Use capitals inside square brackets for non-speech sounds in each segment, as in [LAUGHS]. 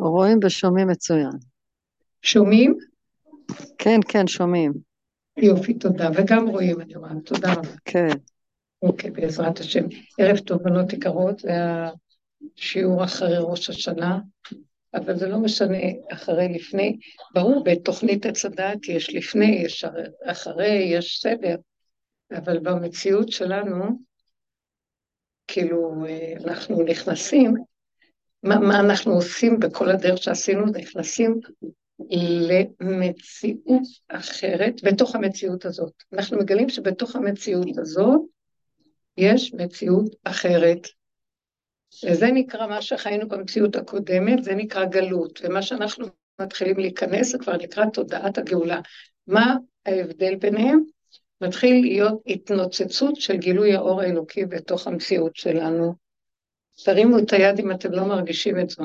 רואים ושומעים מצוין. שומעים? כן, כן, שומעים. יופי, תודה. וגם רואים, אני רואה. תודה רבה. כן. אוקיי, בעזרת השם. ערב טוב, בנות יקרות, זה השיעור אחרי ראש השנה, אבל זה לא משנה אחרי, לפני. ברור, בתוכנית עץ הדעת יש לפני, יש אחרי, יש סדר, אבל במציאות שלנו, כאילו, אנחנו נכנסים, מה, מה אנחנו עושים בכל הדרך שעשינו, נכנסים למציאות אחרת, בתוך המציאות הזאת. אנחנו מגלים שבתוך המציאות הזאת יש מציאות אחרת. וזה נקרא מה שחיינו במציאות הקודמת, זה נקרא גלות, ומה שאנחנו מתחילים להיכנס זה כבר נקרא תודעת הגאולה. מה ההבדל ביניהם? מתחיל להיות התנוצצות של גילוי האור האלוקי בתוך המציאות שלנו. תרימו את היד אם אתם לא מרגישים את זה.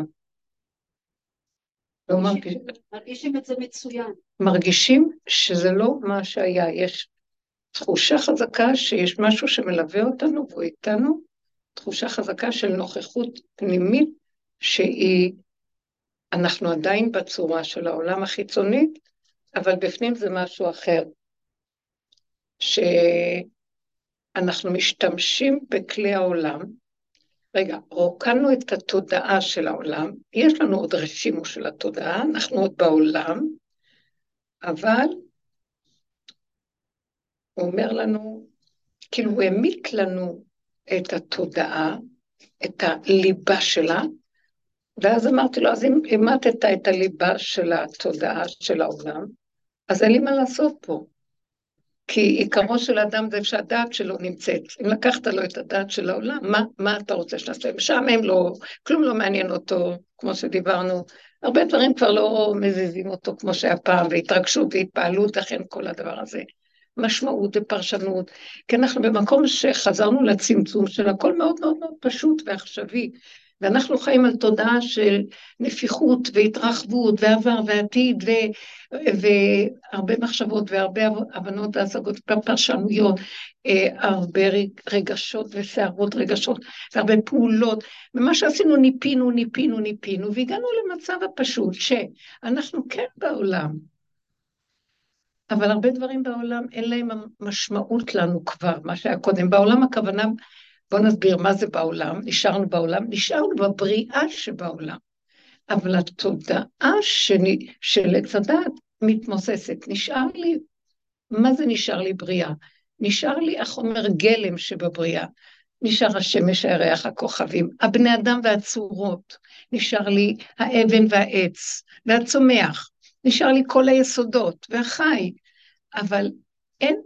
לא מרגישים. מרגישים את זה מצוין. מרגישים שזה לא מה שהיה, יש תחושה חזקה שיש משהו שמלווה אותנו והוא איתנו, תחושה חזקה של נוכחות פנימית שהיא, אנחנו עדיין בצורה של העולם החיצונית, אבל בפנים זה משהו אחר. שאנחנו משתמשים בכלי העולם, רגע, רוקנו את התודעה של העולם, יש לנו עוד רשימו של התודעה, אנחנו עוד בעולם, אבל הוא אומר לנו, כאילו הוא העמיק לנו את התודעה, את הליבה שלה, ואז אמרתי לו, אז אם המטת את הליבה של התודעה של העולם, אז אין לי מה לעשות פה. כי עיקרו של האדם זה שהדעת שלו נמצאת. אם לקחת לו את הדעת של העולם, מה, מה אתה רוצה שנעשה? משעמם לו, כלום לא מעניין אותו, כמו שדיברנו. הרבה דברים כבר לא מזיזים אותו כמו שהיה פעם, והתרגשות והתפעלות, לכן כל הדבר הזה. משמעות ופרשנות, כי אנחנו במקום שחזרנו לצמצום של הכל מאוד מאוד מאוד פשוט ועכשווי. ואנחנו חיים על תודעה של נפיחות והתרחבות ועבר ועתיד ו, והרבה מחשבות והרבה הבנות והשגות ופרשנויות, אה, הרבה רגשות וסערות רגשות והרבה פעולות. ומה שעשינו ניפינו, ניפינו, ניפינו, והגענו למצב הפשוט שאנחנו כן בעולם, אבל הרבה דברים בעולם אין להם משמעות לנו כבר, מה שהיה קודם. בעולם הכוונה בואו נסביר מה זה בעולם, נשארנו בעולם, נשארנו בבריאה שבעולם. אבל התודעה שני, של עץ הדת מתמוססת. נשאר לי, מה זה נשאר לי בריאה? נשאר לי החומר גלם שבבריאה. נשאר השמש, הירח, הכוכבים, הבני אדם והצורות. נשאר לי האבן והעץ והצומח. נשאר לי כל היסודות והחי. אבל אין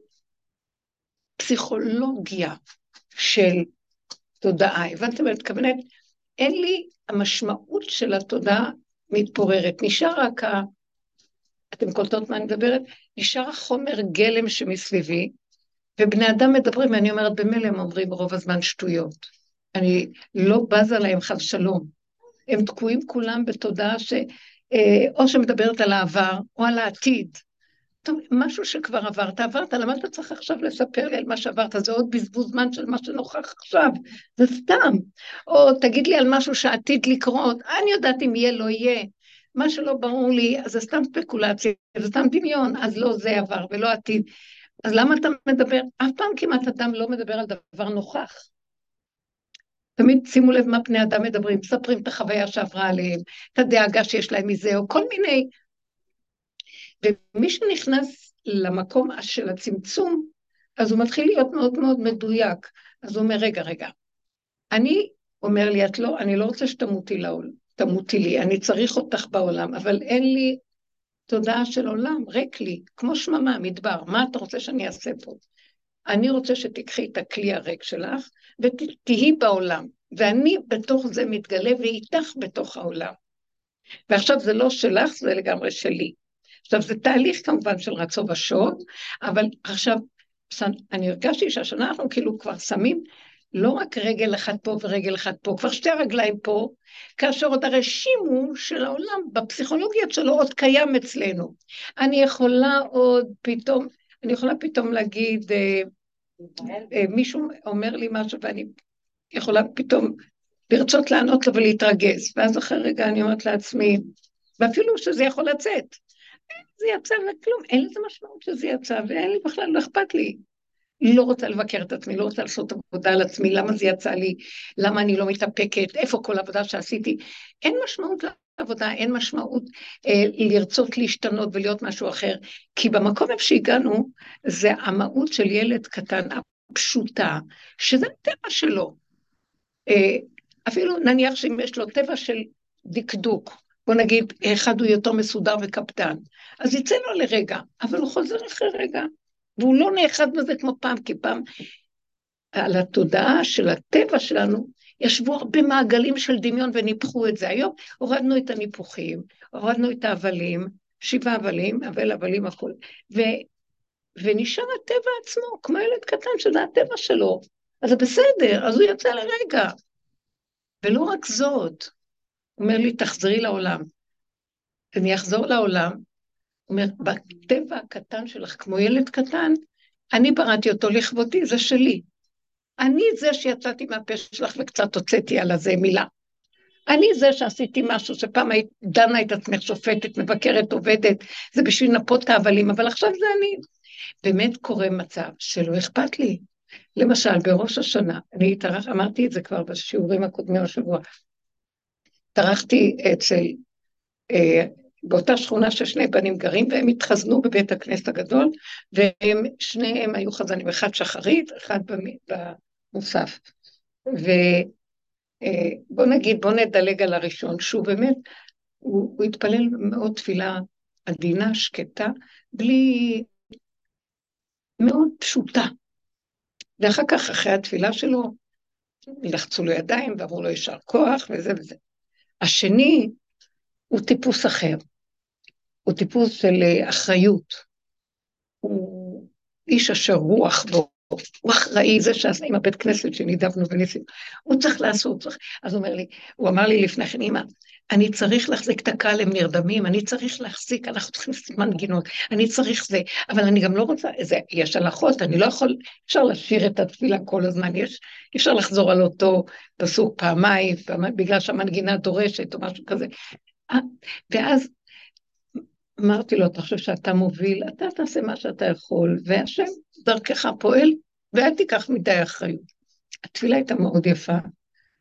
פסיכולוגיה של תודעה. הבנתם? אני מתכוונת, אין לי, המשמעות של התודעה מתפוררת. נשאר רק ה... אתם קולטות מה אני מדברת? נשאר החומר גלם שמסביבי, ובני אדם מדברים, ואני אומרת, במילא הם אומרים רוב הזמן שטויות. אני לא בזה להם חס שלום. הם תקועים כולם בתודעה ש... אה, או שמדברת על העבר או על העתיד. טוב, משהו שכבר עברת, עברת, למה אתה צריך עכשיו לספר לי על מה שעברת? זה עוד בזבוז זמן של מה שנוכח עכשיו, זה סתם. או תגיד לי על משהו שעתיד לקרות, אני יודעת אם יהיה, לא יהיה. מה שלא ברור לי, אז זה סתם ספקולציה, זה סתם דמיון, אז לא זה עבר ולא עתיד. אז למה אתה מדבר? אף פעם כמעט אדם לא מדבר על דבר נוכח. תמיד שימו לב מה פני אדם מדברים, מספרים את החוויה שעברה עליהם, את הדאגה שיש להם מזה, או כל מיני ומי שנכנס למקום של הצמצום, אז הוא מתחיל להיות מאוד מאוד מדויק. אז הוא אומר, רגע, רגע, אני, אומר לי, את לא, אני לא רוצה שתמותי לעול, תמותי לי, אני צריך אותך בעולם, אבל אין לי תודעה של עולם, ריק לי, כמו שממה, מדבר, מה אתה רוצה שאני אעשה פה? אני רוצה שתיקחי את הכלי הריק שלך ותהיי בעולם, ואני בתוך זה מתגלה ואיתך בתוך העולם. ועכשיו זה לא שלך, זה לגמרי שלי. עכשיו, זה תהליך כמובן של רצו ושוב, אבל עכשיו, אני הרגשתי שהשנה אנחנו כאילו כבר שמים לא רק רגל אחת פה ורגל אחת פה, כבר שתי רגליים פה, כאשר עוד הרשימו של העולם, בפסיכולוגיה שלו עוד קיים אצלנו. אני יכולה עוד פתאום, אני יכולה פתאום להגיד, אה, אה, מישהו אומר לי משהו ואני יכולה פתאום לרצות לענות לו ולהתרגז. ואז אחרי רגע אני אומרת לעצמי, ואפילו שזה יכול לצאת, זה יצא וכלום, אין לזה משמעות שזה יצא, ואין לי בכלל, לא אכפת לי. לא רוצה לבקר את עצמי, לא רוצה לעשות עבודה על עצמי, למה זה יצא לי, למה אני לא מתאפקת, איפה כל העבודה שעשיתי. אין משמעות לעבודה, אין משמעות אה, לרצות להשתנות ולהיות משהו אחר, כי במקום איפה שהגענו, זה המהות של ילד קטן, הפשוטה, שזה הטבע שלו. אה, אפילו נניח שאם יש לו טבע של דקדוק, בוא נגיד, אחד הוא יותר מסודר וקפדן, אז יצא לו לרגע, אבל הוא חוזר אחרי רגע, והוא לא נאחד בזה כמו פעם, כי פעם על התודעה של הטבע שלנו ישבו הרבה מעגלים של דמיון וניפחו את זה. היום הורדנו את הניפוחים, הורדנו את ההבלים, שבעה הבלים, אבל הבלים הכול, ו, ונשאר הטבע עצמו, כמו ילד קטן שזה הטבע שלו. אז זה בסדר, אז הוא יוצא לרגע. ולא רק זאת, אומר לי, תחזרי לעולם. אני אחזור לעולם, אומר, בטבע הקטן שלך, כמו ילד קטן, אני בראתי אותו לכבודי, זה שלי. אני זה שיצאתי מהפה שלך וקצת הוצאתי על הזה מילה. אני זה שעשיתי משהו שפעם היית דנה את עצמך שופטת, מבקרת, עובדת, זה בשביל לנפות את ההבלים, אבל עכשיו זה אני. באמת קורה מצב שלא אכפת לי. למשל, בראש השנה, אני התארח, אמרתי את זה כבר בשיעורים הקודמים השבוע, התארחתי אצל אה, באותה שכונה ששני בנים גרים, והם התחזנו בבית הכנסת הגדול, והם, שניהם היו חזנים, אחד שחרית, אחד במוסף. ובוא אה, נגיד, בוא נדלג על הראשון, שהוא באמת, הוא, הוא התפלל מאוד תפילה עדינה, שקטה, בלי... מאוד פשוטה. ואחר כך, אחרי התפילה שלו, לחצו לו ידיים ואמרו לו יישר כוח וזה וזה. השני הוא טיפוס אחר. הוא טיפוס של אה, אחריות. הוא איש אשר רוח בו, הוא אחראי, זה שעשה עם הבית כנסת שנידבנו וניסינו, הוא צריך לעשות, צריך. אז הוא אומר לי, הוא אמר לי לפני כן, אמא, אני צריך להחזיק את הקהל, הם נרדמים, אני צריך להחזיק, אנחנו צריכים לעשות מנגינות, אני צריך זה, אבל אני גם לא רוצה, זה, יש הלכות, אני לא יכול, אפשר לשיר את התפילה כל הזמן, יש, אפשר לחזור על אותו פסוק פעמיים, בגלל שהמנגינה דורשת או משהו כזה. אה, ואז אמרתי לו, אתה חושב שאתה מוביל, אתה תעשה מה שאתה יכול, והשם דרכך פועל, ואל תיקח מדי אחריות. התפילה הייתה מאוד יפה.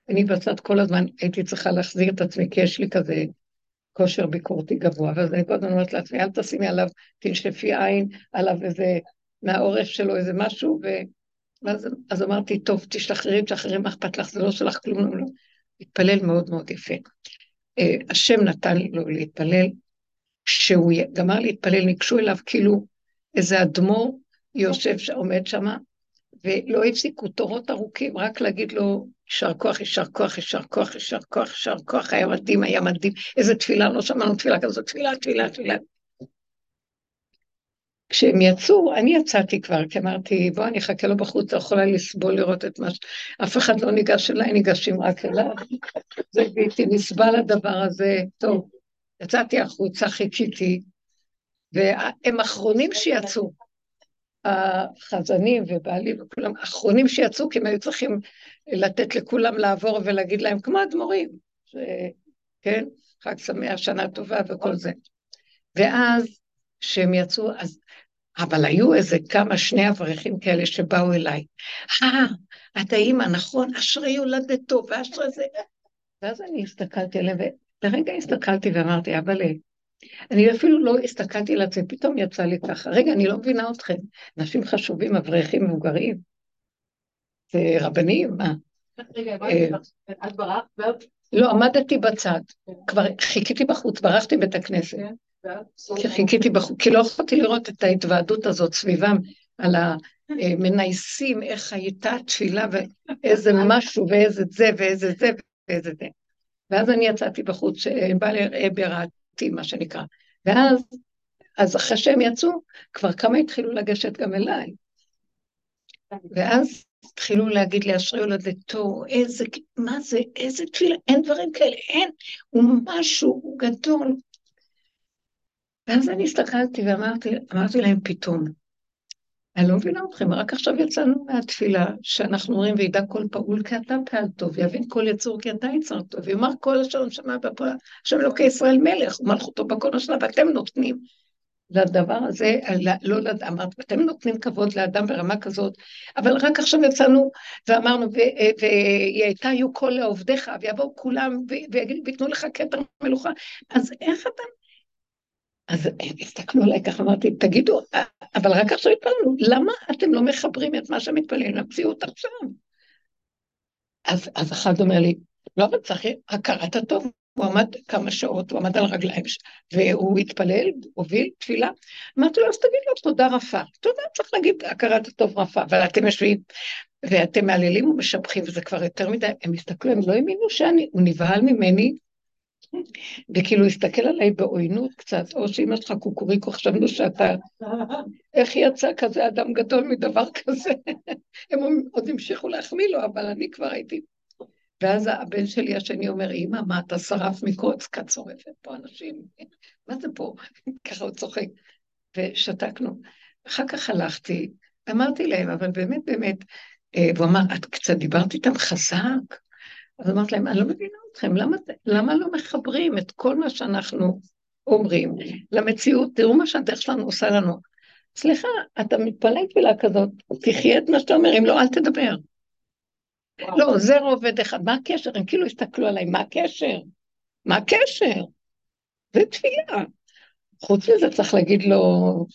אני בצד כל הזמן הייתי צריכה להחזיר את עצמי, כי יש לי כזה כושר ביקורתי גבוה, ואז אני כל הזמן אומרת לעצמי, אל תשימי עליו, תנשפי עין, עליו איזה, מהעורף שלו איזה משהו, ו... ואז אז אמרתי, טוב, תשתחררי, תשחררי, מה אכפת לך, זה לא שלך כלום, לא, לא. התפלל מאוד מאוד יפה. אה, השם נתן לו להתפלל, כשהוא גמר להתפלל, ניגשו אליו כאילו איזה אדמו"ר יושב, עומד שם, ולא הפסיקו תורות ארוכים, רק להגיד לו, יישר כוח, יישר כוח, יישר כוח, יישר כוח, יישר כוח, היה מדהים, היה מדהים, איזה תפילה, לא שמענו תפילה כזאת, תפילה, תפילה, תפילה. כשהם יצאו, אני יצאתי כבר, כי אמרתי, בוא, אני אחכה לו בחוץ, לא יכולה לסבול לראות את מה ש... אף אחד לא ניגש אליי, ניגשים רק אליו. זה בלתי נסבל הדבר הזה. טוב, יצאתי החוצה, חיכיתי, והם אחרונים שיצאו. החזנים ובעלי וכולם, אחרונים שיצאו, כי הם היו צריכים לתת לכולם לעבור ולהגיד להם, כמו אדמו"רים, ש... כן? חג שמח, שנה טובה וכל זה. ואז, כשהם יצאו, אז... אבל היו איזה כמה, שני אברכים כאלה שבאו אליי. אה, את האימא, נכון? אשרי יולדתו, ואשרי זה... ואז אני הסתכלתי עליהם, ולרגע הסתכלתי ואמרתי, אבל אני אפילו לא הסתכלתי על עצמי, פתאום יצא לי ככה, רגע, אני לא מבינה אתכם, אנשים חשובים, אברכים מבוגרים, רבנים, מה? רגע, אה, את ברחת? לא, עמדתי בצד, כבר חיכיתי בחוץ, ברחתי בית הכנסת. כן, חיכיתי בחוץ, כי לא יכולתי לראות את ההתוועדות הזאת סביבם, על המנייסים, איך הייתה תפילה ואיזה [LAUGHS] משהו ואיזה זה ואיזה זה ואיזה זה. ואז אני יצאתי בחוץ, בא לי בראתי, מה שנקרא. ואז, אז אחרי שהם יצאו, כבר כמה התחילו לגשת גם אליי. ואז התחילו להגיד לי, אשרי הולדתו, איזה, מה זה, איזה תפילה, אין דברים כאלה, אין, הוא משהו, הוא גדול. ואז אני הסתכלתי ואמרתי להם פתאום, אני לא מבינה אתכם, רק עכשיו יצאנו מהתפילה, שאנחנו אומרים, וידע כל פעול כי אתה פעל טוב, ויבין כל יצור כי אתה יצר טוב, ויאמר כל השלום שמע בפועל, השם אלוקי ישראל מלך, ומלכותו בכל השנה, ואתם נותנים. לדבר הזה, לא, לא אמרת, אתם נותנים כבוד לאדם ברמה כזאת, אבל רק עכשיו יצאנו ואמרנו, והיא הייתה, היו כל לעובדיך, ויבואו כולם, ויתנו לך כתר מלוכה, אז איך אתה... אז הסתכלו עליי ככה, אמרתי, תגידו, אבל רק עכשיו התפללנו, למה אתם לא מחברים את מה שמתפללים למציאות עכשיו? אז, אז אחד אומר לי, לא, אבל צריך הכרת הטוב. הוא עמד כמה שעות, הוא עמד על הרגליים, והוא התפלל, הוביל תפילה. אמרתי לו, אז תגיד לו תודה רפה. תודה, צריך להגיד הכרת הטוב רפה, אבל אתם יושבים ואתם מהללים ומשבחים, וזה כבר יותר מדי, הם הסתכלו, הם לא האמינו שאני, הוא נבהל ממני, וכאילו הסתכל עליי בעוינות קצת, או שאמא שלך קוקוריקו, חשבנו שאתה, איך יצא כזה אדם גדול מדבר כזה? [LAUGHS] הם עוד המשיכו להחמיא לו, אבל אני כבר הייתי ואז הבן שלי השני אומר, אמא, מה, אתה שרף מקוץ? כי את שורפת פה אנשים. [LAUGHS] מה זה פה? [LAUGHS] ככה הוא צוחק. ושתקנו. אחר כך הלכתי, אמרתי להם, אבל באמת, באמת, אה, והוא אמר, את קצת דיברת איתם חזק? אז אמרתי להם, אני לא מבינה אתכם, למה, למה לא מחברים את כל מה שאנחנו אומרים למציאות? תראו מה שהדרך שלנו עושה לנו. סליחה, אתה מתפלל תפילה כזאת, תחיה את מה שאתה אומר, אם לא, אל תדבר. לא, זה רובד אחד, מה הקשר? הם כאילו הסתכלו עליי, מה הקשר? מה הקשר? זה תפילה. חוץ מזה צריך להגיד לו,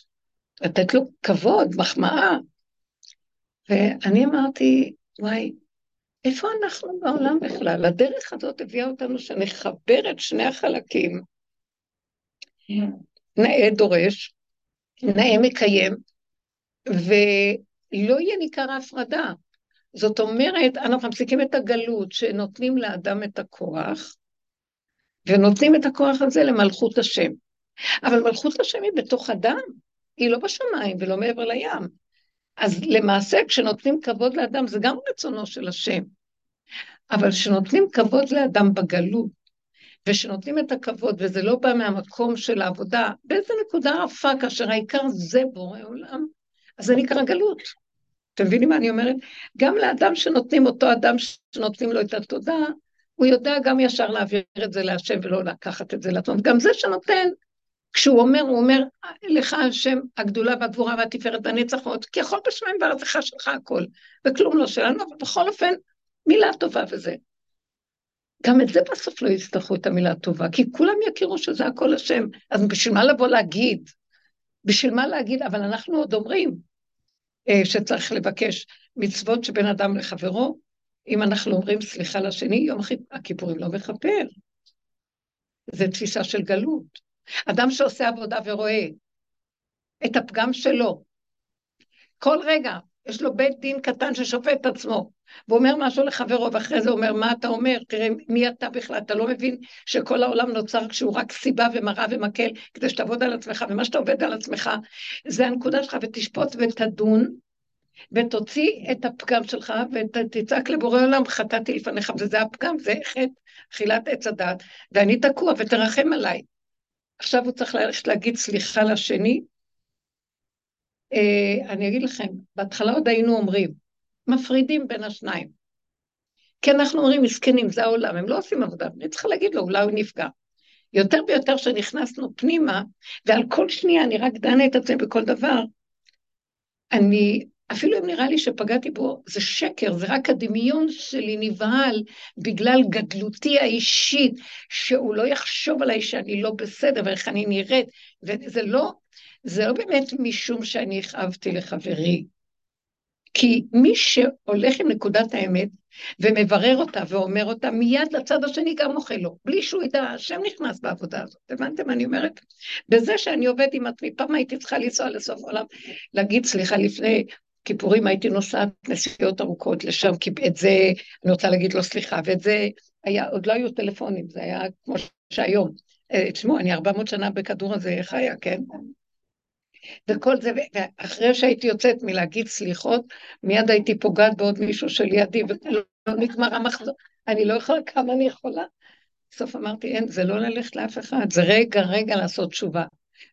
לתת לו כבוד, מחמאה. ואני אמרתי, וואי, איפה אנחנו בעולם בכלל? הדרך הזאת הביאה אותנו שנחבר את שני החלקים. נאה דורש, נאה מקיים, ולא יהיה ניכר ההפרדה. זאת אומרת, אנחנו מפסיקים את הגלות שנותנים לאדם את הכוח, ונותנים את הכוח הזה למלכות השם. אבל מלכות השם היא בתוך אדם, היא לא בשמיים ולא מעבר לים. אז למעשה כשנותנים כבוד לאדם זה גם רצונו של השם. אבל כשנותנים כבוד לאדם בגלות, ושנותנים את הכבוד, וזה לא בא מהמקום של העבודה, באיזה נקודה רפה, כאשר העיקר זה בורא עולם, אז זה נקרא גלות. אתם מבינים מה אני אומרת? גם לאדם שנותנים, אותו אדם שנותנים לו את התודה, הוא יודע גם ישר להעביר את זה להשם ולא לקחת את זה לעצמו. גם זה שנותן, כשהוא אומר, הוא אומר, לך השם הגדולה והגבורה והתפארת והנצח ועוד, כי יכול בשמיים בארצך שלך הכל, וכלום לא שלנו, אבל בכל אופן, מילה טובה וזה. גם את זה בסוף לא יצטרכו את המילה הטובה, כי כולם יכירו שזה הכל השם, אז בשביל מה לבוא להגיד? בשביל מה להגיד? אבל אנחנו עוד אומרים, אה, שצריך לבקש מצוות שבין אדם לחברו, אם אנחנו אומרים סליחה לשני, יום הכיפורים לא מכפר. זו תפיסה של גלות. אדם שעושה עבודה ורואה את הפגם שלו, כל רגע יש לו בית דין קטן ששופט את עצמו, ואומר משהו לחברו, ואחרי זה אומר, מה אתה אומר? תראה, מי אתה בכלל? אתה לא מבין שכל העולם נוצר כשהוא רק סיבה ומראה ומקל, כדי שתעבוד על עצמך, ומה שאתה עובד על עצמך, זה הנקודה שלך, ותשפוט ותדון, ותוציא את הפגם שלך, ותצעק לבורא עולם, חטאתי לפניך, וזה הפגם, זה חטא, אכילת עץ הדת, ואני תקוע, ותרחם עליי. עכשיו הוא צריך ללכת להגיד סליחה לשני, אה, אני אגיד לכם, בהתחלה עוד היינו אומרים, מפרידים בין השניים. כי אנחנו אומרים, מסכנים, זה העולם, הם לא עושים עבודה, אני צריכה להגיד לו, אולי הוא נפגע. יותר ויותר שנכנסנו פנימה, ועל כל שנייה אני רק דנה את עצמי בכל דבר, אני, אפילו אם נראה לי שפגעתי בו, זה שקר, זה רק הדמיון שלי נבהל בגלל גדלותי האישית, שהוא לא יחשוב עליי שאני לא בסדר ואיך אני נראית, וזה לא זה לא באמת משום שאני הכאבתי לחברי, כי מי שהולך עם נקודת האמת ומברר אותה ואומר אותה, מיד לצד השני גם אוכל לו, בלי שהוא ידע, השם נכנס בעבודה הזאת. הבנתם מה אני אומרת? בזה שאני עובד עם עצמי, פעם הייתי צריכה לנסוע לסוף העולם, להגיד, סליחה, לפני כיפורים הייתי נוסעת נסיעות ארוכות לשם, כי את זה, אני רוצה להגיד לו סליחה, ואת זה היה, עוד לא היו טלפונים, זה היה כמו שהיום. אה, תשמעו, אני 400 שנה בכדור הזה חיה, כן? וכל זה, ואחרי שהייתי יוצאת מלהגיד סליחות, מיד הייתי פוגעת בעוד מישהו שלידי, ולא נגמר המחזור, אני לא יכולה כמה אני יכולה. בסוף אמרתי, אין, זה לא ללכת לאף אחד, זה רגע, רגע לעשות תשובה.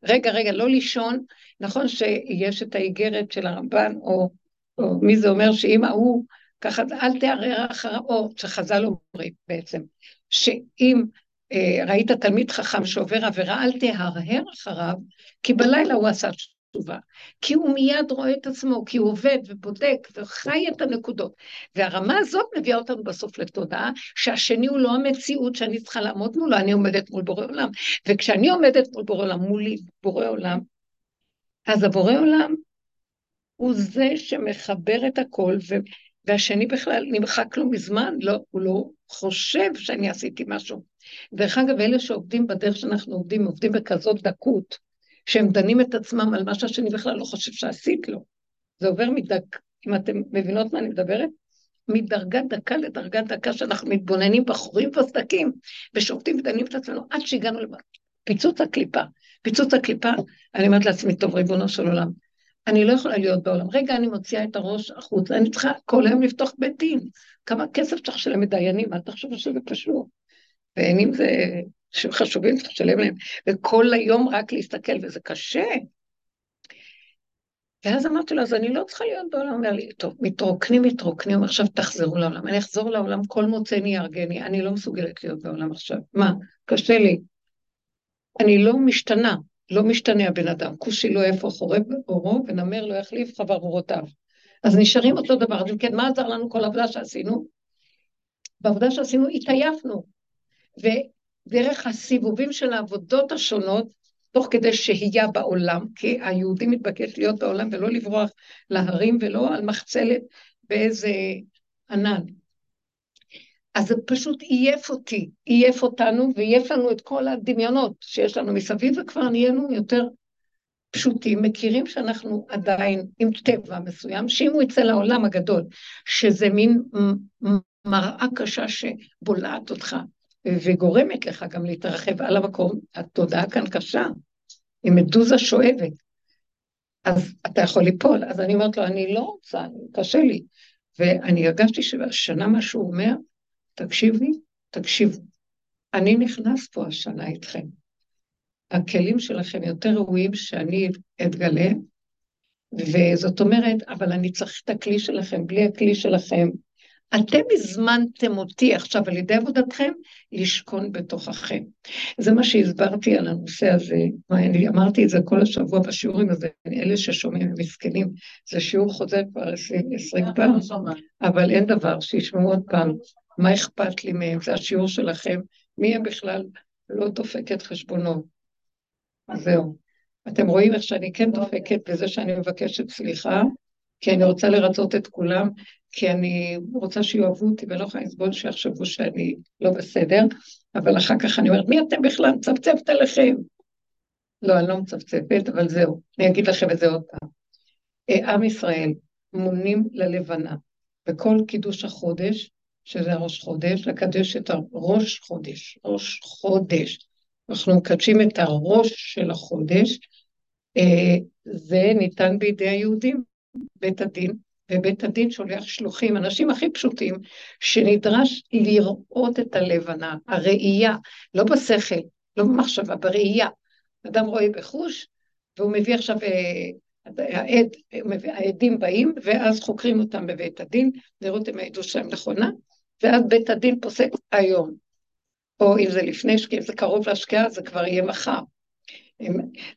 רגע, רגע, לא לישון. נכון שיש את האיגרת של הרמב"ן, או, או מי זה אומר שאם ההוא, ככה, אל תערער אחריו, או שחז"ל אומרים בעצם, שאם אה, ראית תלמיד חכם שעובר עבירה, אל תהרהר אחריו, כי בלילה הוא עשה תשובה. כי הוא מיד רואה את עצמו, כי הוא עובד ובודק וחי את הנקודות. והרמה הזאת מביאה אותנו בסוף לתודעה שהשני הוא לא המציאות שאני צריכה לעמוד מולו, אני עומדת מול בורא עולם. וכשאני עומדת מול בורא עולם, מולי בורא עולם, אז הבורא עולם הוא זה שמחבר את הכל, ו... והשני בכלל נמחק לו מזמן, לא, הוא לא חושב שאני עשיתי משהו. דרך אגב, אלה שעובדים בדרך שאנחנו עובדים, עובדים בכזאת דקות, שהם דנים את עצמם על מה שהשני בכלל לא חושב שעשית לו. זה עובר מדק, אם אתם מבינות מה אני מדברת? מדרגת דקה לדרגת דקה שאנחנו מתבוננים בחורים וסדקים, ושופטים ודנים את עצמנו עד שהגענו לפיצוץ הקליפה. פיצוץ הקליפה, אני אומרת לעצמי, טוב, ריבונו של עולם, אני לא יכולה להיות בעולם. רגע, אני מוציאה את הראש החוצה, אני צריכה כל היום לפתוח בית דין. כמה כסף צריך לשלם לדיינים, אל תחשבו שזה פשוט. ואם זה חשובים, צריך לשלם להם. וכל היום רק להסתכל, וזה קשה. ואז אמרתי לו, אז אני לא צריכה להיות בעולם. אומר לי, טוב, מתרוקנים, מתרוקנים, עכשיו תחזרו לעולם. אני אחזור לעולם, כל מוצאני יהרגני, אני לא מסוגלת להיות בעולם עכשיו. מה, קשה לי. אני לא משתנה, לא משתנה הבן אדם. כושי לא יהפוך חורב אורו, ונמר לא יחליף חברותיו. אז נשארים אותו דבר. אז אם כן, מה עזר לנו כל העבודה שעשינו? בעבודה שעשינו התעייפנו. ודרך הסיבובים של העבודות השונות, תוך כדי שהייה בעולם, כי היהודי מתבקש להיות בעולם ולא לברוח להרים ולא על מחצלת באיזה ענן. אז זה פשוט עייף אותי, עייף אותנו ועייף לנו את כל הדמיונות שיש לנו מסביב, וכבר נהיינו יותר פשוטים, מכירים שאנחנו עדיין עם טבע מסוים, שאם הוא יצא לעולם הגדול, שזה מין מראה קשה שבולעת אותך וגורמת לך גם להתרחב על המקום, התודעה כאן קשה, היא מדוזה שואבת, אז אתה יכול ליפול. אז אני אומרת לו, אני לא רוצה, קשה לי. ואני הרגשתי שהשנה מה שהוא אומר, תקשיבי, תקשיבו, אני נכנס פה השנה איתכם. הכלים שלכם יותר ראויים שאני אתגלה, וזאת אומרת, אבל אני צריך את הכלי שלכם, בלי הכלי שלכם. אתם הזמנתם אותי עכשיו על ידי עבודתכם לשכון בתוככם. זה מה שהסברתי על הנושא הזה, אני אמרתי את זה כל השבוע בשיעורים הזה, אלה ששומעים הם מסכנים, זה שיעור חוזר כבר עשרים פעם, אבל אין דבר, שישמעו עוד פעם. מה אכפת לי מהם? זה השיעור שלכם. מי הם בכלל? לא דופקת חשבונות. זהו. אתם רואים איך שאני כן דופקת בזה שאני מבקשת סליחה, כי אני רוצה לרצות את כולם, כי אני רוצה שיאהבו אותי ולא יכולה לסבול שיחשבו שאני לא בסדר, אבל אחר כך אני אומרת, מי אתם בכלל? מצפצפת עליכם. לא, אני לא מצפצפת, אבל זהו, אני אגיד לכם את זה עוד פעם. אה, עם ישראל מונים ללבנה, בכל קידוש החודש, שזה ראש חודש, לקדש את הראש חודש, ראש חודש. אנחנו מקדשים את הראש של החודש, אה, זה ניתן בידי היהודים, בית הדין, ובית הדין שולח שלוחים, אנשים הכי פשוטים, שנדרש לראות את הלבנה, הראייה, לא בשכל, לא במחשבה, בראייה. אדם רואה בחוש, והוא מביא עכשיו, אה, העד, העדים באים, ואז חוקרים אותם בבית הדין, לראות אם העדות שלהם נכונה, ואז בית הדין פוסק היום. או אם זה לפני אם זה קרוב להשקיעה, זה כבר יהיה מחר.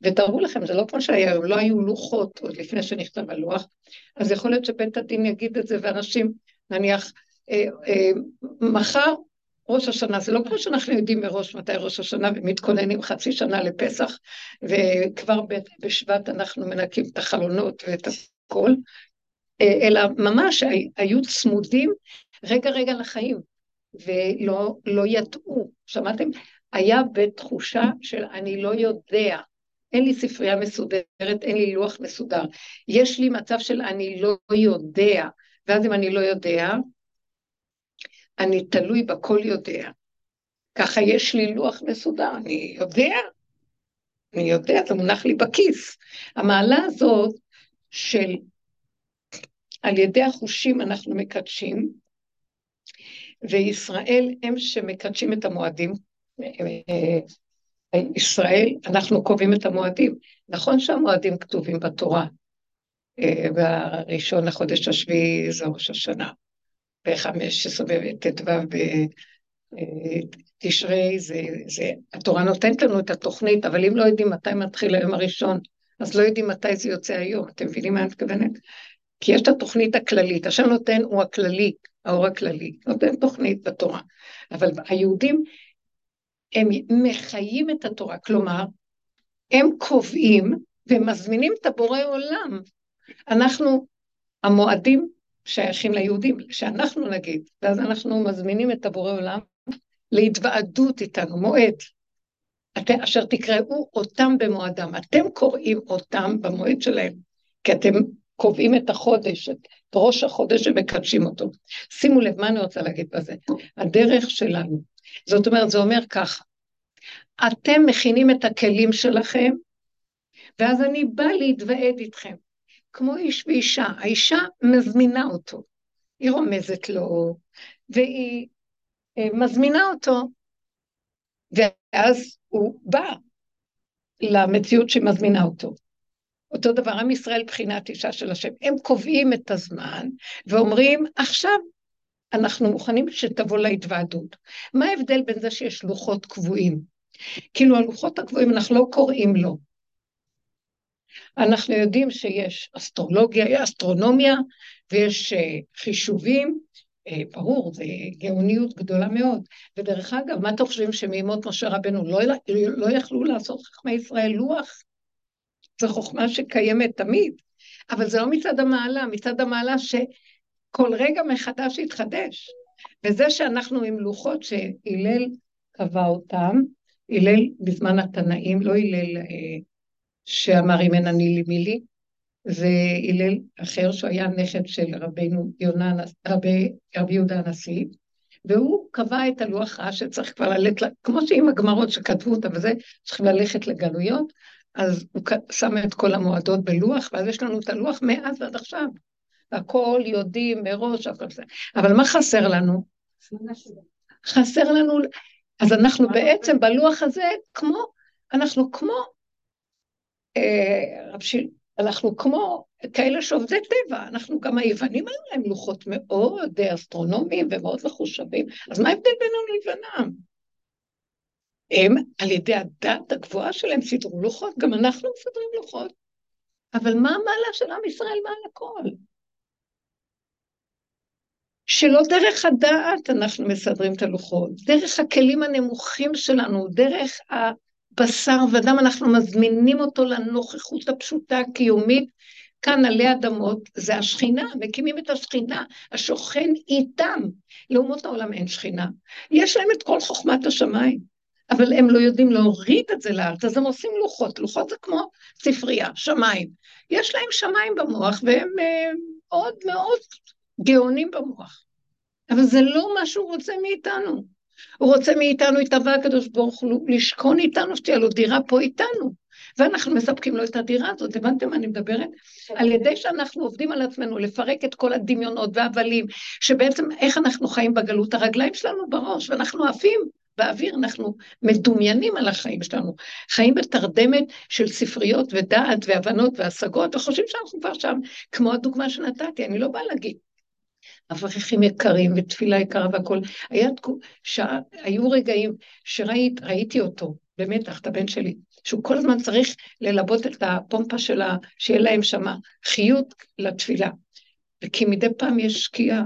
ותארו לכם, זה לא כמו שהיה, לא היו לוחות עוד לפני שנכתב הלוח, אז יכול להיות שבית הדין יגיד את זה, ואנשים, נניח, אה, אה, מחר ראש השנה, זה לא כמו שאנחנו יודעים מראש מתי ראש השנה ומתכוננים חצי שנה לפסח, וכבר בשבט אנחנו מנקים את החלונות ואת הכל, אה, אלא ממש היו צמודים רגע רגע לחיים, ולא לא ידעו. שמעתם? היה בתחושה של אני לא יודע, אין לי ספרייה מסודרת, אין לי לוח מסודר. יש לי מצב של אני לא יודע, ואז אם אני לא יודע, אני תלוי בכל יודע. ככה יש לי לוח מסודר, אני יודע, אני יודע, זה מונח לי בכיס. המעלה הזאת של על ידי החושים אנחנו מקדשים, וישראל הם שמקדשים את המועדים, ישראל, אנחנו קובעים את המועדים. נכון שהמועדים כתובים בתורה, אה, והראשון לחודש השביעי זה ראש השנה, ב-15 ט"ו בתשרי, זה, זה, התורה נותנת לנו את התוכנית, אבל אם לא יודעים מתי מתחיל היום הראשון, אז לא יודעים מתי זה יוצא היום, אתם מבינים מה אני מתכוונת? כי יש את התוכנית הכללית, השם נותן הוא הכללי, האור הכללי, נותן תוכנית בתורה, אבל היהודים הם מחיים את התורה, כלומר, הם קובעים ומזמינים את הבורא עולם. אנחנו, המועדים שייכים ליהודים, שאנחנו נגיד, ואז אנחנו מזמינים את הבורא עולם להתוועדות איתנו, מועד. אתם, אשר תקראו אותם במועדם, אתם קוראים אותם במועד שלהם, כי אתם קובעים את החודש, את ראש החודש ומקדשים אותו. שימו לב, מה אני רוצה להגיד בזה? הדרך שלנו. זאת אומרת, זה אומר ככה, אתם מכינים את הכלים שלכם, ואז אני באה להתוועד איתכם. כמו איש ואישה, האישה מזמינה אותו, היא רומזת לו, והיא אה, מזמינה אותו, ואז הוא בא למציאות שמזמינה אותו. אותו דבר, עם ישראל בחינת אישה של השם. הם קובעים את הזמן ואומרים, עכשיו אנחנו מוכנים שתבוא להתוועדות. מה ההבדל בין זה שיש לוחות קבועים? כאילו הלוחות הקבועים, אנחנו לא קוראים לו. אנחנו יודעים שיש אסטרולוגיה, אסטרונומיה, ויש uh, חישובים, uh, ברור, זה גאוניות גדולה מאוד. ודרך אגב, מה אתם חושבים שמימות משה רבנו לא, לא יכלו לעשות חכמי ישראל לוח? זו חוכמה שקיימת תמיד, אבל זה לא מצד המעלה, מצד המעלה שכל רגע מחדש יתחדש. וזה שאנחנו עם לוחות שהלל קבע אותם, הלל בזמן התנאים, לא הלל אה, שאמר אם אין אני לי מי לי, זה הלל אחר שהוא היה נכד של רבינו יונה, רבי, רבי יהודה הנשיא, והוא קבע את הלוח רע שצריך כבר ללכת, כמו שעם הגמרות שכתבו אותה וזה, צריכים ללכת לגלויות, אז הוא שם את כל המועדות בלוח, ואז יש לנו את הלוח מאז ועד עכשיו. הכל יודעים מראש, הכל זה. אבל מה חסר לנו? חסר לנו, אז אנחנו בעצם בלוח הזה כמו, אנחנו כמו, אה, אנחנו כמו כאלה שעובדי טבע, אנחנו גם היוונים היו להם לוחות מאוד אסטרונומיים ומאוד מחושבים, אז מה ההבדל בינינו לבינם? הם, על ידי הדת הגבוהה שלהם, סידרו לוחות, גם אנחנו מסדרים לוחות. אבל מה המעלה של עם ישראל מעל הכל? שלא דרך הדעת אנחנו מסדרים את הלוחות, דרך הכלים הנמוכים שלנו, דרך הבשר ודם, אנחנו מזמינים אותו לנוכחות הפשוטה הקיומית כאן עלי אדמות, זה השכינה, מקימים את השכינה, השוכן איתם. לאומות העולם אין שכינה. יש להם את כל חוכמת השמיים. אבל הם לא יודעים להוריד את זה לארץ, אז הם עושים לוחות. לוחות זה כמו ספרייה, שמיים. יש להם שמיים במוח, והם אה, מאוד מאוד גאונים במוח. אבל זה לא מה שהוא רוצה מאיתנו. הוא רוצה מאיתנו, התאווה הקדוש ברוך הוא, לשכון איתנו, שתהיה לו דירה פה איתנו. ואנחנו מספקים לו את הדירה הזאת, הבנתם מה אני מדברת? על ידי שאנחנו עובדים על עצמנו לפרק את כל הדמיונות והבלים, שבעצם איך אנחנו חיים בגלות, הרגליים שלנו בראש, ואנחנו עפים באוויר, אנחנו מדומיינים על החיים שלנו, חיים בתרדמת של ספריות ודעת והבנות והשגות, וחושבים שאנחנו כבר שם, כמו הדוגמה שנתתי, אני לא באה להגיד. אברכים יקרים ותפילה יקרה והכול. היה שעה, היו רגעים שראיתי אותו, במתח, את הבן שלי, שהוא כל הזמן צריך ללבות את הפומפה שלה, שיהיה להם שמה חיות לתפילה. וכי מדי פעם יש שקיעה,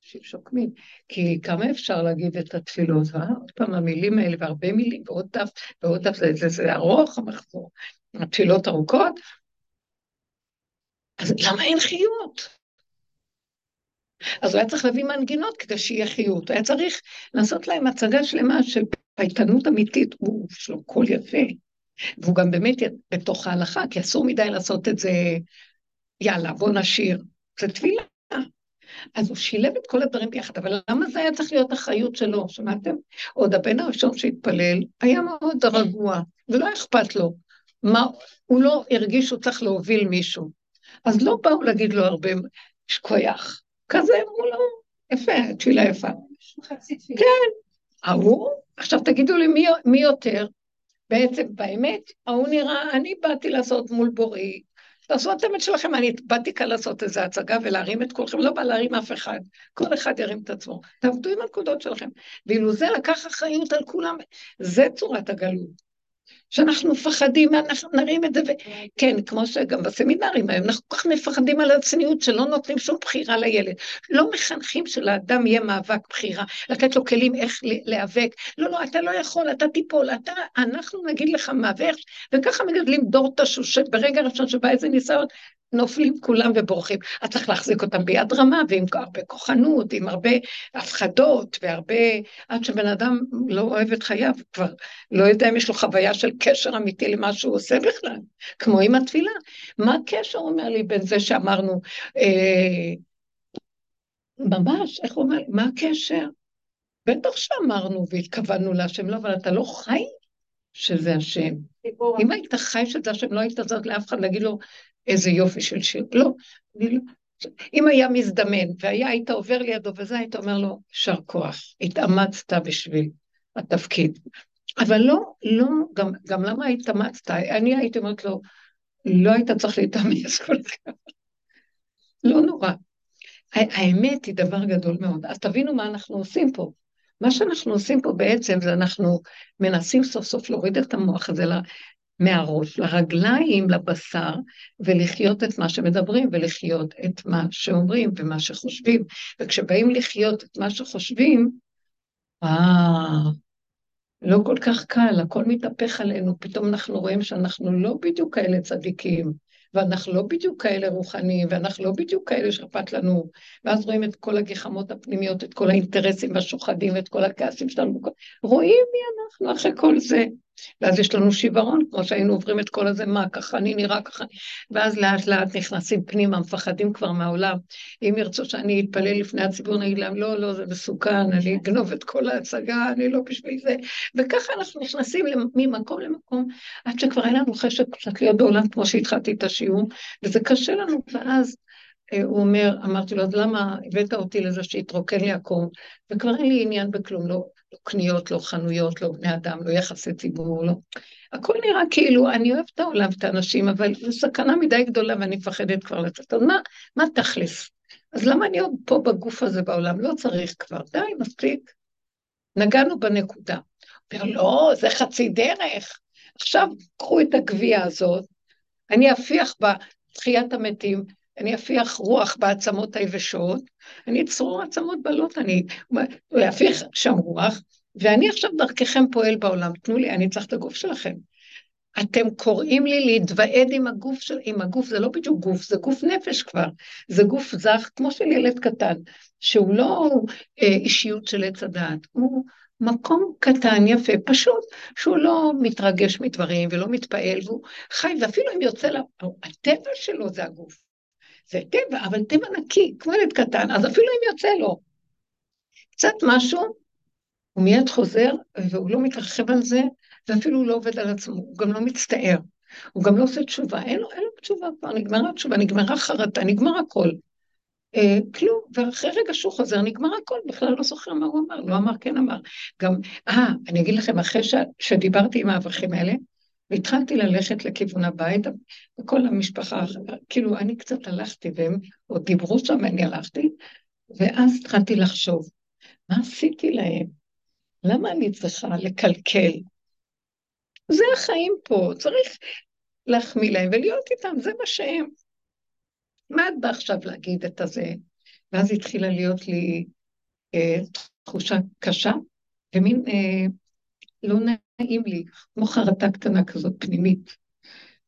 שוקמים. כי כמה אפשר להגיד את התפילות, אה? עוד פעם המילים האלה, והרבה מילים, ועוד דף, ועוד דף, זה, זה, זה ארוך המחזור. התפילות ארוכות. אז למה אין חיות? אז הוא היה צריך להביא מנגינות כדי שיהיה חיות. היה צריך לעשות להם הצגה שלמה של פייטנות אמיתית. הוא, יש לו קול יפה. והוא גם באמת בתוך ההלכה, כי אסור מדי לעשות את זה, יאללה, בוא נשיר. זה תפילה. אז הוא שילב את כל הדברים ביחד, אבל למה זה היה צריך להיות אחריות שלו, שמעתם? עוד הבן הראשון שהתפלל היה מאוד רגוע, ולא אכפת לו. מה, הוא לא הרגיש שהוא צריך להוביל מישהו. אז לא באו להגיד לו הרבה, שכוייח. כזה אמרו לו, יפה, תפילה יפה. כן, ההוא, עכשיו תגידו לי מי, מי יותר, בעצם, באמת, ההוא נראה, אני באתי לעשות מול בוראי, תעשו את האמת שלכם, אני באתי כאן לעשות איזו הצגה ולהרים את כולכם, לא בא להרים אף אחד, כל אחד ירים את עצמו, תעבדו עם הנקודות שלכם. ואילו זה לקח אחריות על כולם, זה צורת הגלות. שאנחנו מפחדים, אנחנו נרים את זה, וכן, כמו שגם בסמינרים היום, אנחנו כל כך מפחדים על הצניעות שלא נותנים שום בחירה לילד. לא מחנכים שלאדם יהיה מאבק בחירה, לתת לו כלים איך להיאבק. לא, לא, אתה לא יכול, אתה תיפול, אתה, אנחנו נגיד לך מה, ואיך, וככה מגדלים דור תשוש, שברגע הראשון שבא איזה ניסיון, נופלים כולם ובורחים. אז צריך להחזיק אותם ביד רמה, ועם הרבה כוחנות, עם הרבה הפחדות, והרבה... עד שבן אדם לא אוהב את חייו, כבר לא יודע אם יש לו חוויה של קשר אמיתי למה שהוא עושה בכלל, כמו עם התפילה. מה הקשר, אומר לי, בין זה שאמרנו, אה, ממש, איך הוא אומר מה הקשר? בטח שאמרנו והתכוונו להשם, לא, אבל אתה לא חי שזה השם. אם היית חי שזה השם, לא היית זאת לאף אחד להגיד לו, איזה יופי של שיר. לא, לא, אם היה מזדמן והיה, היית עובר לידו וזה, היית אומר לו, יישר כוח, התאמצת בשביל התפקיד. אבל לא, לא, גם, גם למה התאמצת? אני הייתי אומרת לו, לא היית צריך להתאמץ כל כך. לא נורא. האמת היא דבר גדול מאוד. אז תבינו מה אנחנו עושים פה. מה שאנחנו עושים פה בעצם זה אנחנו מנסים סוף סוף להוריד את המוח הזה מהראש לרגליים, לבשר, ולחיות את מה שמדברים, ולחיות את מה שאומרים ומה שחושבים. וכשבאים לחיות את מה שחושבים, אה, לא כל כך קל, הכל מתהפך עלינו, פתאום אנחנו רואים שאנחנו לא בדיוק כאלה צדיקים, ואנחנו לא בדיוק כאלה רוחניים, ואנחנו לא בדיוק כאלה שאכפת לנו, ואז רואים את כל הגחמות הפנימיות, את כל האינטרסים והשוחדים, ואת כל הכעסים שלנו, רואים מי אנחנו אחרי כל זה. ואז יש לנו שיוורון, כמו שהיינו עוברים את כל הזה, מה, ככה אני נראה ככה, ואז לאט לאט נכנסים פנימה, מפחדים כבר מהעולם. אם ירצו שאני אתפלל לפני הציבור, נגיד להם, לא, לא, זה מסוכן, אני אגנוב את כל ההצגה, אני לא בשביל זה. וככה אנחנו נכנסים ממקום למקום, עד שכבר אין לנו חשק קצת להיות בעולם כמו שהתחלתי את השיעור, וזה קשה לנו, ואז אה, הוא אומר, אמרתי לו, אז למה הבאת אותי לזה שהתרוקן לי הקום, וכבר אין לי עניין בכלום, לא, לא קניות, לא חנויות, לא בני אדם, לא יחסי ציבור, לא. הכל נראה כאילו, אני אוהבת את העולם ואת האנשים, אבל זו סכנה מדי גדולה ואני מפחדת כבר לצאת. אז מה, מה תכלס? אז למה אני עוד פה בגוף הזה בעולם? לא צריך כבר, די, מספיק. נגענו בנקודה. אומר, לא, זה חצי דרך. עכשיו, קחו את הגבייה הזאת, אני אפיח בתחיית המתים, אני אפיח רוח בעצמות היבשות, אני אצרור עצמות בלות, אני אפיח שם רוח, ואני עכשיו דרככם פועל בעולם, תנו לי, אני צריך את הגוף שלכם. אתם קוראים לי להתוועד עם הגוף של... עם הגוף, זה לא בדיוק גוף, זה גוף נפש כבר. זה גוף זך, כמו של ילד קטן, שהוא לא אה, אישיות של עץ הדעת, הוא מקום קטן, יפה, פשוט, שהוא לא מתרגש מדברים ולא מתפעל, והוא חי, ואפילו אם יוצא לה... הטבע שלו זה הגוף. זה טבע, אבל טבע נקי, כמו ילד קטן, אז אפילו אם יוצא לו קצת משהו, הוא מיד חוזר, והוא לא מתרחב על זה, ואפילו הוא לא עובד על עצמו, הוא גם לא מצטער, הוא גם לא עושה תשובה, אין לו, אין לו תשובה כבר, נגמרה תשובה, נגמרה חרטה, נגמר הכל. אה, כלום, ואחרי רגע שהוא חוזר, נגמר הכל, בכלל לא זוכר מה הוא אמר, לא אמר, כן אמר. גם, אה, אני אגיד לכם, אחרי ש, שדיברתי עם האברכים האלה, והתחלתי ללכת לכיוון הבית, וכל המשפחה, כאילו, אני קצת הלכתי, והם עוד דיברו שם, אני הלכתי, ואז התחלתי לחשוב, מה עשיתי להם? למה אני צריכה לקלקל? זה החיים פה, צריך להחמיא להם ולהיות איתם, זה מה שהם. מה את באה עכשיו להגיד את הזה? ואז התחילה להיות לי אה, תחושה קשה, ומין אה, לא נעים לי, כמו חרטה קטנה כזאת פנימית.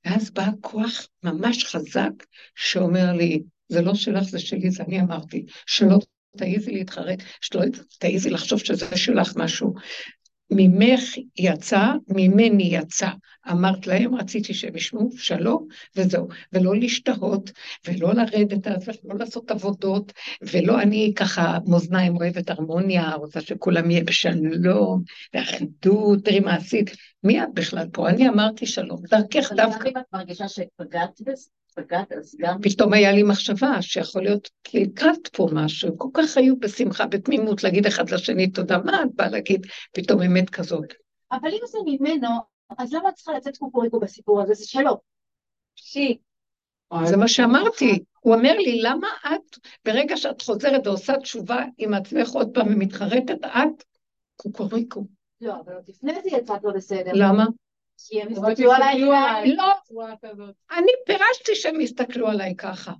ואז בא כוח ממש חזק שאומר לי, זה לא שלך, זה שלי, זה אני אמרתי, שלא תעיזי להתחרט, שלא תעיזי לחשוב שזה שלך משהו. ממך יצא, ממני יצא. אמרת להם, רציתי שהם ישמעו שלום, וזהו. ולא להשתהות, ולא לרדת אז, ולא לעשות עבודות, ולא אני ככה מאזניים אוהבת הרמוניה, רוצה שכולם יהיה בשלום, ואחידות, תראי מה עשית. מי את בכלל פה? אני אמרתי שלום, דרכך דווקא. את מרגישה שפגעת בזה? פגעת, אז גם... פתאום היה לי מחשבה שיכול להיות לקראת פה משהו, כל כך היו בשמחה, בתמימות, להגיד אחד לשני תודה, מה את באה להגיד פתאום אמת כזאת? אבל אם זה ממנו, אז למה את צריכה לצאת קוקוריקו בסיפור הזה? זה שלו. שי. זה מה שאמרתי. הוא אומר לי, למה את, ברגע שאת חוזרת ועושה תשובה עם עצמך עוד פעם ומתחרטת, את קוקוריקו. לא, אבל עוד לפני זה יצאת לא בסדר. למה? כי הם הסתכלו עליי. לא, אני פירשתי שהם יסתכלו עליי ככה.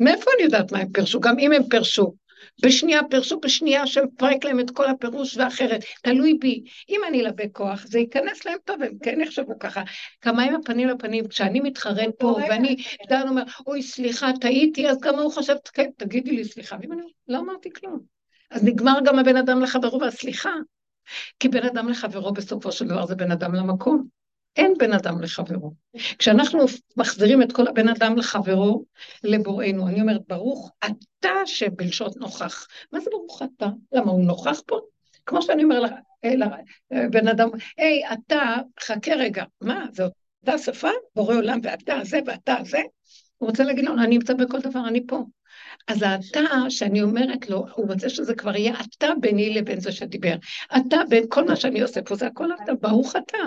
מאיפה אני יודעת מה הם פירשו? גם אם הם פירשו. בשנייה פירשו, בשנייה שמפרק להם את כל הפירוש ואחרת. תלוי בי. אם אני לבה כוח, זה ייכנס להם טוב, הם כן יחשבו ככה. כמה עם הפנים לפנים, כשאני מתחרט פה, ואני, דן אומר, אוי, סליחה, טעיתי, אז גם הוא חושב, כן, תגידי לי סליחה. ואם אני לא אמרתי כלום. אז נגמר גם הבן אדם לחברו והסליחה. כי בן אדם לחברו בסופו של דבר זה בן אדם למקום. אין בן אדם לחברו. כשאנחנו מחזירים את כל הבן אדם לחברו, לבוראנו, אני אומרת, ברוך אתה שבלשון נוכח. מה זה ברוך אתה? למה הוא נוכח פה? כמו שאני אומר לבן אדם, היי, אתה, חכה רגע, מה, זו אותה שפה? בורא עולם ואתה זה ואתה זה? הוא רוצה להגיד לו, אני נמצא בכל דבר, אני פה. אז האתה שאני אומרת לו, הוא רוצה שזה כבר יהיה אתה ביני לבין זה שדיבר. אתה בין כל מה שאני עושה פה, זה הכל אתה, ברוך אתה.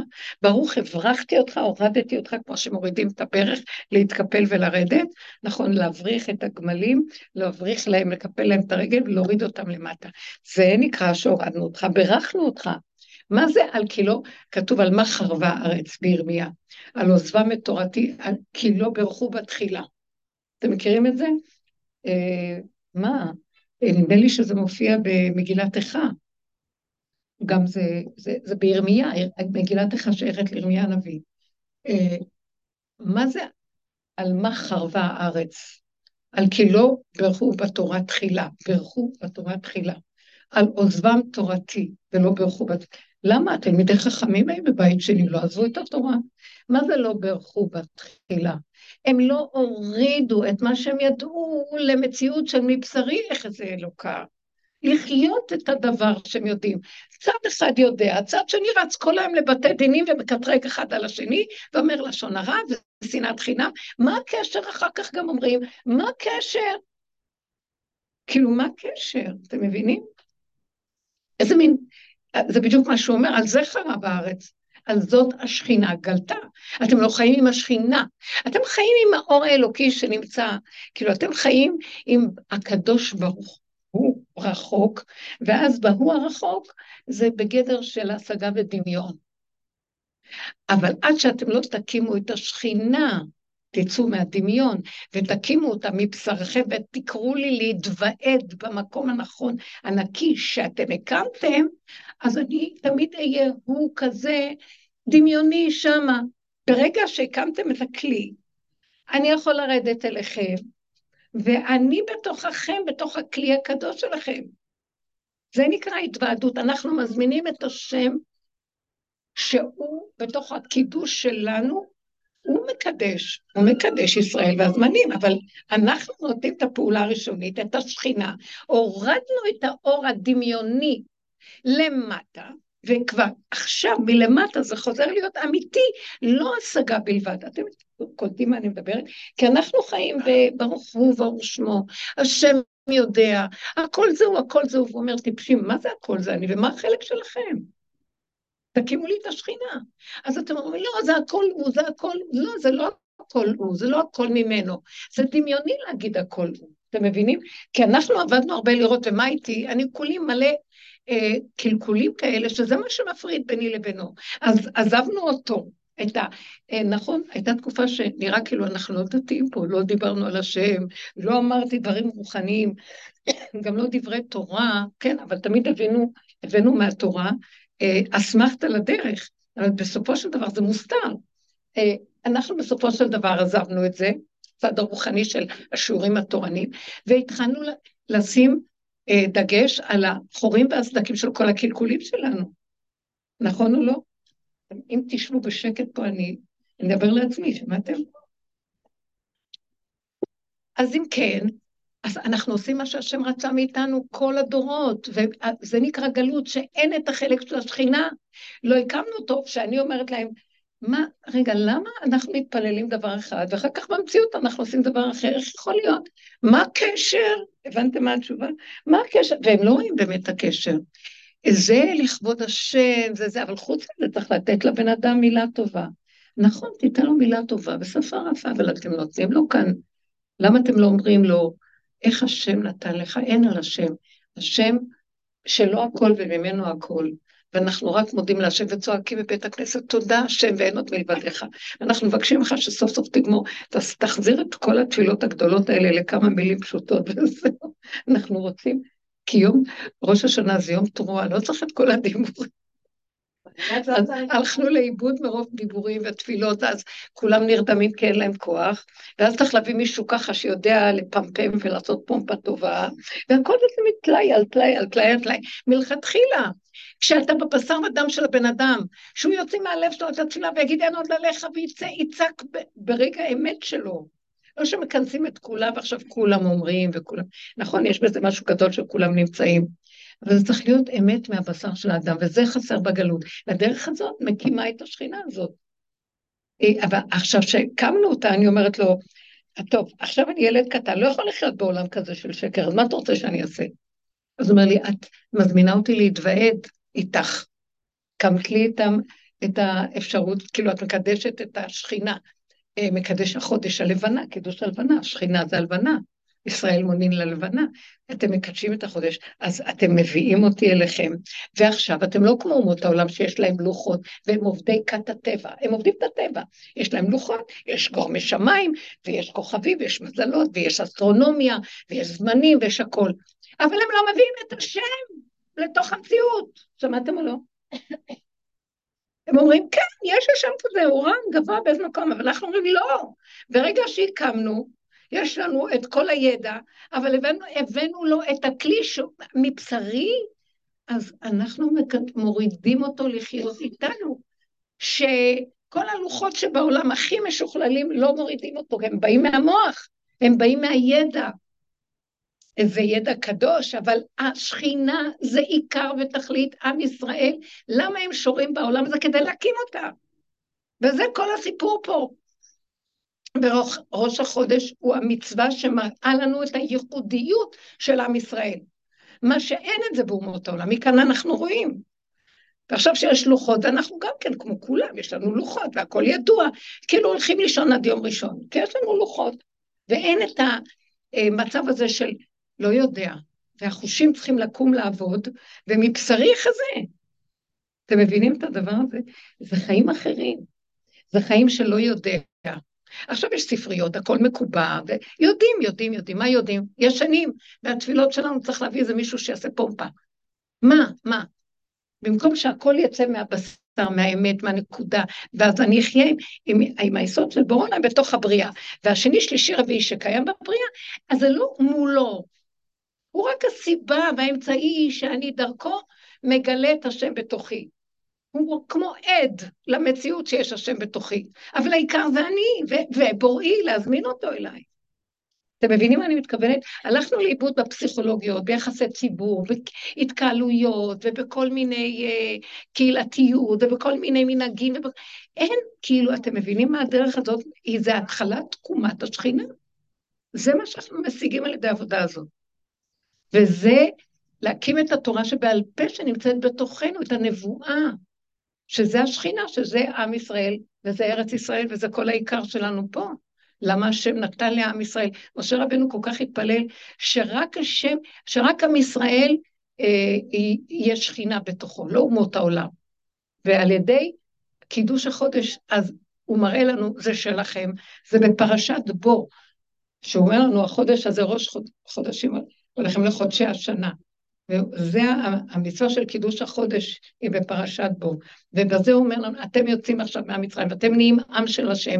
ברוך הברכתי אותך, הורדתי אותך כמו שמורידים את הברך, להתקפל ולרדת. נכון, להבריך את הגמלים, להבריך להם, לקפל להם את הרגל ולהוריד אותם למטה. זה נקרא שהורדנו אותך, ברכנו אותך. מה זה על כילו? כתוב על מה חרבה הארץ בירמיה. על עוזבם את תורתי, על כילו ברכו בתחילה. אתם מכירים את זה? אה, מה? אה, נדמה לי שזה מופיע במגילת איכה. גם זה, זה, זה בירמיה, מגילת איכה שייכת לירמיה הנביא. אה, מה זה על מה חרבה הארץ? על כי לא ברכו בתורה תחילה, ברכו בתורה תחילה. על עוזבם תורתי ולא ברכו בתורה. למה? תלמידי חכמים היו בבית שלי, לא עזבו את התורה. מה זה לא ברכו בתחילה? הם לא הורידו את מה שהם ידעו למציאות של מבשרי איך זה אלוקה. לחיות את הדבר שהם יודעים. צד אחד יודע, צד שני רץ כל היום לבתי דינים ומקטרג אחד על השני, ואומר לשון הרע ושנאת חינם. מה הקשר? אחר כך גם אומרים, מה הקשר? כאילו, מה הקשר? אתם מבינים? איזה מין... זה בדיוק מה שהוא אומר, על זה חרב הארץ. על זאת השכינה גלתה. אתם לא חיים עם השכינה, אתם חיים עם האור האלוקי שנמצא, כאילו אתם חיים עם הקדוש ברוך הוא רחוק, ואז בהוא הרחוק זה בגדר של השגה ודמיון. אבל עד שאתם לא תקימו את השכינה, תצאו מהדמיון ותקימו אותה מבשרכם ותקראו לי להתוועד במקום הנכון, הנקי שאתם הקמתם, אז אני תמיד אהיה הוא כזה דמיוני שמה. ברגע שהקמתם את הכלי, אני יכול לרדת אליכם, ואני בתוככם, בתוך הכלי הקדוש שלכם. זה נקרא התוועדות. אנחנו מזמינים את השם שהוא בתוך הקידוש שלנו, הוא מקדש, הוא מקדש ישראל והזמנים, אבל אנחנו נותנים את הפעולה הראשונית, את השכינה, הורדנו את האור הדמיוני למטה, וכבר עכשיו מלמטה זה חוזר להיות אמיתי, לא השגה בלבד. אתם קולטים מה אני מדברת? כי אנחנו חיים בברוך הוא וברוך שמו, השם יודע, הכל זהו, הכל זהו, והוא אומר, טיפשים, מה זה הכל זה אני, ומה החלק שלכם? תקימו לי את השכינה. אז אתם אומרים, לא, זה הכל הוא, זה הכל, לא, זה לא הכל הוא, זה לא הכל ממנו. זה דמיוני להגיד הכל הוא, אתם מבינים? כי אנחנו עבדנו הרבה לראות, ומה איתי? אני כולי מלא אה, קלקולים כאלה, שזה מה שמפריד ביני לבינו. אז עזבנו אותו. הייתה, אה, נכון, הייתה תקופה שנראה כאילו אנחנו לא דתיים פה, לא דיברנו על השם, לא אמרתי דברים רוחניים, [COUGHS] גם לא דברי תורה, כן, אבל תמיד הבאנו, הבאנו מהתורה אסמכתה לדרך, אבל בסופו של דבר זה מוסתר. אה, אנחנו בסופו של דבר עזבנו את זה, צד הרוחני של השיעורים התורניים, והתחלנו לשים אה, דגש על החורים והסדקים של כל הקלקולים שלנו. נכון או לא? אם תשבו בשקט פה, אני אדבר לעצמי, שמעתם? אז אם כן, אז אנחנו עושים מה שהשם רצה מאיתנו כל הדורות, וזה נקרא גלות, שאין את החלק של השכינה. לא הקמנו טוב, שאני אומרת להם, מה, רגע, למה אנחנו מתפללים דבר אחד, ואחר כך במציאות אנחנו עושים דבר אחר, איך יכול להיות? מה הקשר? הבנתם מה התשובה? מה הקשר? והם לא רואים באמת את הקשר. זה לכבוד השם, זה זה, אבל חוץ מזה צריך לתת לבן אדם מילה טובה. נכון, תיתן לו מילה טובה בשפה רפה, אבל אתם נותנים לו כאן. למה אתם לא אומרים לו, איך השם נתן לך? אין על השם. השם שלו הכל וממנו הכל. ואנחנו רק מודים להשם וצועקים בבית הכנסת, תודה השם ואין עוד מלבדיך. אנחנו מבקשים לך שסוף סוף תגמור, תחזיר את כל התפילות הגדולות האלה לכמה מילים פשוטות [LAUGHS] וזהו. אנחנו רוצים, כי יום ראש השנה זה יום תרועה, לא צריך את כל הדיבורים. אז הלכנו לאיבוד מרוב דיבורים ותפילות, אז כולם נרדמים כי אין להם כוח, ואז צריך להביא מישהו ככה שיודע לפמפם ולעשות פומפה טובה, והכל זה מטלאי על טלאי על טלאי על טלאי. מלכתחילה, כשאתה בבשר ודם של הבן אדם, שהוא יוצא מהלב שלו את התפילה ויגיד אין עוד עליך ויצעק ברגע האמת שלו. לא שמכנסים את כולם ועכשיו כולם אומרים וכולם, נכון, יש בזה משהו גדול שכולם נמצאים, אבל זה צריך להיות אמת מהבשר של האדם, וזה חסר בגלות. והדרך הזאת מקימה את השכינה הזאת. אבל עכשיו שהקמנו אותה, אני אומרת לו, טוב, עכשיו אני ילד קטן, לא יכול לחיות בעולם כזה של שקר, אז מה אתה רוצה שאני אעשה? אז הוא אומר לי, את מזמינה אותי להתוועד איתך. קמת לי איתם את האפשרות, כאילו את מקדשת את השכינה, אה, מקדש החודש הלבנה, קידוש הלבנה, שכינה זה הלבנה. ישראל מונין ללבנה, אתם מקדשים את החודש, אז אתם מביאים אותי אליכם, ועכשיו אתם לא כמו אומות העולם שיש להם לוחות, והם עובדי כת הטבע, הם עובדים את הטבע, יש להם לוחות, יש גורמי שמיים, ויש כוכבים, ויש מזלות, ויש אסטרונומיה, ויש זמנים, ויש הכל, אבל הם לא מביאים את השם לתוך המציאות, שמעתם או לא? הם אומרים, כן, יש השם כזה, הוא רם, גבוה באיזה מקום, אבל אנחנו אומרים, לא. ברגע שהקמנו, יש לנו את כל הידע, אבל הבאנו, הבאנו לו את הכלי מבשרי, אז אנחנו מורידים אותו לחיות איתנו, שכל הלוחות שבעולם הכי משוכללים לא מורידים אותו, הם באים מהמוח, הם באים מהידע. זה ידע קדוש, אבל השכינה זה עיקר ותכלית עם ישראל. למה הם שורים בעולם הזה? כדי להקים אותה. וזה כל הסיפור פה. וראש החודש הוא המצווה שמראה לנו את הייחודיות של עם ישראל. מה שאין את זה באומות העולם, מכאן אנחנו רואים. ועכשיו שיש לוחות, אנחנו גם כן, כמו כולם, יש לנו לוחות והכל ידוע, כאילו הולכים לישון עד יום ראשון, כי יש לנו לוחות, ואין את המצב הזה של לא יודע, והחושים צריכים לקום לעבוד, ומבשרי חזה. אתם מבינים את הדבר הזה? זה חיים אחרים, זה חיים שלא יודע. עכשיו יש ספריות, הכל מקובע, ויודעים, יודעים, יודעים, מה יודעים? ישנים, והתפילות שלנו צריך להביא איזה מישהו שיעשה פומפה. מה, מה? במקום שהכל יצא מהבשר, מהאמת, מהנקודה, ואז אני אחיה עם, עם, עם היסוד של בורונה בתוך הבריאה, והשני, שלישי, רביעי שקיים בבריאה, אז זה לא מולו. הוא רק הסיבה והאמצעי שאני דרכו מגלה את השם בתוכי. הוא כמו עד למציאות שיש השם בתוכי, אבל העיקר זה אני, ובוראי להזמין אותו אליי. אתם מבינים מה אני מתכוונת? הלכנו לאיבוד בפסיכולוגיות, ביחסי ציבור, בהתקהלויות, ובכל מיני uh, קהילתיות, ובכל מיני מנהגים, ובכל... אין, כאילו, אתם מבינים מה הדרך הזאת? היא זה התחלת תקומת השכינה. זה מה שאנחנו משיגים על ידי העבודה הזאת. וזה להקים את התורה שבעל פה שנמצאת בתוכנו, את הנבואה. שזה השכינה, שזה עם ישראל, וזה ארץ ישראל, וזה כל העיקר שלנו פה. למה השם נתן לעם ישראל? משה רבנו כל כך התפלל שרק השם, שרק עם ישראל אה, יהיה שכינה בתוכו, לא אומות העולם. ועל ידי קידוש החודש, אז הוא מראה לנו, זה שלכם, זה בפרשת בו, שהוא אומר לנו, החודש הזה ראש חודשים, הולכים לחודשי השנה. וזה המצווה של קידוש החודש היא בפרשת בו. ובזה הוא אומר לנו, אתם יוצאים עכשיו מהמצרים, ואתם נהיים עם של השם,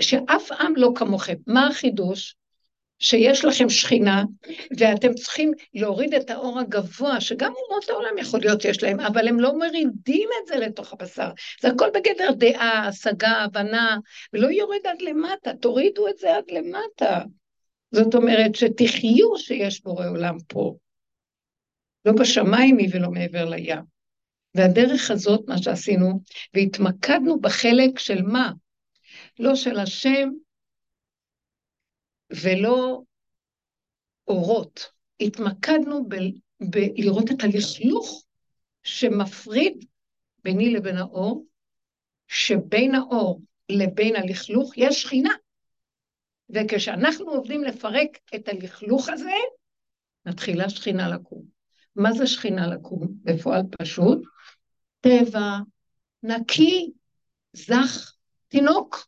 שאף עם לא כמוכם. מה החידוש? שיש לכם שכינה, ואתם צריכים להוריד את האור הגבוה, שגם אומות העולם יכול להיות שיש להם, אבל הם לא מרידים את זה לתוך הבשר. זה הכל בגדר דעה, השגה, הבנה, ולא יורד עד למטה, תורידו את זה עד למטה. זאת אומרת שתחיו שיש בורא עולם פה. לא בשמיים היא ולא מעבר לים. והדרך הזאת, מה שעשינו, והתמקדנו בחלק של מה? לא של השם ולא אורות. התמקדנו בלראות את הלכלוך שמפריד ביני לבין האור, שבין האור לבין הלכלוך יש שכינה. וכשאנחנו עובדים לפרק את הלכלוך הזה, מתחילה שכינה לקום. מה זה שכינה לקום? בפועל פשוט, טבע, נקי, זך, תינוק,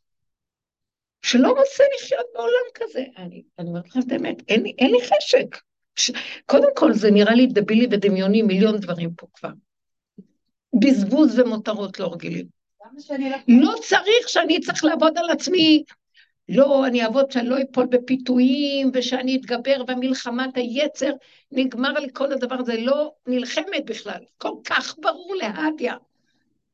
שלא רוצה לחיות בעולם כזה. אני, אני אומרת לכם את האמת, אין, אין לי חשק. ש... קודם כל, זה נראה לי דבילי ודמיוני, מיליון דברים פה כבר. בזבוז ומותרות לא רגילים. לא צריך שאני צריך לעבוד על עצמי. לא, אני אעבוד שאני לא אפול בפיתויים, ושאני אתגבר במלחמת היצר. נגמר לי כל הדבר הזה, לא נלחמת בכלל. כל כך ברור להדיה.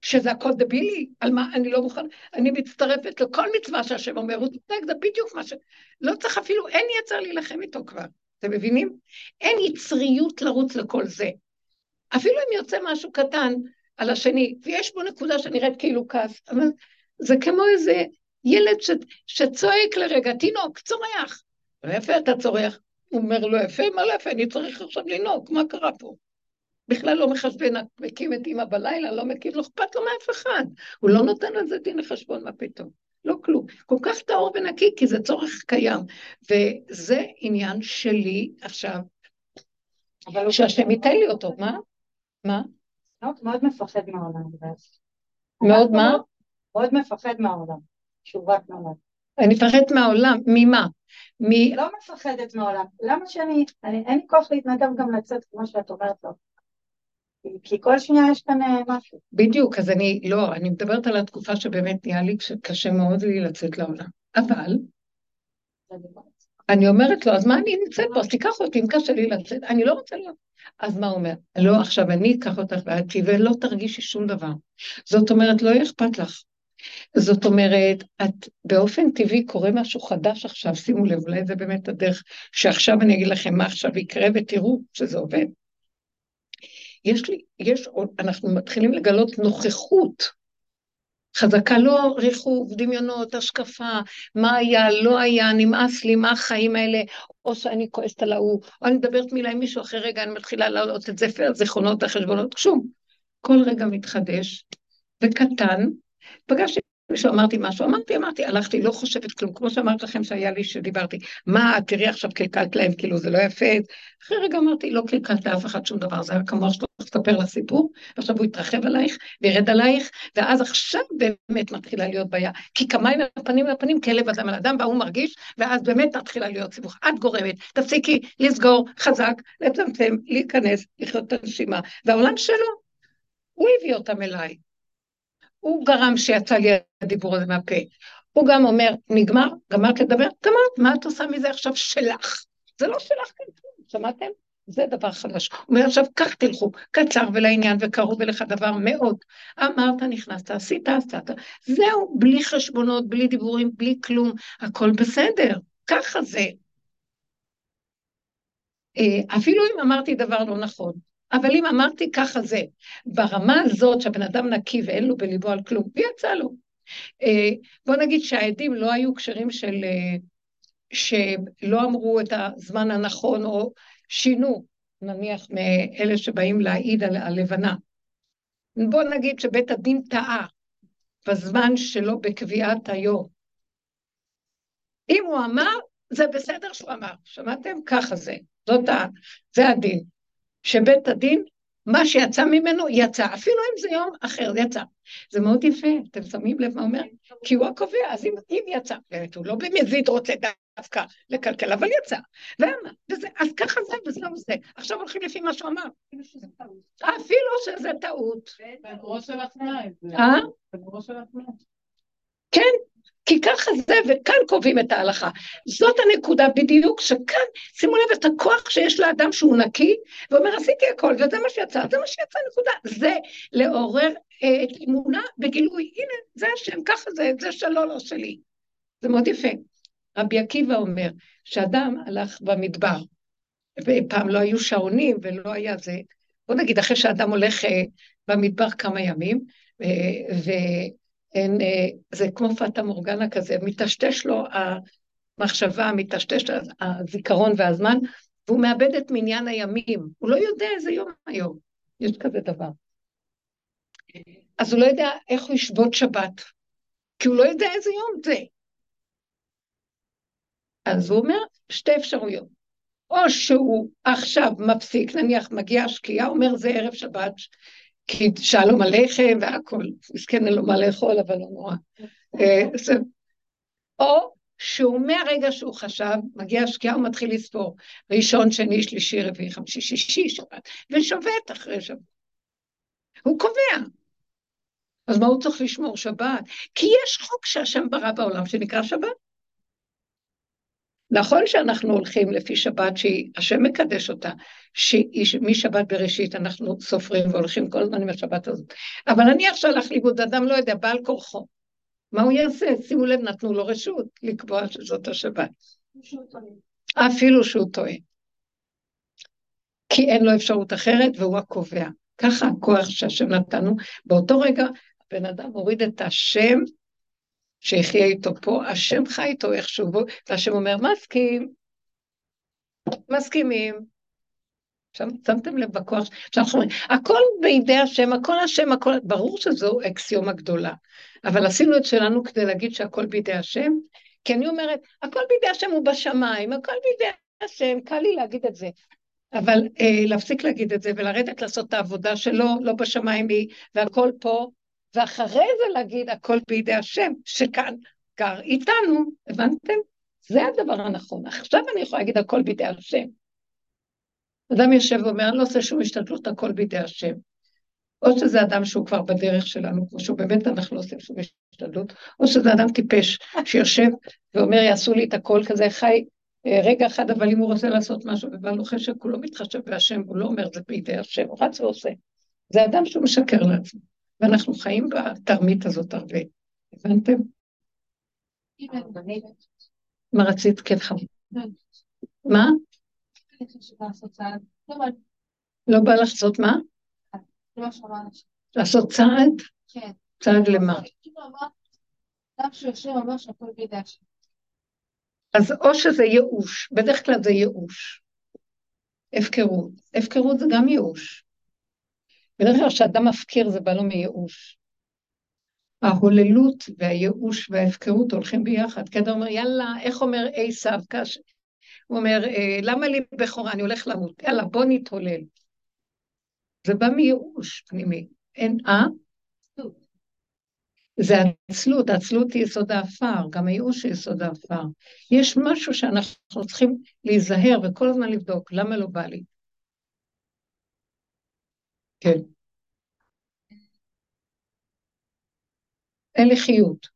שזה הכל דבילי, על מה אני לא מוכן, אני מצטרפת לכל מצווה שהשם אומר, הוא צודק, זה בדיוק מה ש... לא צריך אפילו, אין יצר להילחם איתו כבר, אתם מבינים? אין יצריות לרוץ לכל זה. אפילו אם יוצא משהו קטן על השני, ויש בו נקודה שנראית כאילו כעס, אבל זה כמו איזה ילד ש... שצועק לרגע, תינוק, צורח. לא יפה אתה צורח. הוא אומר לו, יפה, מה לא יפה, אני צריך עכשיו לנהוג, מה קרה פה? בכלל לא מחשבן, מקים את אימא בלילה, לא מקים, לא אכפת לו מאף אחד. הוא לא נותן לזה דין לחשבון, מה פתאום? לא כלום. כל כך טהור ונקי, כי זה צורך קיים. וזה עניין שלי עכשיו, שהשם ייתן לי אותו. מה? מה? מאוד מפחד מהעולם. מאוד מה? מאוד מפחד מהעולם, רק נולד. אני מפחדת מהעולם, ממה? מ... לא מפחדת מהעולם. למה שאני, אני, אין לי כוח להתנדב גם לצאת כמו שאת אומרת לו. כי כל שנייה יש כאן אה, משהו. בדיוק, אז אני, לא, אני מדברת על התקופה שבאמת נהיה לי קשה מאוד לי לצאת לעולם. אבל, אני אומרת לו, אז מה אני נמצאת פה? אז תיקח אותי, אם קשה לי לצאת, אני לא רוצה להיות. אז מה הוא אומר? לא, עכשיו אני אקח אותך בעייתי ולא תרגישי שום דבר. זאת אומרת, לא יהיה אכפת לך. זאת אומרת, את באופן טבעי קורה משהו חדש עכשיו, שימו לב, אולי זה באמת הדרך שעכשיו אני אגיד לכם מה עכשיו יקרה ותראו שזה עובד. יש לי, יש עוד, אנחנו מתחילים לגלות נוכחות חזקה, לא ריחוב, דמיונות, השקפה, מה היה, לא היה, נמאס לי, מה החיים האלה, או שאני כועסת על ההוא, או אני מדברת מילה עם מישהו, אחרי רגע אני מתחילה להעלות את זפר הזיכרונות, החשבונות, שום. כל רגע מתחדש, וקטן, פגשתי מישהו אמרתי משהו, אמרתי, אמרתי, הלכתי, לא חושבת כלום, כמו שאמרתי לכם שהיה לי שדיברתי, מה, תראי עכשיו קלקלת להם, כאילו זה לא יפה, אחרי רגע אמרתי, לא קלקלת לאף אחד שום דבר, זה היה כמו שאתה תספר לה סיפור, ועכשיו הוא יתרחב עלייך, וירד עלייך, ואז עכשיו באמת מתחילה להיות בעיה, כי כמיים הפנים לפנים, כלב אדם על אדם, והוא מרגיש, ואז באמת מתחילה להיות סיבוך. את גורמת, תפסיקי לסגור חזק, לצמצם, להיכנס, לחיות את הנשימה, והעולם שלו, הוא הביא אותם אליי. הוא גרם שיצא לי הדיבור הזה מהפה. הוא גם אומר, נגמר, גמרת לדבר? גמרת, מה את עושה מזה עכשיו שלך? זה לא שלך כאן שמעתם? זה דבר חדש. הוא אומר עכשיו, כך תלכו, קצר ולעניין, וקרוב אליך דבר מאוד. אמרת, נכנסת, עשית, עשת. זהו, בלי חשבונות, בלי דיבורים, בלי כלום, הכל בסדר, ככה זה. אה, אפילו אם אמרתי דבר לא נכון, אבל אם אמרתי ככה זה, ברמה הזאת שהבן אדם נקי ואין לו בליבו על כלום, ויצא לו. אה, בוא נגיד שהעדים לא היו קשרים של... אה, שלא אמרו את הזמן הנכון או שינו, נניח מאלה שבאים להעיד על הלבנה. בוא נגיד שבית הדין טעה בזמן שלו בקביעת היום. אם הוא אמר, זה בסדר שהוא אמר, שמעתם? ככה זה, זאת ה... זה הדין. שבית הדין, מה שיצא ממנו, יצא. אפילו אם זה יום אחר, זה יצא. זה מאוד יפה, אתם שמים לב מה אומר? כי הוא הקובע, אז אם, אם יצא, באמת, הוא לא במזיד רוצה דווקא לקלקל, אבל יצא. ואמר, וזה, אז ככה זה וזהו זה. עכשיו הולכים לפי מה שהוא אמר. אפילו שזה טעות. אה? כן, כי ככה זה, וכאן קובעים את ההלכה. זאת הנקודה בדיוק, שכאן, שימו לב את הכוח שיש לאדם שהוא נקי, ואומר, עשיתי הכל, וזה מה שיצא, זה מה שיצא, נקודה. זה לעורר אה, את אמונה בגילוי, הנה, זה השם, ככה זה, זה שלו, לא שלי. זה מאוד יפה. רבי עקיבא אומר, שאדם הלך במדבר, ופעם לא היו שעונים ולא היה זה, בוא נגיד, אחרי שאדם הולך אה, במדבר כמה ימים, אה, ו... אין, אה, זה כמו פטה מורגנה כזה, מטשטש לו המחשבה, מטשטש הזיכרון והזמן, והוא מאבד את מניין הימים. הוא לא יודע איזה יום היום. יש כזה דבר. אז הוא לא יודע איך הוא ישבות שבת, כי הוא לא יודע איזה יום זה. אז הוא אומר, שתי אפשרויות. או שהוא עכשיו מפסיק, נניח מגיע השקיעה, אומר זה ערב שבת, כי שלום עליכם והכל, מסכן אין לו מה לאכול, אבל לא נורא. אה, או שהוא מהרגע שהוא חשב, מגיע השקיעה, הוא מתחיל לספור. ראשון, שני, שלישי, רביעי, חמישי, שישי, שבת, ושובת אחרי שבת. הוא קובע. אז מה הוא צריך לשמור שבת? כי יש חוק שהשם ברא בעולם שנקרא שבת. נכון שאנחנו הולכים לפי שבת שהשם מקדש אותה, שמשבת בראשית אנחנו סופרים והולכים כל הזמן עם השבת הזאת. אבל נניח שהלך לאיבוד, אדם לא יודע, בעל כורחו. מה הוא יעשה? שימו לב, נתנו לו רשות לקבוע שזאת השבת. אפילו שהוא טועה. כי אין לו אפשרות אחרת והוא הקובע. ככה הכוח שהשם נתנו. באותו רגע הבן אדם הוריד את השם שיחיה איתו פה, השם חי איתו איכשהו, והשם אומר, מסכים, מסכימים. עכשיו, שמתם לב בכוח, שאנחנו אומרים, הכל בידי השם, הכל השם, הכל, ברור שזו אקסיומה גדולה, אבל עשינו את שלנו כדי להגיד שהכל בידי השם, כי אני אומרת, הכל בידי השם הוא בשמיים, הכל בידי השם, קל לי להגיד את זה. אבל אה, להפסיק להגיד את זה ולרדת לעשות את העבודה שלו, לא בשמיים היא, והכל פה, ואחרי זה להגיד הכל בידי השם, שכאן גר איתנו, הבנתם? זה הדבר הנכון. עכשיו אני יכולה להגיד הכל בידי השם. אדם יושב ואומר, אני לא עושה שום השתדלות, הכל בידי השם. או שזה אדם שהוא כבר בדרך שלנו, כמו שהוא באמת אנחנו לא עושים שום השתדלות, או שזה אדם טיפש שיושב ואומר, יעשו לי את הכל כזה חי אה, רגע אחד, אבל אם הוא רוצה לעשות משהו ובא לו חשק, הוא לא מתחשב בהשם, הוא לא אומר זה בידי השם, הוא רץ ועושה. זה אדם שהוא משקר לעצמו. ואנחנו חיים בתרמית הזאת הרבה. הבנתם? מה רצית? כן, חמור. מה? לא בא לך לעשות מה? לעשות צעד? כן. צעד למה? אז או שזה ייאוש, בדרך כלל זה ייאוש. הפקרות. הפקרות זה גם ייאוש. בדרך כלל כשאדם מפקיר זה בא לו מייאוש. ההוללות והייאוש וההפקרות הולכים ביחד, כי אדם אומר, יאללה, איך אומר עשיו? קש... הוא אומר, אה, למה לי בכורה? אני הולך למות. יאללה, בוא נתהולל. זה בא מייאוש פנימי. אין, אה? זה עצלות, עצלות היא יסוד האפר, גם הייאוש היא יסוד האפר. יש משהו שאנחנו צריכים להיזהר וכל הזמן לבדוק, למה לא בא לי? כן. אין לי חיות.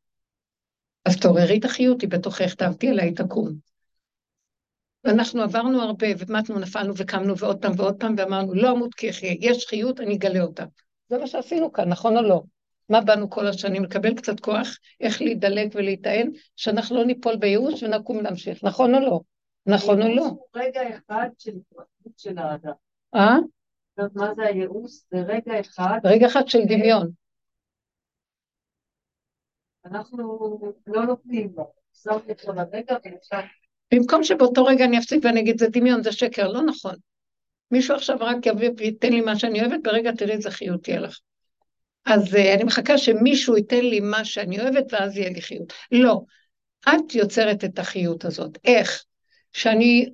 אז תעוררי את החיות, היא בתוכך, תעבדי עליה, היא תקום. ואנחנו עברנו הרבה, ומתנו, נפלנו וקמנו ועוד פעם ועוד פעם, ואמרנו, לא אמות כי אחיה, יש חיות, אני אגלה אותה. זה מה שעשינו כאן, נכון או לא? מה באנו כל השנים? לקבל קצת כוח, איך להידלק ולהיטען, שאנחנו לא ניפול בייאוש ונקום להמשיך, נכון או לא? נכון או לא? רגע אחד של התרחבות של האדם. אה? מה זה הייאוש? זה רגע אחד. רגע אחד של דמיון. אנחנו לא נותנים לו. שמתי אותו לרגע ואפשר... במקום שבאותו רגע אני אפסיק ואני אגיד זה דמיון, זה שקר, לא נכון. מישהו עכשיו רק יביא וייתן לי מה שאני אוהבת, ברגע תראי איזה חיות יהיה לך. אז uh, אני מחכה שמישהו ייתן לי מה שאני אוהבת ואז יהיה לי חיות. לא, את יוצרת את החיות הזאת. איך? שאני,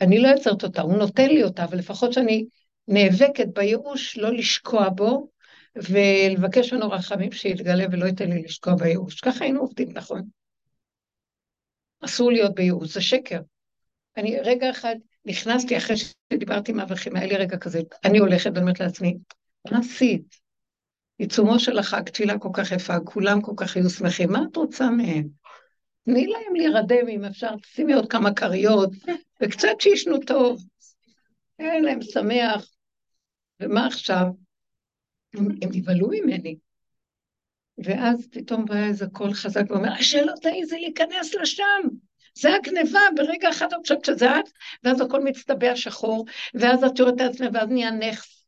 אני לא יוצרת אותה, הוא נותן לי אותה, אבל לפחות שאני נאבקת בייאוש לא לשקוע בו, ולבקש ממנו רחמים שיתגלה ולא ייתן לי לשקוע בייאוש. ככה היינו עובדים, נכון? אסור להיות בייאוש, זה שקר. אני רגע אחד נכנסתי אחרי שדיברתי עם האברכים, היה לי רגע כזה, אני הולכת ואומרת לעצמי, מה עשית? עיצומו של החג, תפילה כל כך יפה, כולם כל כך היו שמחים, מה את רוצה מהם? תני להם להירדם אם אפשר, שימי עוד כמה כריות, וקצת שישנו טוב. אין להם שמח. ומה עכשיו? הם, הם נבהלו ממני. ואז פתאום בא איזה קול חזק ואומר, שלא תעיזי להיכנס לשם. זה הגניבה, ברגע אחד את חושבת שזה את, ואז הכל מצטבע שחור, ואז את יורדת את עצמך, ואז נהיה נכס,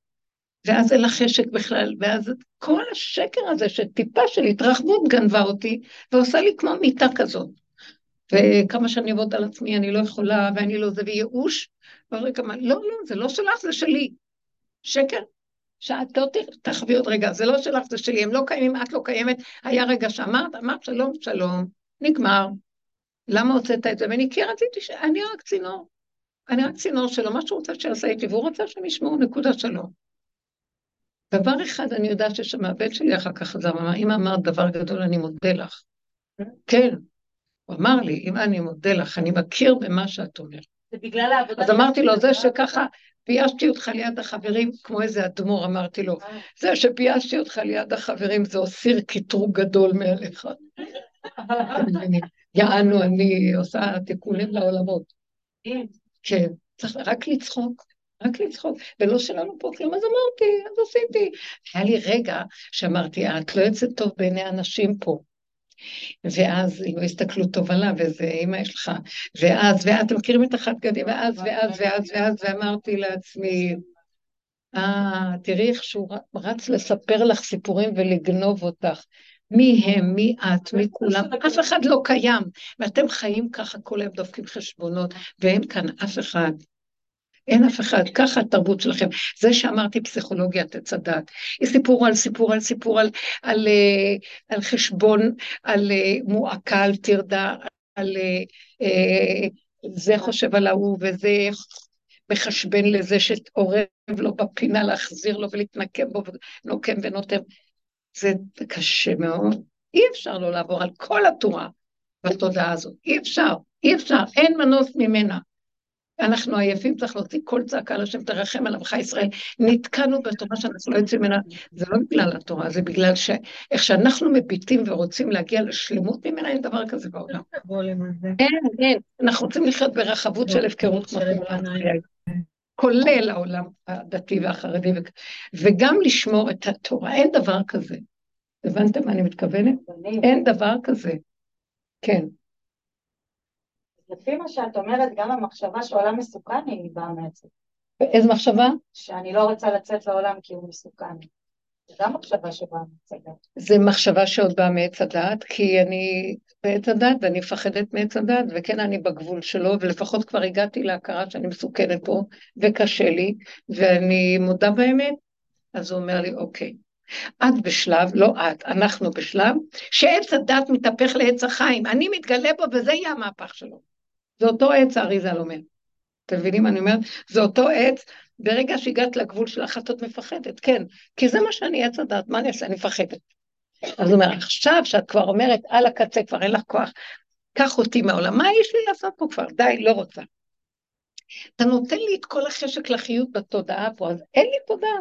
ואז אין לך חשק בכלל, ואז כל השקר הזה שטיפה של התרחבות גנבה אותי, ועושה לי כמו מיטה כזאת. וכמה שאני אעבוד על עצמי, אני לא יכולה, ואני לא זה, וייאוש, ורגע, מה, לא, לא, זה לא שלך, זה שלי. שקר. שאת לא תחווי עוד רגע, זה לא שלך, זה שלי, הם לא קיימים, את לא קיימת, היה רגע שאמרת, אמרת שלום, שלום, נגמר. למה הוצאת את זה? ואני כי רציתי ש... אני רק צינור. אני רק צינור שלו, מה שהוא רוצה שיעשה איתי, והוא רוצה שהם ישמעו נקודה שלו. דבר אחד אני יודעת ששם הבן שלי אחר כך חזר, אמר, אם אמרת דבר גדול, אני מודה לך. כן, הוא אמר לי, אם אני מודה לך, אני מכיר במה שאת אומרת. זה בגלל העבודה... אז אמרתי לו, זה שככה פיישתי אותך ליד החברים, כמו איזה אדמו"ר, אמרתי לו, זה שפיישתי אותך ליד החברים, זה אוסיר קטרוג גדול מעליך. יענו, אני עושה תיקונים לעולמות. כן, צריך רק לצחוק, רק לצחוק, ולא שלנו פה כלום, אז אמרתי, אז עשיתי. היה לי רגע שאמרתי, את לא יוצאת טוב בעיני אנשים פה. ואז לא הסתכלו טוב עליו, וזה, אמא יש לך, ואז, ואז, אתם מכירים את החד גדים, ואז, ואז, ואז, ואז, ואמרתי לעצמי, אה, תראי איך שהוא רץ לספר לך סיפורים ולגנוב אותך. מי הם, מי את, מי [LAUGHS] כולם, אף אחד לא קיים, ואתם חיים ככה כל היום דופקים חשבונות, ואין כאן אף אחד. אין אף אחד, ככה התרבות שלכם. זה שאמרתי פסיכולוגיה עץ. היא סיפור על סיפור על סיפור על, על, אה, על חשבון, על אה, מועקה, על טרדה, על אה, זה חושב על ההוא וזה מחשבן לזה שאורב לו בפינה להחזיר לו ולהתנקם בו ונוקם ונותן. זה קשה מאוד. אי אפשר לא לעבור על כל התורה בתודעה הזאת. אי אפשר, אי אפשר, אין מנוס ממנה. אנחנו עייפים, צריך להוציא כל צעקה לשם תרחם על עמך ישראל. נתקענו בתורה שאנחנו לא יוצאים ממנה, זה לא בגלל התורה, זה בגלל שאיך שאנחנו מביטים ורוצים להגיע לשלמות ממנה, אין דבר כזה בעולם. אין, אין, אנחנו רוצים לחיות ברחבות של הפקרות כולל העולם הדתי והחרדי, וגם לשמור את התורה, אין דבר כזה. הבנתם מה אני מתכוונת? אין דבר כזה. כן. לפי מה שאת אומרת, גם המחשבה שעולם מסוכן היא באה מעצם. איזה מחשבה? שאני לא רוצה לצאת לעולם כי הוא מסוכן. זו גם מחשבה שבאה מעץ הדת. זה מחשבה שעוד באה מעץ הדת, כי אני בעץ הדת ואני מפחדת מעץ הדת, וכן אני בגבול שלו, ולפחות כבר הגעתי להכרה שאני מסוכנת פה, וקשה לי, ואני מודה באמת, אז הוא אומר לי, אוקיי, את בשלב, לא את, אנחנו בשלב, שעץ הדת מתהפך לעץ החיים, אני מתגלה בו וזה יהיה המהפך שלו. זה אותו עץ האריזה אומר. אתם מבינים מה אני אומרת? זה אותו עץ, ברגע שהגעת לגבול שלך את מפחדת, כן, כי זה מה שאני עץ הדת, מה אני אעשה? אני מפחדת. אז הוא אומר, עכשיו שאת כבר אומרת, על הקצה, כבר אין לך כוח, קח אותי מהעולם, מה יש לי לעשות פה כבר? די, לא רוצה. אתה נותן לי את כל החשק לחיות בתודעה פה, אז אין לי תודעה.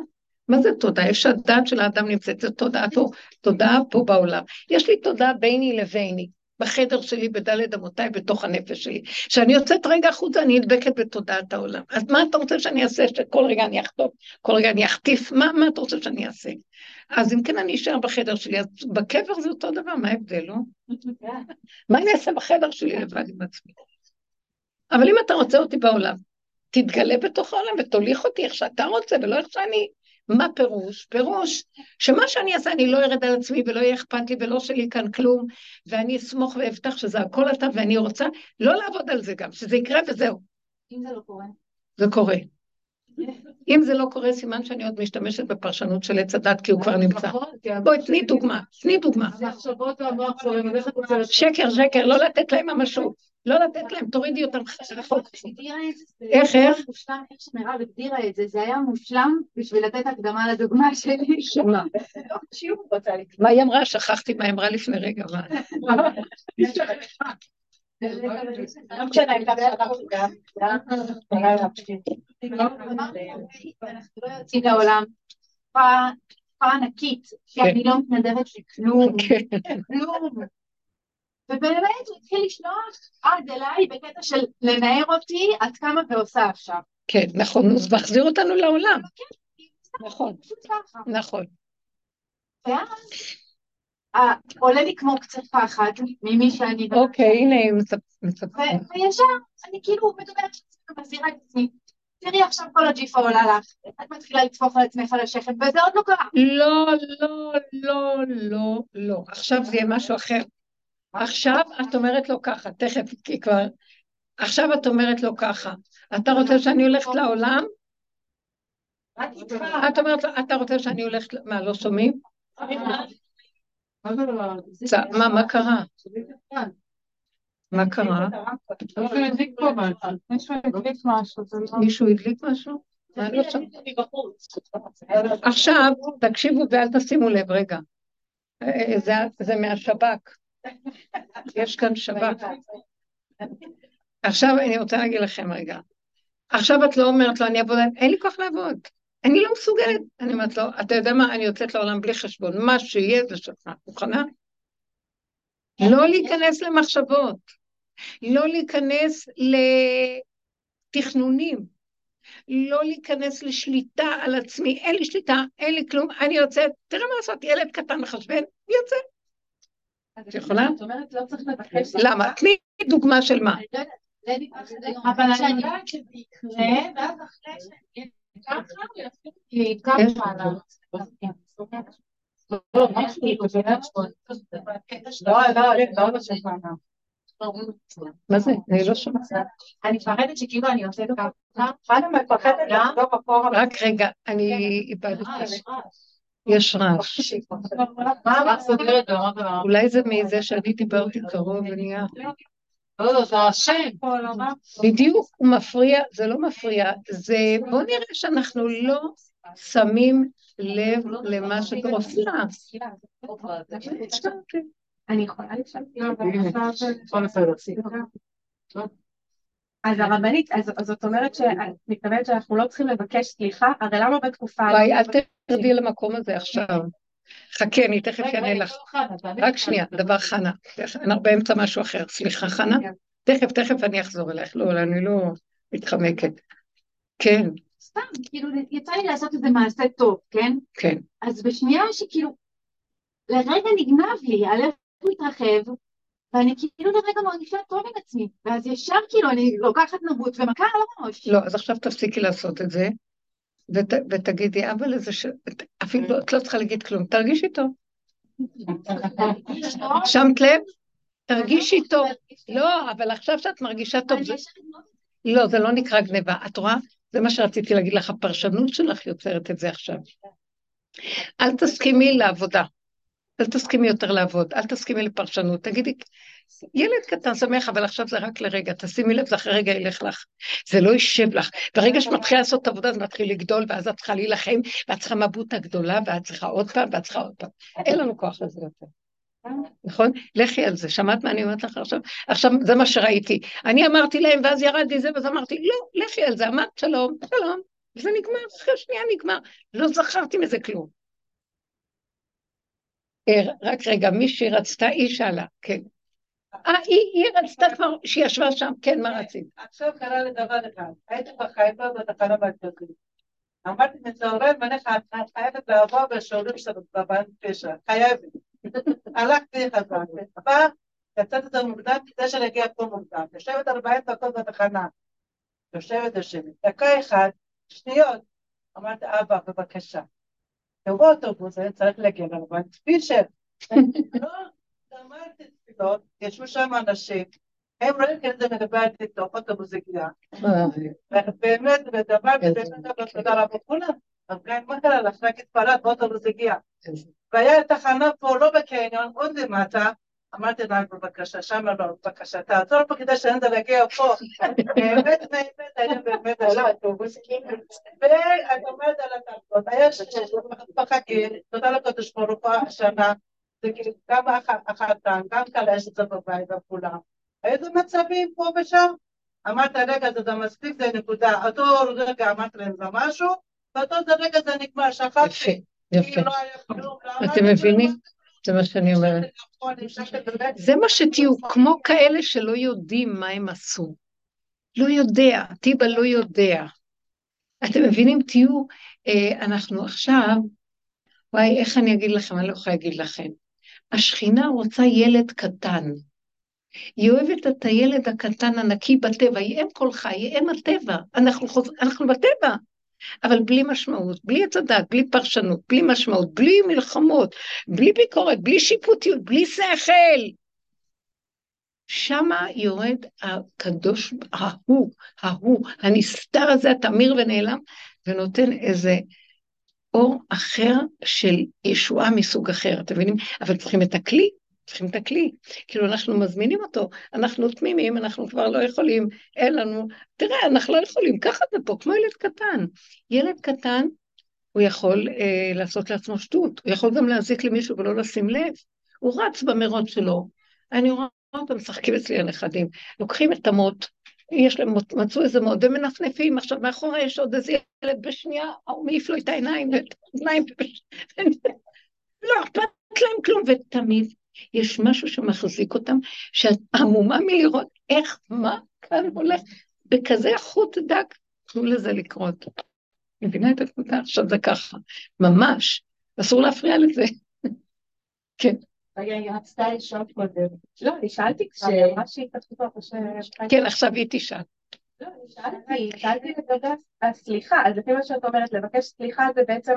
מה זה תודעה? איפה שהדעת של האדם נמצאת, זה תודעה פה, תודעה פה בעולם. יש לי תודעה ביני לביני. בחדר שלי, בדלת אמותיי, בתוך הנפש שלי. כשאני יוצאת רגע החוצה, אני נדבקת בתודעת העולם. אז מה אתה רוצה שאני אעשה? שכל רגע אני אחטוף, כל רגע אני אחטיף? מה, מה אתה רוצה שאני אעשה? אז אם כן, אני אשאר בחדר שלי, אז בקבר זה אותו דבר, מה ההבדל, לא? מה אני אעשה בחדר שלי לבד עם עצמי? אבל אם אתה רוצה אותי בעולם, תתגלה בתוך העולם ותוליך אותי איך שאתה רוצה ולא איך שאני מה פירוש? פירוש שמה שאני אעשה, אני לא ארד על עצמי ולא יהיה אכפת לי ולא שלי כאן כלום, ואני אסמוך ואבטח שזה הכל אתה, ואני רוצה לא לעבוד על זה גם, שזה יקרה וזהו. אם זה לא קורה? זה קורה. אם זה לא קורה, סימן שאני עוד משתמשת בפרשנות של עץ הדת, כי הוא כבר נמצא. נכון, בואי, תני דוגמה, תני דוגמה. שקר, שקר, לא לתת להם ממשות. לא לתת להם, תורידי אותם רחוק. איך, איך? איך שמירב הגדירה את זה, זה היה מושלם בשביל לתת הקדמה לדוגמה שלי. שמה? מה היא אמרה? שכחתי מה היא אמרה לפני רגע. [LAUGHS] יוצאים לעולם, תקופה ענקית, שאני לא מתנדבת לכלום, כלום. ובאמת הוא התחיל לשלוח עד אליי בקטע של לנער אותי עד כמה ועושה עכשיו. כן, נכון, הוא מחזיר אותנו לעולם. נכון, נכון. ואז עולה לי כמו קצת פחד ממי שאני... אוקיי, הנה, היא מספרת. וישר, אני כאילו מדברת ומזהירה את עצמי. תראי עכשיו כל הג'יפה עולה לך, את מתחילה לטפוח על עצמך על השכם, וזה עוד לא קרה. לא, לא, לא, לא, לא. עכשיו זה יהיה משהו אחר. עכשיו את אומרת לו ככה, תכף, כי כבר... עכשיו את אומרת לו ככה, אתה רוצה שאני הולכת לעולם? את אומרת, אתה רוצה שאני הולכת, מה, לא שומעים? מה, מה קרה? מה קרה? מישהו הדליק משהו? עכשיו, תקשיבו ואל תשימו לב, רגע. זה מהשב"כ. יש כאן שב"כ. עכשיו אני רוצה להגיד לכם רגע. עכשיו את לא אומרת לו, אני אעבוד, אין לי כוח לעבוד. אני לא מסוגלת. אני אומרת לו, אתה יודע מה, אני יוצאת לעולם בלי חשבון, מה שיהיה זה שלך. מוכנה? לא להיכנס למחשבות, לא להיכנס לתכנונים, לא להיכנס לשליטה על עצמי, אין לי שליטה, אין לי כלום, אני יוצאת, תראה מה לעשות, ילד קטן מחשבן, יוצא. את יכולה? את אומרת, לא צריך לבקש. למה? תני דוגמה של מה. אבל אני יודעת שזה יקרה, ואז אחרי ככה, מה זה? אני לא שומעת. אני מפחדת שכאילו אני יוצאת ככה. רק רגע, אני איבדתי. יש רעש. אולי זה מזה שאני דיברתי קרוב ונהיה... לא, זה השם. בדיוק, הוא מפריע, זה לא מפריע, זה... בואו נראה שאנחנו לא שמים לב למה עושה. אני יכולה לשאול? אז הרבנית, אז זאת אומרת שאת מתכוונת שאנחנו לא צריכים לבקש סליחה? הרי למה בתקופה וואי, אל תרדי למקום הזה עכשיו. חכה, אני תכף אענה לך. רק שנייה, דבר חנה. אנחנו באמצע משהו אחר. סליחה, חנה? תכף, תכף אני אחזור אלייך. לא, אני לא מתחמקת. כן. סתם, כאילו, יצא לי לעשות איזה מעשה טוב, כן? כן. אז בשנייה שכאילו, לרגע נגנב לי, הלב מתרחב, ואני כאילו לרגע מרגישה טוב עם עצמי, ואז ישר כאילו אני לוקחת נבוט ומכה על הראש. לא, אז עכשיו תפסיקי לעשות את זה, ות, ותגידי, אבל איזה ש... אפילו את לא צריכה להגיד כלום, תרגישי טוב. [LAUGHS] שמת לב? תרגישי טוב. לא, אבל עכשיו שאת מרגישה טוב, זה... לא, זה לא נקרא גניבה. את רואה? זה מה שרציתי להגיד לך, הפרשנות שלך יוצרת את זה עכשיו. אל תסכימי לעבודה. אל תסכימי יותר לעבוד, אל תסכימי לפרשנות. תגידי, ילד קטן שמח, אבל עכשיו זה רק לרגע, תשימי לב, זה אחרי רגע ילך לך. זה לא יישב לך. ברגע שמתחילה לעשות את העבודה, זה מתחיל לגדול, ואז את צריכה להילחם, ואת צריכה מבוטה גדולה, ואת צריכה עוד פעם, ואת צריכה עוד פעם. אין לנו כוח לזה יותר. נכון? לכי על זה, שמעת מה אני אומרת לך עכשיו? עכשיו, זה מה שראיתי. אני אמרתי להם, ואז ירדתי זה, ואז אמרתי, לא, לכי על זה, אמרת שלום, שלום, וזה נגמר, אחרי שנייה נגמר. לא זכרתי מזה כלום. רק רגע, מישהי רצתה, היא שאלה, כן. אה, היא, רצתה כבר, שהיא ישבה שם, כן, מה רצית? עכשיו קרה לי דבר אחד, הייתי בחיפה בתחנה מרכזית. אמרתי מצהריים, ואני חייבת לעבור בשיעורים של בבן פשע, חייבת. [LAUGHS] הלכתי חזרתי, אבל יצאתי יותר מוקדם כדי שאני אגיע פה מוקדם. יושבת ארבעים דקות בתחנה, יושבת יושבת, דקה אחת, שניות, אמרתי, אבא, בבקשה. באוטובוס היה צריך להגיע לרבן פישר. [LAUGHS] לא, אמרתי תפילות, ישבו שם אנשים, הם רואים כזה מדברת איתו, אוטובוס הגיע. באמת, ודברתי, באמת, תודה רבה כולם. אז גם מה קרה לך? רק התפרעת, באוטובוס הגיע. והיה תחנה פה, לא בקניון, עוד למטה, אמרתי לה, בבקשה, לא, בבקשה, תעצור פה כדי שאני להגיע פה. באמת, באמת, היה באמת, על האוטובוס. ואת עומדת על הטלפון, היה בחגים, תודה לקדוש ברוך הוא השנה, זה כאילו גם החתן, גם יש את זה בבית וכולם. איזה מצבים פה ושם? אמרת, רגע, זה מספיק, זה נקודה. אותו רגע אמרתי להם, זה משהו, ואותו רגע זה נגמר, שכחתי. יפה, יפה. אתם מבינים? זה מה שאני אומרת. זה מה שתהיו, כמו כאלה שלא יודעים מה הם עשו. לא יודע, טיבה לא יודע. אתם מבינים? תהיו, אה, אנחנו עכשיו, וואי, איך אני אגיד לכם? אני לא יכולה להגיד לכם. השכינה רוצה ילד קטן. היא אוהבת את הילד הקטן הנקי בטבע, היא אם כל חי, היא אם הטבע. אנחנו, חוז... אנחנו בטבע. אבל בלי משמעות, בלי עץ הדת, בלי פרשנות, בלי משמעות, בלי מלחמות, בלי ביקורת, בלי שיפוטיות, בלי שכל. שמה יורד הקדוש, ההוא, ההוא, הנסתר הזה, התמיר ונעלם, ונותן איזה אור אחר של ישועה מסוג אחר, אתם מבינים? אבל צריכים את הכלי, צריכים את הכלי. כאילו אנחנו מזמינים אותו, אנחנו תמימים, אנחנו כבר לא יכולים, אין לנו, תראה, אנחנו לא יכולים, ככה זה פה, כמו ילד קטן. ילד קטן, הוא יכול אה, לעשות לעצמו שטות, הוא יכול גם להזיק למישהו ולא לשים לב. הוא רץ במרוץ שלו. אני רואה אותם משחקים אצלי הנכדים, לוקחים את המוט, יש להם, מצאו איזה מוט ומנפנפים, עכשיו מאחורה יש עוד איזה ילד בשנייה, הוא מעיף לו את העיניים ואת האוזניים, [LAUGHS] לא אכפת להם כלום, ותמיד יש משהו שמחזיק אותם, שאת עמומה מלראות איך, מה כאן הולך, בכזה חוט דק, תנו לזה לקרות. מבינה את הנקודה? עכשיו זה ככה, ממש, אסור להפריע לזה. [LAUGHS] כן. רגע, היא רצתה לשאול קודם. לא, אני שאלתי כש... כן, עכשיו היא תשאל. לא, אני שאלתי, שאלתי לגבי הסליחה, אז לפי מה שאת אומרת, לבקש סליחה זה בעצם,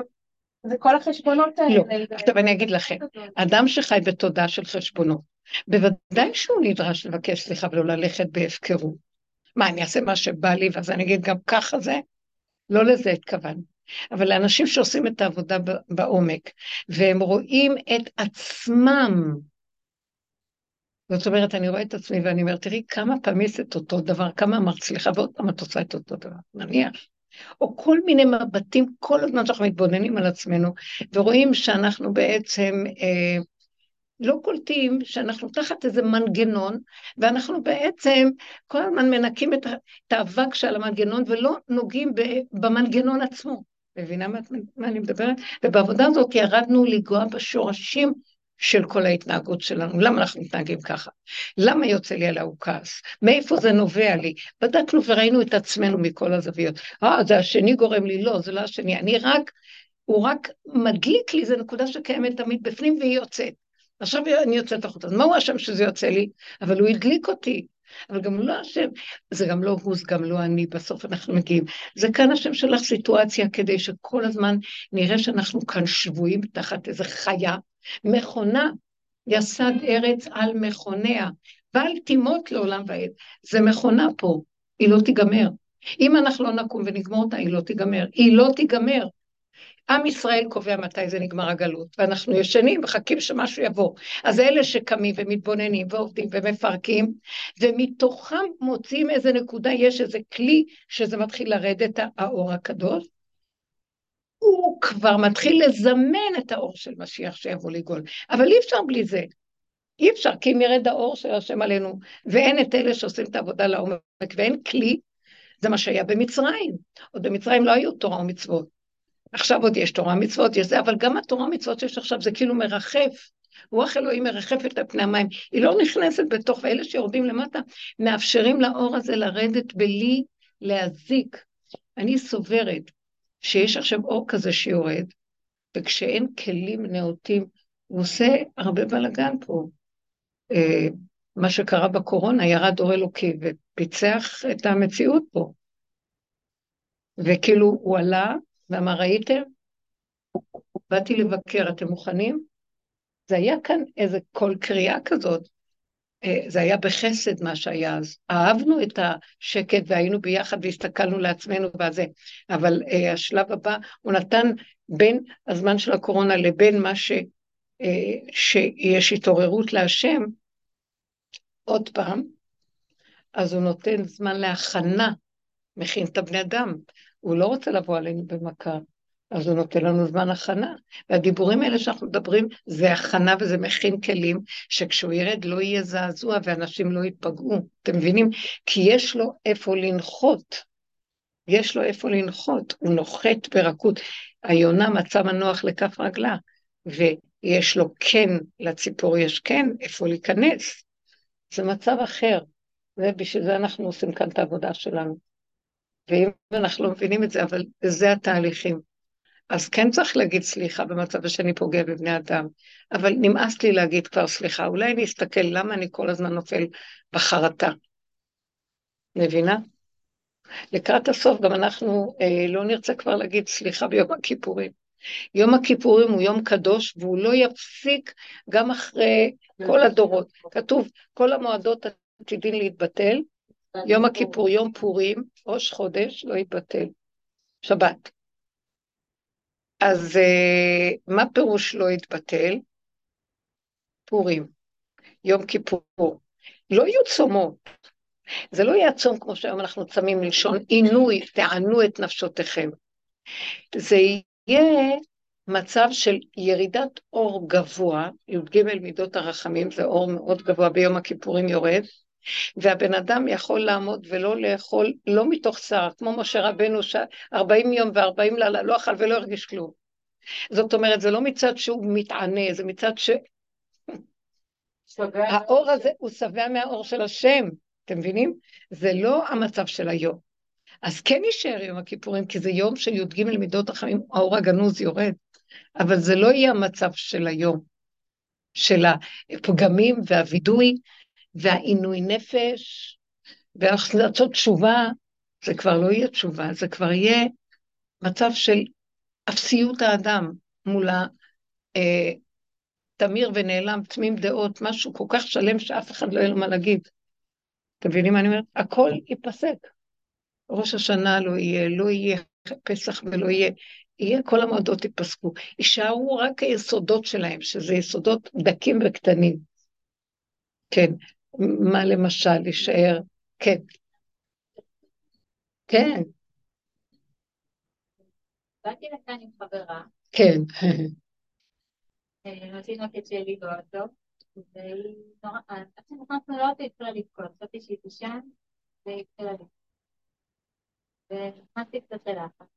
זה כל החשבונות האלה. לא, עכשיו אני אגיד לכם, אדם שחי בתודעה של חשבונות, בוודאי שהוא נדרש לבקש סליחה ולא ללכת בהפקרות. מה, אני אעשה מה שבא לי, ואז אני אגיד גם ככה זה? לא לזה התכוון. אבל לאנשים שעושים את העבודה בעומק, והם רואים את עצמם, זאת אומרת, אני רואה את עצמי ואני אומרת, תראי כמה פעמים את אותו דבר, כמה אמרת סליחה, ועוד פעם את עושה את אותו דבר, נניח. או כל מיני מבטים, כל הזמן שאנחנו מתבוננים על עצמנו, ורואים שאנחנו בעצם אה, לא קולטים שאנחנו תחת איזה מנגנון, ואנחנו בעצם כל הזמן מנקים את, את האבק של המנגנון ולא נוגעים במנגנון עצמו. מבינה מה, מה אני מדברת? ובעבודה הזאת ירדנו לגוע בשורשים של כל ההתנהגות שלנו. למה אנחנו מתנהגים ככה? למה יוצא לי על ההוא כעס? מאיפה זה נובע לי? בדקנו וראינו את עצמנו מכל הזוויות. אה, זה השני גורם לי, לא, זה לא השני. אני רק, הוא רק מדליק לי, זו נקודה שקיימת תמיד בפנים והיא יוצאת. עכשיו אני יוצאת החוצה, אז מהו השם שזה יוצא לי? אבל הוא הדליק אותי. אבל גם לא השם, זה גם לא הוא, זה גם לא אני, בסוף אנחנו מגיעים. זה כאן השם שלך סיטואציה כדי שכל הזמן נראה שאנחנו כאן שבויים תחת איזה חיה, מכונה, יסד ארץ על מכוניה, ואל תימות לעולם ועד. זה מכונה פה, היא לא תיגמר. אם אנחנו לא נקום ונגמור אותה, היא לא תיגמר. היא לא תיגמר. עם ישראל קובע מתי זה נגמר הגלות, ואנחנו ישנים, מחכים שמשהו יבוא. אז אלה שקמים ומתבוננים ועובדים ומפרקים, ומתוכם מוצאים איזה נקודה, יש איזה כלי שזה מתחיל לרדת האור הקדוש, הוא כבר מתחיל לזמן את האור של משיח שיבוא לגאול. אבל אי אפשר בלי זה. אי אפשר, כי אם ירד האור של השם עלינו, ואין את אלה שעושים את העבודה לעומק, ואין כלי, זה מה שהיה במצרים. עוד במצרים לא היו תורה ומצוות. עכשיו עוד יש תורה מצוות, יש זה, אבל גם התורה מצוות שיש עכשיו זה כאילו מרחף. רוח אלוהים מרחפת על פני המים, היא לא נכנסת בתוך, ואלה שיורדים למטה מאפשרים לאור הזה לרדת בלי להזיק. אני סוברת שיש עכשיו אור כזה שיורד, וכשאין כלים נאותים, הוא עושה הרבה בלאגן פה. אה, מה שקרה בקורונה, ירד אור אלוקי ופיצח את המציאות פה. וכאילו הוא עלה ואמר, ראיתם? באתי לבקר, אתם מוכנים? זה היה כאן איזה קול קריאה כזאת. אה, זה היה בחסד מה שהיה אז. אהבנו את השקט והיינו ביחד והסתכלנו לעצמנו וזה. אבל uh, השלב הבא, הוא נתן בין הזמן של הקורונה לבין מה ש, uh, שיש התעוררות להשם, עוד פעם, אז הוא נותן זמן להכנה, מכין את הבני אדם. הוא לא רוצה לבוא עלינו במכה, אז הוא נותן לנו זמן הכנה. והדיבורים האלה שאנחנו מדברים, זה הכנה וזה מכין כלים, שכשהוא ירד לא יהיה זעזוע ואנשים לא ייפגעו. אתם מבינים? כי יש לו איפה לנחות. יש לו איפה לנחות, הוא נוחת ברכות. היונה מצא מנוח לכף רגלה, ויש לו כן, לציפור יש כן איפה להיכנס. זה מצב אחר, ובשביל זה אנחנו עושים כאן את העבודה שלנו. ואם אנחנו לא מבינים את זה, אבל זה התהליכים. אז כן צריך להגיד סליחה במצב שאני פוגע בבני אדם, אבל נמאס לי להגיד כבר סליחה. אולי אני אסתכל למה אני כל הזמן נופל בחרטה. מבינה? לקראת הסוף גם אנחנו אה, לא נרצה כבר להגיד סליחה ביום הכיפורים. יום הכיפורים הוא יום קדוש והוא לא יפסיק גם אחרי כל הדורות. כתוב, כל המועדות עתידין להתבטל, יום הכיפור, יום פורים, ראש חודש, לא יתבטל. שבת. אז אה, מה פירוש לא יתבטל? פורים, יום כיפור. לא יהיו צומות. זה לא יהיה צום כמו שהיום אנחנו צמים מלשון עינוי, תענו את נפשותיכם. זה יהיה מצב של ירידת אור גבוה, י"ג מידות הרחמים, זה אור מאוד גבוה ביום הכיפורים יורד, והבן אדם יכול לעמוד ולא לאכול, לא מתוך צער, כמו משה רבנו, ש-40 יום ו-40 לילה לא אכל ולא הרגיש כלום. זאת אומרת, זה לא מצד שהוא מתענה, זה מצד ש... האור הזה הוא שבע מהאור של השם, אתם מבינים? זה לא המצב של היום. אז כן יישאר יום הכיפורים, כי זה יום של י"ג מידות החיים, האור הגנוז יורד, אבל זה לא יהיה המצב של היום, של הפגמים והווידוי והעינוי נפש, והחלטות תשובה, זה כבר לא יהיה תשובה, זה כבר יהיה מצב של אפסיות האדם מול התמיר אה, ונעלם, תמים דעות, משהו כל כך שלם שאף אחד לא יהיה לו מה להגיד. אתם מבינים מה אני אומרת? הכל ייפסק. ראש השנה לא יהיה, לא יהיה פסח ולא יהיה, יהיה כל המועדות ייפסקו. יישארו רק היסודות שלהם, שזה יסודות דקים וקטנים. כן, מה למשל יישאר? כן. כן. באתי לכאן עם חברה. כן. עשינו את שלי באוטו, והיא נורא, עד שנכנסנו לאוטו היא התחילה לבכות, חשבתי שהיא תישן, והיא התחילה לבכות. ונכנסתי קצת ללחץ,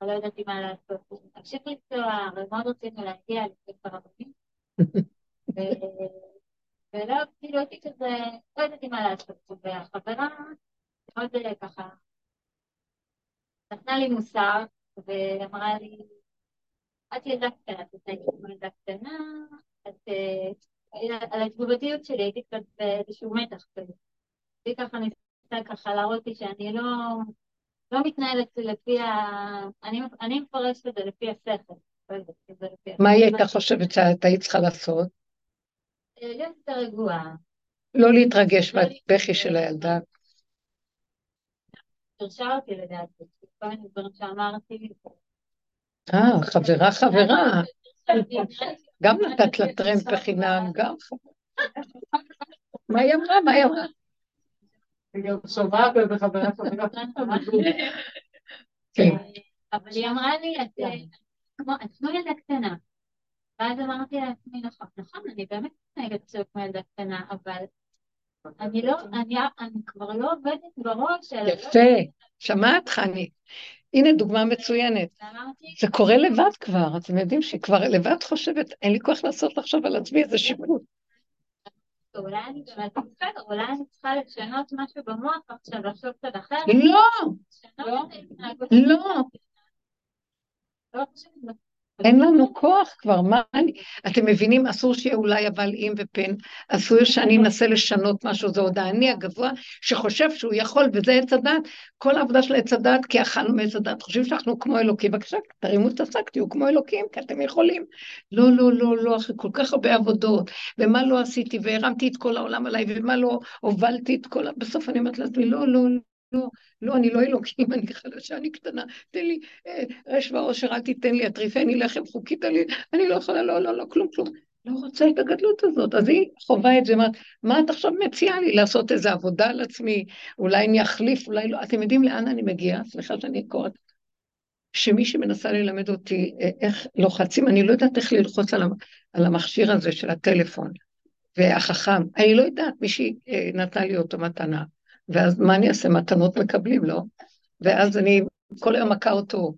אבל לא ידעתי מה לעשות. תמשיך לנסוע, מאוד רצינו להגיע לפני הרבנים. [LAUGHS] ולא, כאילו הייתי כזה, לא ידעתי מה לעשות. והחברה מאוד ככה, נתנה לי מוסר, ואמרה לי, את ילדה קטנה, את הייתי כמו ילדה קטנה, את... על התגובתיות שלי הייתי קצת באיזשהו מתח כזה. והיא ככה ניסתה ככה להראות לי שאני לא, לא מתנהלת לפי ה... אני, אני מפרשת את זה לפי השכל. מה היא הייתה חושבת שאת היית צריכה לעשות? להיות יותר רגועה. לא להתרגש מהבכי של הילדה. הרשה אותי לדעתי, כל מיני דברים שאמרתי. אה, חברה חברה. גם נתת לה טרמפ בחינם, גם חברה. מה היא אמרה? מה היא אמרה? היא גם שומעת בחברה חברה. [LAUGHS] כן. אבל היא אמרה לי, את כמו ילדה קטנה. ואז אמרתי לעצמי, נכון, נכון, אני באמת מתנהגת עכשיו כמו ילדה קטנה, אבל אני לא, אני, אני כבר לא עובדת בראש. יפה, שמעת חני? הנה דוגמה מצוינת. זה קורה לבד כבר, אתם יודעים שהיא כבר לבד חושבת, אין לי כוח לעשות לחשוב על עצמי איזה שיפוט. אולי אני באמת בסדר, אולי אני צריכה לשנות משהו במוח עכשיו, לחשוב קצת אחרת. לא! לא! לא אין לנו כוח כבר, מה אני... אתם מבינים, אסור שיהיה אולי אבל אם ופן, אסור שאני אנסה לשנות משהו, זה עוד האני הגבוה שחושב שהוא יכול, וזה עץ הדת, כל העבודה של עץ הדת, כי אכלנו מעץ הדת, חושבים שאנחנו כמו אלוקים, בבקשה, תרימו את השק, תהיו כמו אלוקים, כי אתם יכולים. לא, לא, לא, לא, אחרי כל כך הרבה עבודות, ומה לא עשיתי, והרמתי את כל העולם עליי, ומה לא הובלתי את כל. בסוף אני אומרת לעצמי, לא, לא, לא, לא, אני לא אלוקים, אני חלשה, אני קטנה, תן לי אה, רש ועושר, אל תיתן לי, אטריפני לחם חוקי, תן לי, אני לא יכולה, לא, לא, לא, כלום, כלום. לא רוצה את הגדלות הזאת. אז היא חווה את זה, אומרת, מה את עכשיו מציעה לי לעשות איזו עבודה על עצמי? אולי אני אחליף, אולי לא. אתם יודעים לאן אני מגיעה? סליחה שאני קוראת. שמי שמנסה ללמד אותי אה, איך לוחצים, אני לא יודעת איך ללחוץ על המכשיר הזה של הטלפון, והחכם, אני לא יודעת, מישהי אה, נתנה לי אותו מתנה. ואז מה אני אעשה? מתנות מקבלים, לא? ואז אני כל היום מכה אותו,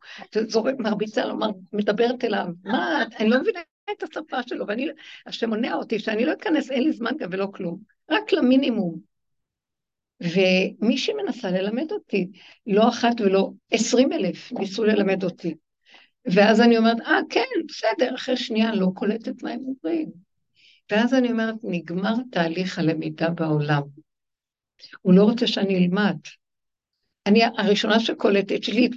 זורק, מרביצה לו, מדברת אליו, מה, אני לא מבינה את השפה שלו, ואני, השם מונע אותי, שאני לא אכנס, אין לי זמן גם ולא כלום, רק למינימום. ומי שמנסה ללמד אותי, לא אחת ולא עשרים אלף ניסו ללמד אותי. ואז אני אומרת, אה, כן, בסדר, אחרי שנייה לא קולטת מה הם אומרים. ואז אני אומרת, נגמר תהליך הלמידה בעולם. הוא לא רוצה שאני אלמד. אני הראשונה שקולטת שלי,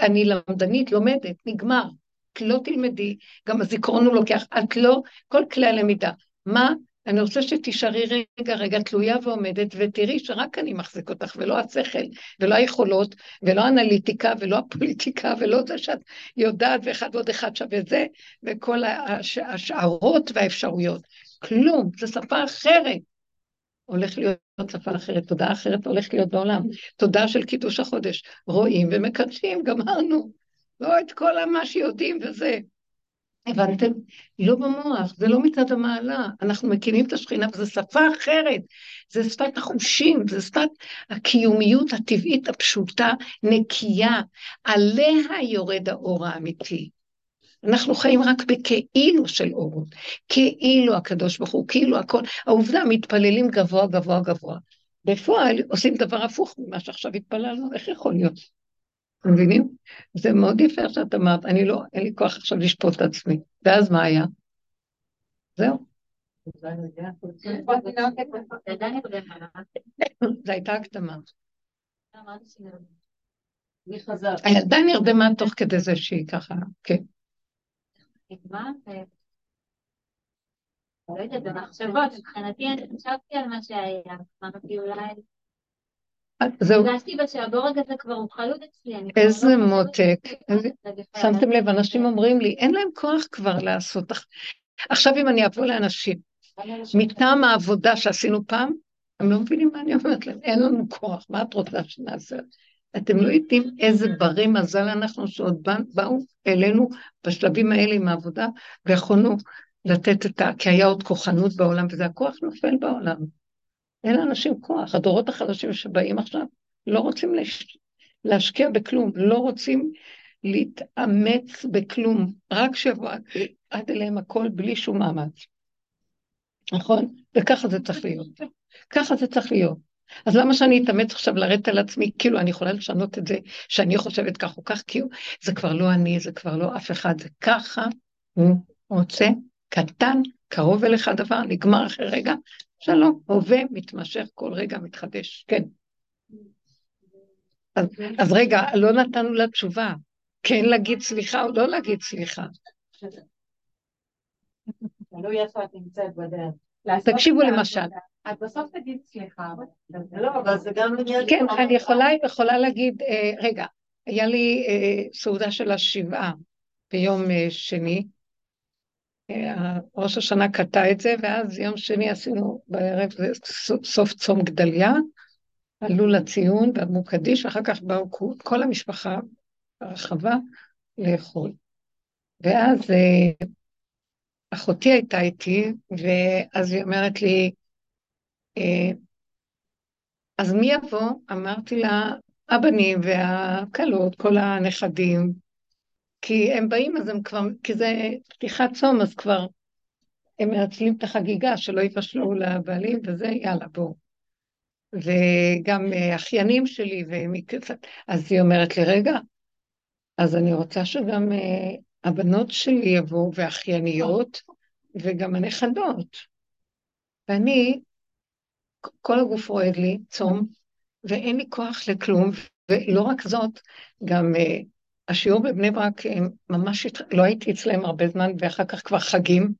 אני למדנית, לומדת, נגמר. את לא תלמדי, גם הזיכרון הוא לוקח, את לא, כל כלי הלמידה. מה אני רוצה שתישארי רגע, רגע תלויה ועומדת, ותראי שרק אני מחזיק אותך, ולא השכל, ולא היכולות, ולא האנליטיקה, ולא הפוליטיקה, ולא זה שאת יודעת, ואחד ועוד אחד שווה זה, וכל הש, השערות והאפשרויות. כלום, זו שפה אחרת. הולך להיות שפה אחרת, תודעה אחרת הולכת להיות בעולם. תודעה של קידוש החודש. רואים ומקדשים, גמרנו. לא את כל מה שיודעים וזה. הבנתם? לא במוח, זה לא מצד המעלה. אנחנו מקימים את השכינה, וזו שפה אחרת. זה שפת החושים, זה שפת הקיומיות הטבעית הפשוטה, נקייה. עליה יורד האור האמיתי. אנחנו חיים רק בכאילו של אורות, כאילו הקדוש ברוך הוא, כאילו הכל, העובדה, מתפללים גבוה, גבוה, גבוה. בפועל עושים דבר הפוך ממה שעכשיו התפללנו, איך יכול להיות? אתם מבינים? זה מאוד יפה שאת אמרת, אני לא, אין לי כוח עכשיו לשפוט את עצמי. ואז מה היה? זהו. זו הייתה הקדמה. הילדה נרדמה תוך כדי זה שהיא ככה, כן. לא יודעת, במחשבות, מבחינתי אני חשבתי על מה שהיה, אמרתי אולי... זהו. הרגשתי שהבורג הזה כבר הוא חלוד אצלי. איזה מותק. שמתם לב, אנשים אומרים לי, אין להם כוח כבר לעשות. עכשיו אם אני אבוא לאנשים, מטעם העבודה שעשינו פעם, הם לא מבינים מה אני אומרת להם, אין לנו כוח, מה את רוצה שנעשה? אתם לא יודעים איזה ברי מזל אנחנו שעוד באו אלינו בשלבים האלה עם העבודה, ויכולנו לתת את ה... כי היה עוד כוחנות בעולם, וזה הכוח נופל בעולם. אין לאנשים כוח. הדורות החדשים שבאים עכשיו לא רוצים להש... להשקיע בכלום, לא רוצים להתאמץ בכלום, רק שיבוא עד אליהם הכל בלי שום מאמץ. נכון? וככה זה צריך להיות. ככה זה צריך להיות. אז למה שאני אתאמץ עכשיו לרדת על עצמי, כאילו אני יכולה לשנות את זה, שאני חושבת כך או כך, כאילו זה כבר לא אני, זה כבר לא אף אחד, זה ככה הוא רוצה, קטן, קרוב אליך הדבר, נגמר אחרי רגע, שלום, הווה, מתמשך, כל רגע מתחדש, כן. אז, אז רגע, לא נתנו לה תשובה, כן להגיד סליחה או לא להגיד סליחה. תקשיבו למשל. את בסוף תגיד סליחה. לא, אבל זה גם עניין... כן, אני יכולה, יכולה להגיד, אה, רגע, היה לי אה, סעודה של השבעה ביום אה, שני, ראש השנה קטע את זה, ואז יום שני עשינו בערב, סוף צום גדליה, עלו לציון ואמרו קדיש, ואחר כך באו כל המשפחה הרחבה לאכול. ואז אחותי הייתה איתי, ואז היא אומרת לי, אז מי יבוא? אמרתי לה, הבנים והכלות, כל הנכדים, כי הם באים, אז הם כבר, כי זה פתיחת צום, אז כבר הם מנצלים את החגיגה, שלא יבשלו לבעלים, וזה, יאללה, בואו. וגם אה, אחיינים שלי, ומקצת, אז היא אומרת לי, רגע, אז אני רוצה שגם uh, הבנות שלי יבואו, ואחייניות, וגם הנכדות. ואני, כל הגוף רועד לי, צום, ואין לי כוח לכלום, ולא רק זאת, גם uh, השיעור בבני ברק, ממש, לא הייתי אצלם הרבה זמן, ואחר כך כבר חגים.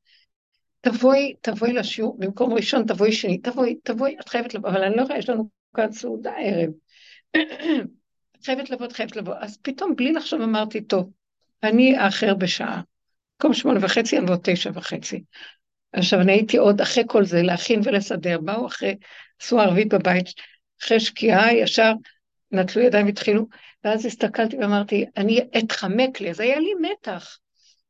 תבואי, תבואי לשיעור, במקום ראשון תבואי שני, תבואי, תבואי, את חייבת לבוא, אבל אני לא יכולה, יש לנו כאן סעודה ערב. את חייבת לבוא, את חייבת לבוא. אז פתאום, בלי לחשוב, אמרתי, טוב, אני האחר בשעה. במקום שמונה וחצי, אני תשע וחצי. עכשיו, אני הייתי עוד אחרי כל זה, להכין ולסדר. באו אחרי, עשו ערבית בבית, אחרי שקיעה, ישר נטלו ידיים והתחילו, ואז הסתכלתי ואמרתי, אני אתחמק לי, אז היה לי מתח.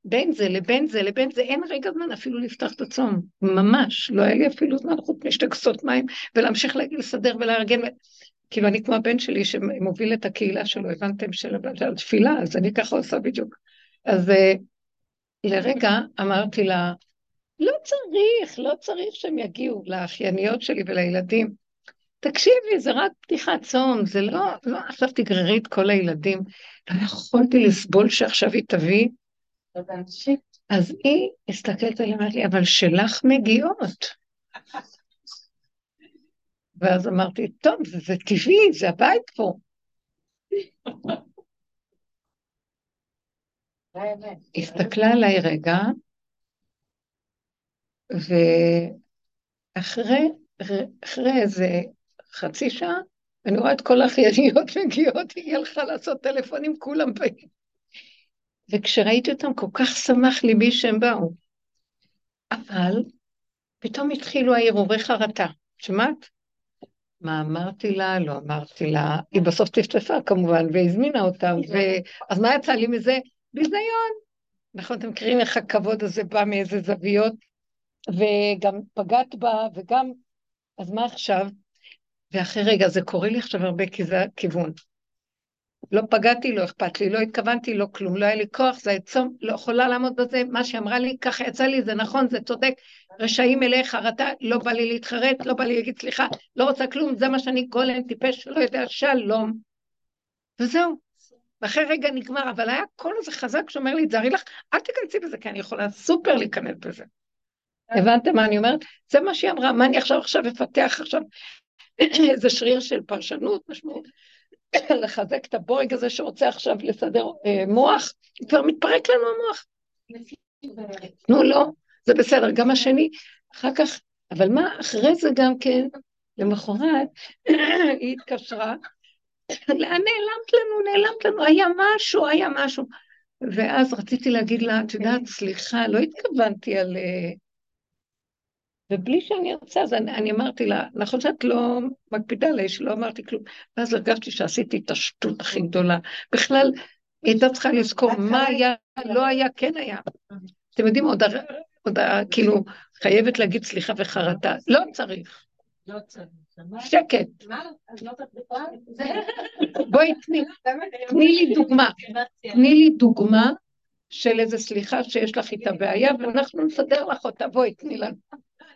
בין זה לבין זה לבין זה, אין רגע זמן אפילו לפתוח את הצום, ממש, לא היה לי אפילו זמן חוץ משתי כסות מים, ולהמשיך לסדר ולארגן, כאילו אני כמו הבן שלי שמוביל את הקהילה שלו, הבנתם, של התפילה, אז אני ככה עושה בדיוק. אז uh, לרגע אמרתי לה, לא צריך, לא צריך שהם יגיעו לאחייניות שלי ולילדים. תקשיבי, זה רק פתיחת צום, זה לא, לא עכשיו תגררי את כל הילדים. לא יכולתי לסבול שעכשיו היא תביא. אז היא הסתכלת עליה ואמרת לי, אבל שלך מגיעות. ואז אמרתי, טוב, זה טבעי, זה הבית פה. הסתכלה עליי רגע, ו... אחרי, איזה חצי שעה, אני רואה את כל האחייניות [LAUGHS] מגיעות, היא הלכה לעשות טלפונים, כולם באים. וכשראיתי אותם, כל כך שמח ליבי שהם באו. אבל פתאום התחילו ההרהורי חרטה. שמעת? מה אמרתי לה? לא אמרתי לה. היא בסוף טפטפה כמובן, והזמינה אותם, ו... אז מה יצא לי מזה? ביזיון. נכון, אתם מכירים איך הכבוד הזה בא מאיזה זוויות, וגם פגעת בה, וגם... אז מה עכשיו? ואחרי רגע, זה קורה לי עכשיו הרבה כי זה הכיוון. לא פגעתי, לא אכפת לי, לא התכוונתי, לא כלום, לא היה לי כוח, זה עצום, לא יכולה לעמוד בזה, מה שהיא אמרה לי, ככה יצא לי, זה נכון, זה צודק, רשעים אליך חרטה, לא בא לי להתחרט, לא בא לי להגיד סליחה, לא רוצה כלום, זה מה שאני גולם טיפש, לא יודע, שלום. וזהו. ואחרי רגע נגמר, אבל היה קול הזה חזק שאומר לי, תזהרי לך, אל תיכנסי בזה, כי אני יכולה סופר להיכנס בזה. הבנתם מה אני אומרת? זה מה שהיא אמרה, מה אני עכשיו עכשיו אפתח עכשיו [CLEARS THROAT] איזה שריר של פרשנות, משמעות, [CLEARS THROAT] לחזק את הבורג הזה שרוצה עכשיו לסדר אה, מוח, כבר מתפרק לנו המוח. נו, לא, זה בסדר, גם השני, אחר כך, אבל מה, אחרי זה גם כן, למחרת, [CLEARS THROAT] היא התקשרה, לאן נעלמת לנו, נעלמת לנו, היה משהו, היה משהו. ואז רציתי להגיד לה, את יודעת, סליחה, לא התכוונתי על... אה, ובלי שאני ארצה, אז אני, אני אמרתי לה, נכון שאת לא מקפידה עליי, שלא אמרתי כלום. ואז הרגשתי שעשיתי את השטות הכי גדולה. בכלל, היא הייתה צריכה לזכור מה היה, לא היה, כן היה. אתם יודעים, עוד, עוד כאילו, חייבת להגיד סליחה וחרטה. לא צריך. לא צריך. שקט. לא בואי תני, תני לי דוגמה. תני לי דוגמה של איזה סליחה שיש לך איתה בעיה, ואנחנו נסדר לך אותה. בואי, תני לנו.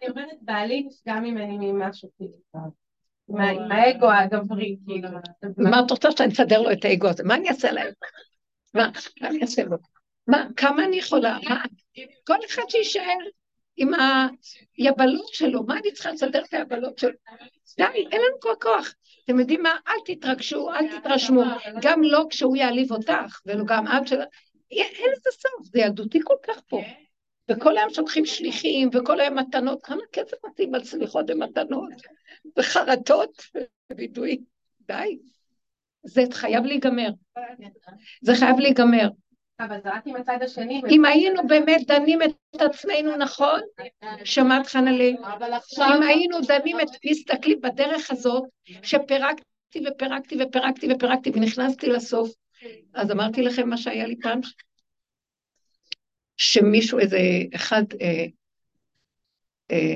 אני אומרת, בעלי נפגע ממני ממשהו כאילו. עם האגו הגברי, כאילו. מה את רוצה שאני אסדר לו את האגו הזה? מה אני אעשה להם? מה, מה אני אעשה לו? מה, כמה אני יכולה? מה? כל אחד שיישאר עם היבלות שלו, מה אני צריכה לסדר את היבלות שלו? די, אין לנו כל כוח. אתם יודעים מה? אל תתרגשו, אל תתרשמו. גם לא כשהוא יעליב אותך, ולא גם את של... אין לזה סוף, זה ילדותי כל כך פה. וכל היום שולחים שליחים, וכל היום מתנות, כמה כסף מתאים על סליחות ומתנות, וחרטות, ווידויים, די. זה חייב להיגמר. זה חייב להיגמר. אבל זה רק עם הצד השני. אם היינו באמת דנים את עצמנו נכון, שמעת חנלי? אם היינו דנים את, מסתכלים בדרך הזאת, שפירקתי ופירקתי ופירקתי ופירקתי ונכנסתי לסוף, אז אמרתי לכם מה שהיה לי פעם, שמישהו, איזה אחד, אה, אה,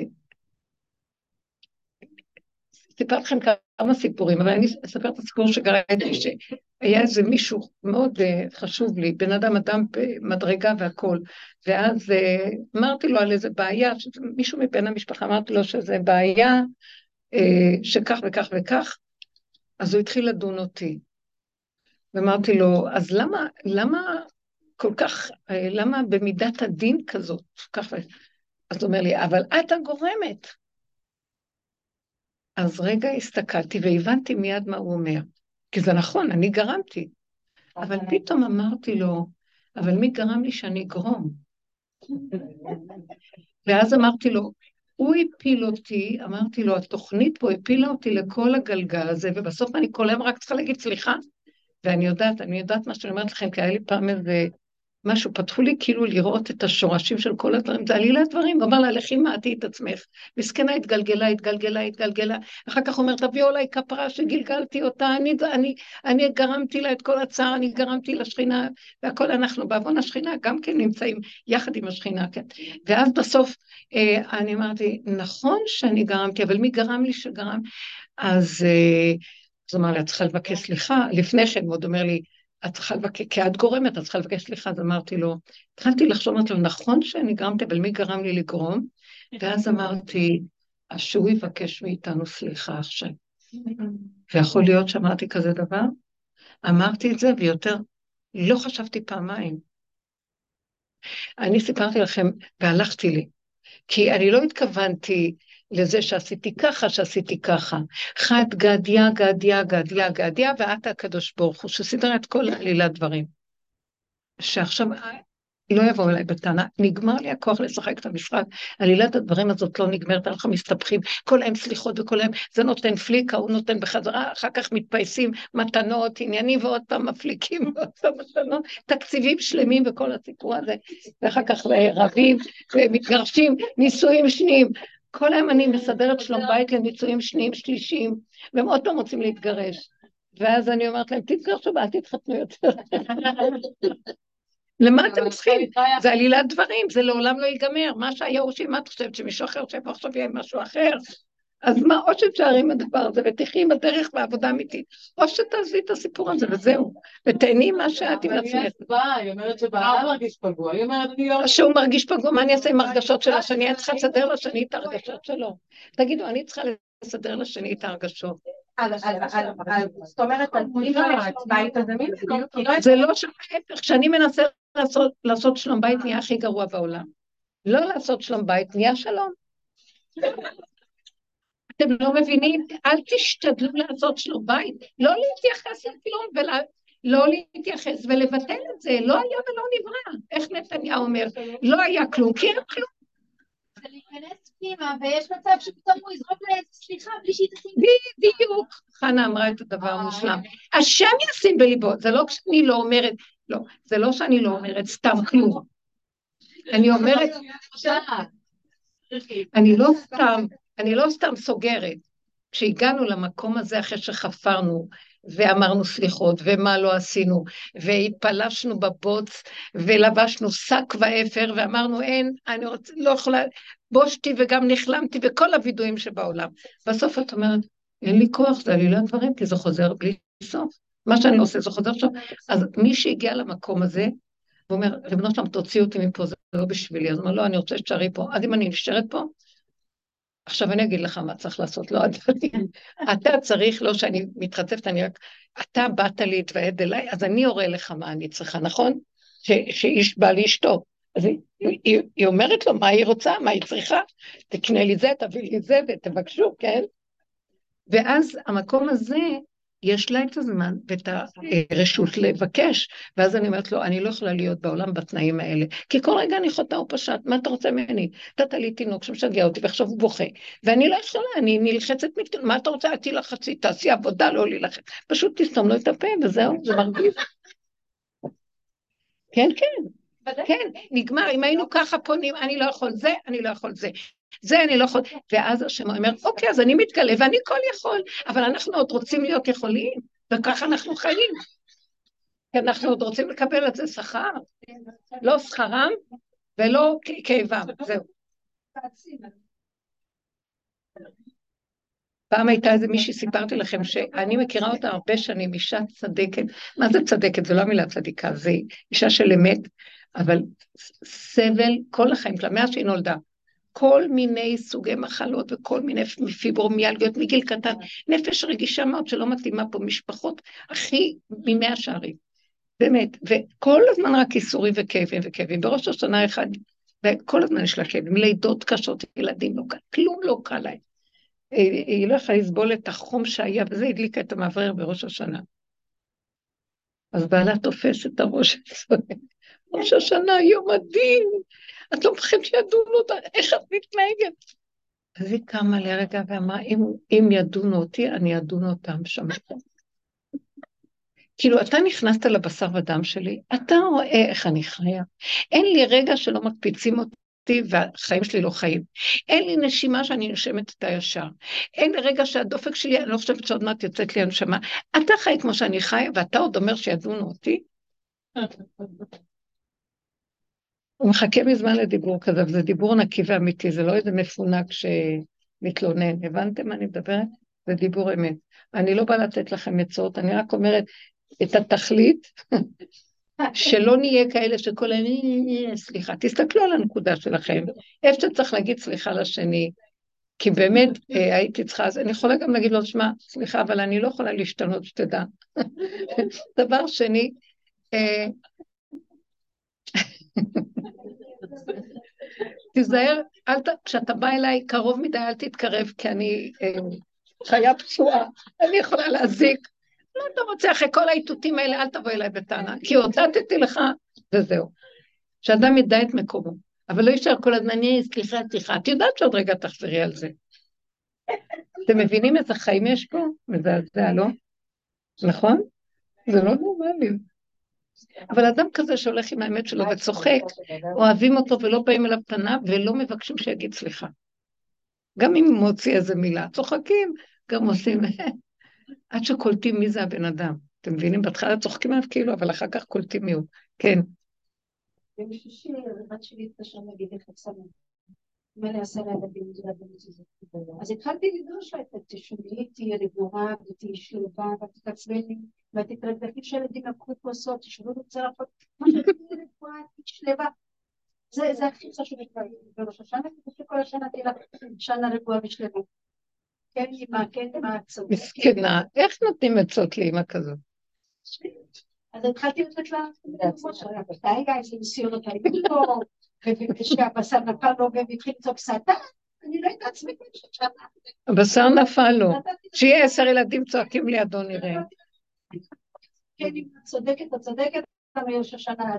סיפרתי לכם כמה סיפורים, אבל אני אספר את הסיפור שקראתי, שהיה איזה מישהו מאוד uh, חשוב לי, בן אדם אדם במדרגה והכול, ואז uh, אמרתי לו על איזה בעיה, מישהו מבין המשפחה אמרתי לו שזה בעיה uh, שכך וכך וכך, אז הוא התחיל לדון אותי. ואמרתי לו, אז למה, למה כל כך, למה במידת הדין כזאת, כך ו... אז הוא אומר לי, אבל את הגורמת. אז רגע הסתכלתי והבנתי מיד מה הוא אומר. כי זה נכון, אני גרמתי. אבל פתאום אמרתי לו, אבל מי גרם לי שאני אגרום? ואז אמרתי לו, הוא הפיל אותי, אמרתי לו, התוכנית פה הפילה אותי לכל הגלגל הזה, ובסוף אני כל היום רק צריכה להגיד סליחה. ואני יודעת, אני יודעת מה שאני אומרת לכם, כי היה לי פעם איזה משהו, פתחו לי כאילו לראות את השורשים של כל הדברים, זה עלילת דברים, הוא אמר לה, לכי מעטי את עצמך. מסכנה התגלגלה, התגלגלה, התגלגלה, אחר כך אומר, תביאו אליי כפרה שגלגלתי אותה, אני, אני, אני גרמתי לה את כל הצער, אני גרמתי לשכינה, והכל אנחנו בעוון השכינה גם כן נמצאים יחד עם השכינה, כן. ואז בסוף אה, אני אמרתי, נכון שאני גרמתי, אבל מי גרם לי שגרם? אז, אה, אז אמר לי, את צריכה לבקש סליחה, לפני כן הוא עוד אומר לי, את צריכה לבקש, כי את גורמת, את צריכה לבקש סליחה, אז אמרתי לו, התחלתי לחשוב, אמרתי לו, נכון שאני גרמתי, אבל מי גרם לי לגרום? ואז אמרתי, אז שהוא יבקש מאיתנו סליחה עכשיו. ויכול להיות שאמרתי כזה דבר? אמרתי את זה, ויותר לא חשבתי פעמיים. אני סיפרתי לכם, והלכתי לי, כי אני לא התכוונתי לזה שעשיתי ככה, שעשיתי ככה. חד גדיה, גדיה, גדיה, גדיה, ואת הקדוש ברוך הוא, שסידר את כל עלילת דברים. שעכשיו, לא יבואו אליי בטענה, נגמר לי הכוח לשחק את המשחק, עלילת הדברים הזאת לא נגמרת, אנחנו מסתבכים, כל היום סליחות וכל היום, זה נותן פליקה, הוא נותן בחזרה, אחר כך מתפייסים מתנות, עניינים, ועוד פעם מפליקים, [LAUGHS] ועוד פעם מתנות, תקציבים שלמים וכל הסיפור הזה, ואחר כך רבים ומתגרשים, נישואים שניים. כל היום אני מסדרת שלום בית לנישואים שניים, שלישיים, והם עוד פעם רוצים להתגרש. ואז אני אומרת להם, תתגרשו ואל תתחתנו יותר. [LAUGHS] למה אתם צריכים? זה עלילת דברים, זה לעולם לא ייגמר. מה שהיה הוא מה את חושבת, שמישהו אחר פה עכשיו יהיה משהו אחר? אז מה, או שתשארי עם הדבר הזה ותחי עם הדרך בעבודה אמיתית, או שתעזבי את הסיפור הזה וזהו, ותהני מה שאת עם עצמך. אבל היא הסברה, היא אומרת שבעלה מרגיש פגוע, היא אומרת, אני לא... שהוא מרגיש פגוע, מה אני אעשה עם הרגשות של השני? אני צריכה לסדר לשני את ההרגשות שלו. תגידו, אני צריכה לסדר לשני את ההרגשות. זאת אומרת, זה לא שם ההפך, כשאני מנסה לעשות שלום בית נהיה הכי גרוע בעולם. לא לעשות שלום בית נהיה שלום. אתם לא מבינים? אל תשתדלו לעשות שלום בית, לא להתייחס לכלום ולא להתייחס ולבטל את זה, לא היה ולא נברא. איך נתניהו אומר? לא היה כלום, כי אין כלום. זה להיכנס פנימה, ויש מצב שפתאום הוא יזרוק לה איזה סליחה בלי שהיא תשים... בדיוק. חנה אמרה את הדבר המושלם. השם ישים בליבו, זה לא כשאני לא אומרת, לא, זה לא שאני לא אומרת סתם כלום. אני אומרת, אני לא סתם, אני לא סתם סוגרת. כשהגענו למקום הזה אחרי שחפרנו ואמרנו סליחות ומה לא עשינו והתפלשנו בבוץ ולבשנו שק ואפר ואמרנו אין, אני רוצה, לא יכולה, בושתי וגם נכלמתי וכל הווידויים שבעולם. בסוף את אומרת, אין לי כוח, זה עלילת דברים, כי זה חוזר בלי סוף. מה שאני עושה זה חוזר עכשיו. אז מי שהגיע למקום הזה, הוא אומר, ריבונו שלום, תוציא אותי מפה, זה לא בשבילי. אז הוא אומר, לא, אני רוצה שתשארי פה. אז אם אני נשארת פה, עכשיו אני אגיד לך מה צריך לעשות, לא הדברים. אתה צריך, לא שאני מתחצפת, אני רק, אתה באת להתוועד אליי, אז אני אורה לך מה אני צריכה, נכון? ש, שאיש בא לאשתו. אז היא, היא, היא אומרת לו מה היא רוצה, מה היא צריכה, תקנה לי זה, תביא לי זה ותבקשו, כן? ואז המקום הזה, יש לה את הזמן ואת הרשות לבקש, ואז אני אומרת לו, אני לא יכולה להיות בעולם בתנאים האלה, כי כל רגע אני חוטאה ופשט, מה אתה רוצה ממני? נתת לי תינוק שמשגע אותי ועכשיו הוא בוכה, ואני לא יכולה, אני נלחצת, מה אתה רוצה? את תילחצי, תעשי עבודה, לא להילחץ, פשוט תסתום לו את הפה וזהו, זה מרגיז. כן, כן, כן, נגמר, אם היינו ככה פונים, אני לא יכול זה, אני לא יכול זה. זה אני לא יכול, ואז השם אומר, אוקיי, אז אני מתגלה ואני כל יכול, אבל אנחנו עוד רוצים להיות יכולים, וככה אנחנו חיים. כי אנחנו עוד רוצים לקבל על זה שכר, לא שכרם ולא כאבם, זהו. פעם הייתה איזה מישהי, סיפרתי לכם, שאני מכירה אותה הרבה שנים, אישה צדקת, מה זה צדקת? זו לא המילה צדיקה, זה אישה של אמת, אבל סבל כל החיים שלה, מאז שהיא נולדה. כל מיני סוגי מחלות וכל מיני פיברומיאלגיות מגיל קטן, נפש רגישה מאוד שלא מתאימה פה, משפחות הכי ממאה שערים, באמת, וכל הזמן רק איסורים וכאבים וכאבים, בראש השנה אחד, וכל הזמן יש לה כאבים, לידות קשות, ילדים לא קל, כלום לא קל להם. היא לא יכולה לסבול את החום שהיה, וזה הדליקה את המאוורר בראש השנה. אז בעלה תופס את הראש וצועק, ראש השנה, יום הדין, את לא מפחדת שידונו אותה, איך את מתנהגת? אז היא קמה לרגע ואמרה, אם, אם ידונו אותי, אני אדון אותם, שמעת? [LAUGHS] כאילו, אתה נכנסת לבשר ודם שלי, אתה רואה איך אני חיה. אין לי רגע שלא מקפיצים אותי והחיים שלי לא חיים. אין לי נשימה שאני נושמת אותה ישר. אין לי רגע שהדופק שלי, אני לא חושבת שעוד מעט יוצאת לי הנשמה. אתה חי כמו שאני חיה, ואתה עוד אומר שידונו אותי? [LAUGHS] הוא מחכה מזמן לדיבור כזה, וזה דיבור נקי ואמיתי, זה לא איזה מפונק שמתלונן. הבנתם מה אני מדברת? זה דיבור אמת. אני לא באה לתת לכם עצות, אני רק אומרת את התכלית, [LAUGHS] שלא נהיה כאלה שכל היום, סליחה, תסתכלו על הנקודה שלכם, איפה שצריך להגיד סליחה לשני, כי באמת אה, הייתי צריכה, אז אני יכולה גם להגיד לו, שמע, סליחה, אבל אני לא יכולה להשתנות, שתדע. [LAUGHS] דבר שני, [LAUGHS] [LAUGHS] תיזהר, כשאתה בא אליי קרוב מדי, אל תתקרב, כי אני אה, חיה פצועה, אני יכולה להזיק. לא אתה רוצה, אחרי כל האיתותים האלה, אל תבוא אליי בטענה, כי הודעתי לך, וזהו. שאדם ידע את מקומו, אבל לא יישאר כל הזמן, אני, סליחה, סליחה, את יודעת שעוד רגע תחזרי על זה. אתם מבינים איזה חיים יש פה? מזעזע, לא? נכון? זה לא נורמלי. אבל אדם כזה שהולך עם האמת שלו וצוחק, אוהבים אותו ולא באים אליו פניו ולא מבקשים שיגיד סליחה. גם אם הוא מוציא איזה מילה, צוחקים, גם עושים, [LAUGHS] עד שקולטים מי זה הבן אדם. אתם מבינים? בהתחלה צוחקים עליו כאילו, אבל אחר כך קולטים מי הוא. כן. ביום שישי, הבת שלי התקשר להגיד איך את שמה. מה אני אעשה לילדים אז התחלתי לדרוש לה, תשמעי, תהיי רגועה ותהיי שלווה ותתעצבני ותתרגלתי שהילדים לקחו כוסות, תשבו בצלחות, כמו שתהיי רגועה, תהיי שלווה. זה הכי חשוב בראש השנה, כדי שכל השנה תהיה לך שנה רגועה ושלווה. כן, אמא, כן, אמא, צודקת. מסכנה, איך נותנים עצות לאמא כזאת? אז התחלתי לתת לה, די, איזה ניסיונות היו פה, ושהבשר נפל לו והתחיל לצעוק סרטן, אני לא יודעת עצמי הבשר נפל לו, שיהיה עשר ילדים צועקים לידו נראה. כן, אם את צודקת, את צודקת, אבל יש השנה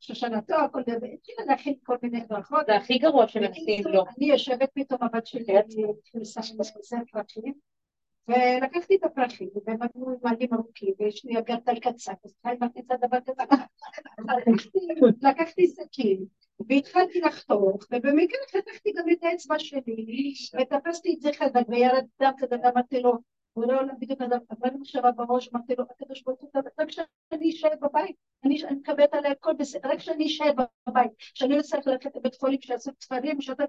שושנתו, הכל דבר, התחילה להכין כל מיני ברכות. זה הכי גרוע שמנסים לו. אני יושבת פתאום, הבת שלי, אני נכנסה לזה פרחים, ולקחתי את הפרחים, והם היו מעלים ארוכים, ויש לי אגרטל קצר, אז התחלתי את דבר כזה. [LAUGHS] לקחתי סכין, והתחלתי לחתוך, ובמקרה חתכתי גם את האצבע שלי, ותפסתי את זה חזק, וירד דם כזה, ואמרתי לו, הוא לא עולה בדיוק אדם, אבל מחשבה בראש, אמרתי לו, הקדוש ברוך הוא, רק שאני אשאר בבית, אני מקבלת עליה הכל בסדר, רק שאני אשאר בבית, שאני לא צריך ללכת לבית חולים, שיעשו ספרים, שאתה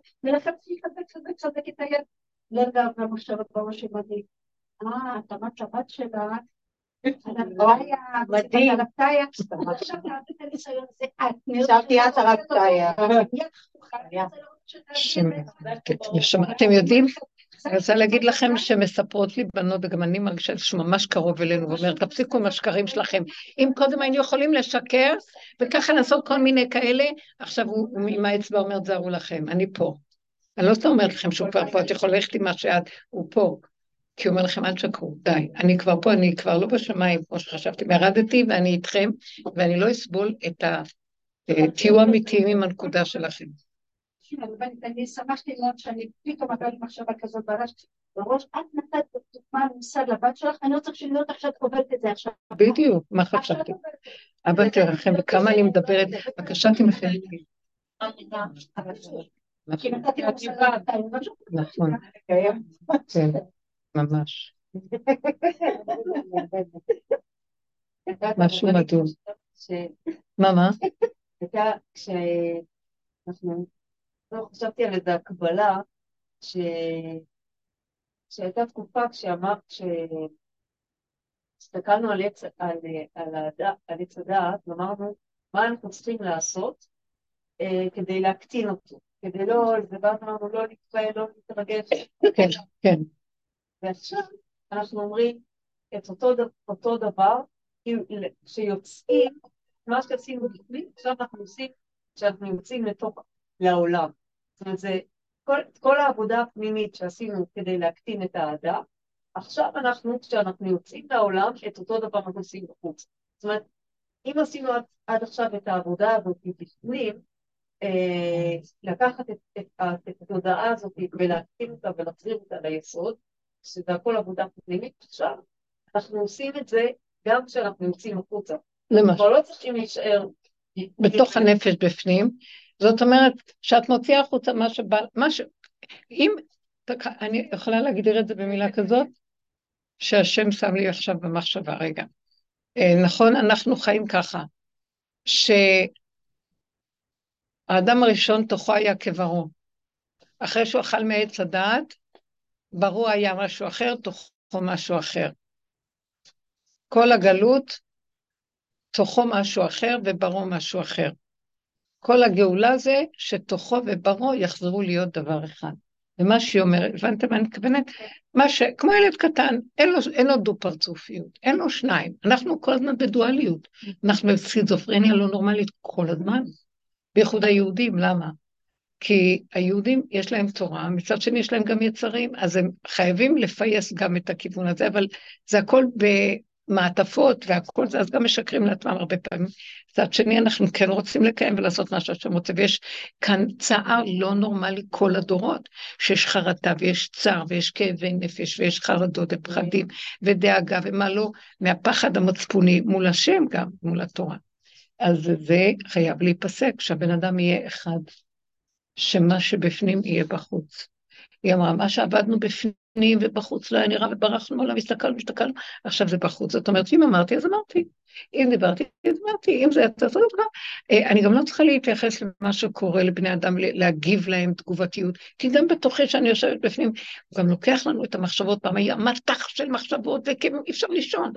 אותי חזק חזק חזק את היד. לא יודעת המחשבות בראש שמדהים. אה, את אמרת לבת שלה, מדהים. תעשי את יודעים, אני רוצה להגיד לכם שמספרות לי בנות, וגם אני מרגישה שהוא ממש קרוב אלינו, ואומר, תפסיקו עם השקרים שלכם. אם קודם היינו יכולים לשקר, וככה לעשות כל מיני כאלה, עכשיו הוא עם האצבע אומר, תזהרו לכם, אני פה. אני לא סתם אומרת לכם שהוא כבר פה, את יכולה ללכת עם מה שאת, הוא פה. כי הוא אומר לכם, אל תשקרו, די, אני כבר פה, אני כבר לא בשמיים, כמו שחשבתי, ירדתי ואני איתכם, ואני לא אסבול את ה... תהיו אמיתיים עם הנקודה שלכם. אני שמחתי מאוד שאני פתאום עברה לי מחשבה כזאת בראש, את נתת דוגמה מושג לבת שלך, אני לא צריך שלהיות עכשיו קובלת את זה עכשיו. בדיוק, מה חשבתי? אבא תרחם, וכמה אני מדברת, בבקשה תמחל לי. נכון, כן, ממש. [LAUGHS] משהו מדהים. מה, מה? [LAUGHS] כשאנחנו לא, חשבתי על איזו הקבלה, ש... שהייתה תקופה כשאמרת, כשהסתכלנו על עץ, על, על, הדעת, ואמרנו מה אנחנו צריכים לעשות אה, כדי להקטין אותו, כדי לא, זה בא ואמרנו לא להתפעל, לא להתרגש. כן, כן. ועכשיו אנחנו אומרים את אותו, אותו דבר, כשיוצאים, מה שעשינו בפנים, עכשיו אנחנו עושים, כשאנחנו יוצאים לתוך, לעולם. זאת אומרת, זה כל, כל העבודה הפנימית שעשינו כדי להקטין את האהדה, עכשיו אנחנו, כשאנחנו יוצאים לעולם, את אותו דבר אנחנו עושים בחוץ. זאת אומרת, אם עשינו עד, עד עכשיו את העבודה הזאת בפנים, אה, לקחת את, את, את, את התודעה הזאת ולהקטין אותה ולהחזיר אותה ליסוד, שזה הכל עבודה פנימית, עכשיו אנחנו עושים את זה גם כשאנחנו יוצאים החוצה. למשל. כבר לא צריכים להישאר... בתוך הנפש בפנים, זאת אומרת, שאת מוציאה החוצה מה שבא, מה ש... אם, אני יכולה להגדיר את זה במילה כזאת, שהשם שם לי עכשיו במחשבה, רגע. אה, נכון, אנחנו חיים ככה, שהאדם הראשון תוכו היה כברו. אחרי שהוא אכל מעץ הדעת, ברו היה משהו אחר, תוכו משהו אחר. כל הגלות, תוכו משהו אחר וברו משהו אחר. כל הגאולה זה שתוכו וברו יחזרו להיות דבר אחד. ומה שהיא אומרת, הבנתם מה אני מתכוונת? מה ש... כמו ילד קטן, אין לו, אין לו דו-פרצופיות, אין לו שניים. אנחנו כל הזמן בדואליות. אנחנו בסכיזופרניה לא נורמלית כל הזמן. בייחוד היהודים, למה? כי היהודים יש להם תורה, מצד שני יש להם גם יצרים, אז הם חייבים לפייס גם את הכיוון הזה, אבל זה הכל ב... מעטפות והכל זה, אז גם משקרים לעצמם הרבה פעמים. מצד שני, אנחנו כן רוצים לקיים ולעשות מה שהשם רוצה, ויש כאן צער לא נורמלי כל הדורות, שיש חרטה ויש צער ויש כאבי נפש ויש חרדות ופחדים ודאגה ומה לא, מהפחד המצפוני מול השם גם, מול התורה. אז זה חייב להיפסק, שהבן אדם יהיה אחד, שמה שבפנים יהיה בחוץ. היא אמרה, מה שעבדנו בפנים ובחוץ לא היה נראה וברחנו מעולם, הסתכלנו, הסתכלנו, עכשיו זה בחוץ. זאת אומרת, אם אמרתי, אז אמרתי. אם דיברתי, אז אמרתי, אם זה יצא, אז אמרתי. אה, אני גם לא צריכה להתייחס למה שקורה לבני אדם, להגיב להם תגובתיות, כי גם בתוכי שאני יושבת בפנים, הוא גם לוקח לנו את המחשבות, פעם היה מטח של מחשבות, וכאילו אי אפשר לישון.